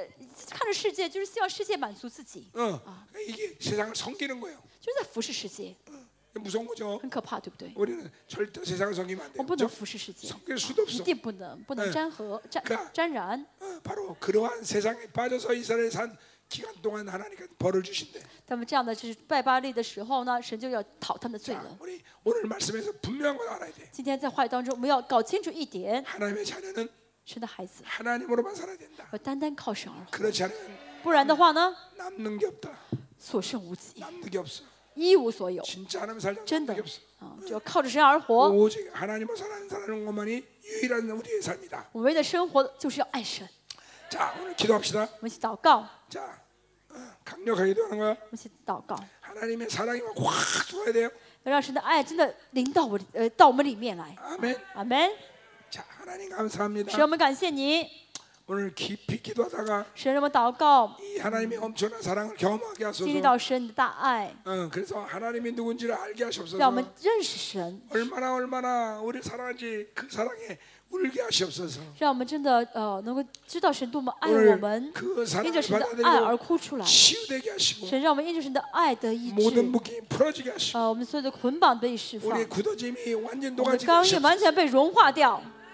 看着世界，就是希望世界满足自己， 어, 이게 세상을 섬기는 거예요. 就是在服侍世界， 무서운 거죠. 很可怕，对不对？ 우리는 절대 세상을 섬기면 안 我 돼요. 不能 그죠? 服侍世界， 섬길 수도 一 없어. 定不能，不能哎沾和沾그러니까 沾染。 어, 바로 그러한 세상에 빠져서 이스라엘 산 기간 동안 하나님께 벌을 주신대. 他们这样的就是拜巴利的时候呢，神就要讨他们的罪 자, 了。 우리 오늘 말씀에서 분명한 걸 알아야 돼. 今天在话语当中，我们要搞清楚一点： 하나님의 자녀는 神的孩子 하나님으로만 살아야 된다. 要单单靠神而活， 그렇지 않으면 不然的话呢， 남는 게 없다. 所剩无几， 남는 게 없어. 一无所有。 진짜 하나님 살자면 真 남는 的 게 없어. 啊，只要靠着神而活， 오직 하나님을 사랑하는 사는 것만이 유일한 우리의 삶이다. 我们为了生活就是要爱神。 자, 오늘 기도합시다. 我们一起祷告， 자, 어, 강력하게 기도하는 거야. 我们一起祷告， 하나님의 사랑이 막 확 들어야 돼요. 要让神的爱真的临到我呃到我们里面来。 아멘. 阿门。 자, 하나님 감사합니다. 神，我们感谢你， 오늘 깊이 기도하다가 이 하나님의 엄청난 사랑을 경험하게 하소서. 응, 그래서 하나님이 누군지를 알게 하시옵소서. 얼마나 얼마나 우리 사랑하지 그 사랑에 울게 하시옵소서. 오늘 그 사랑을 받아들이고 치유되게 하시고 모든 묶임이 풀어지게 하시고 우리의 굳어짐이 완전 녹아지게 하시옵소서.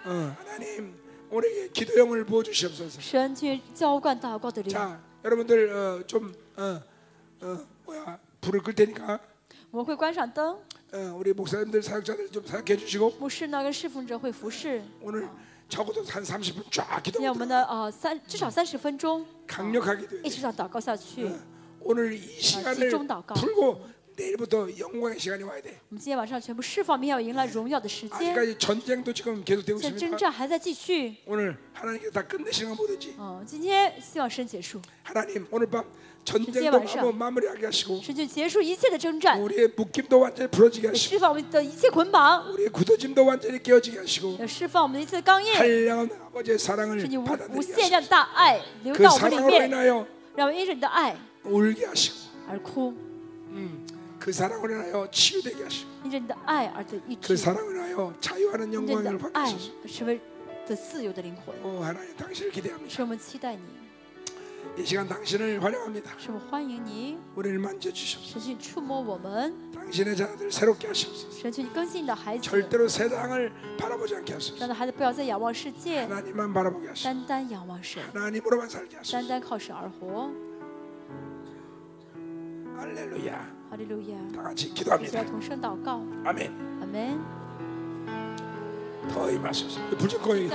어, 하나님 우리에게 기도형을 부어 주시옵소서. 神去浇灌祷告的灵， 자, 여러분들 어, 좀 어, 어, 뭐야 불을 끌 테니까 我们会关上灯， 어, 우리 목사님들 사역자들 좀 사역해 주시고 牧师呢跟侍奉者会服侍。 오늘 적어도 한 30분 쫙 今天我 기도하고 们的呃三至少三十分钟， 강력하게 기도해야 一 돼. 直这样祷告下去。 어, 오늘 이 시간을 집중祷告. 풀고 내일부터 영광의 시간이 와야 돼. 我们今天晚上全部释放，明天要迎来荣耀的时间。 아직까지 전쟁도 지금 계속되고 现在征 있습니다. 战还在继续。 오늘 하나님께서 다 끝내시는 건 뭐든지 嗯，今天希望神结束， 하나님 오늘 밤 전쟁도 이제 한번 마무리하게 하시고 神就结束一切的征战， 우리의 묶임도 완전히 풀어지게 也 하시고 释放我们的一切捆绑， 우리의 굳어짐도 완전히 깨어지게 하시고 也释放我们的一切刚硬， 한량한 아버지의 사랑을 是你无无 받아들이게 限 하시고 量大爱流 그 到我们里 사랑으로 面， 인하여 让我们因着你的爱 울게 하시고 而哭， 음, 그 사랑을 하여 치유되게 하시고 그 사랑을 하여 자유하는 영광을 받게 하소서 오 하나님 당신을 기대합니다 이 시간 당신을 환영합니다. 우리를 만져주시옵소서. 당신의 자녀들 새롭게 하시옵소서. 절대로 세상을 바라보지 않게 하소서. 하나님만 바라보게 하소서. 하나님으로만 살게 하소서. 할렐루야. 다 같이 기도합니다. 아멘. 아멘. 더임하소서. 불 꺼요.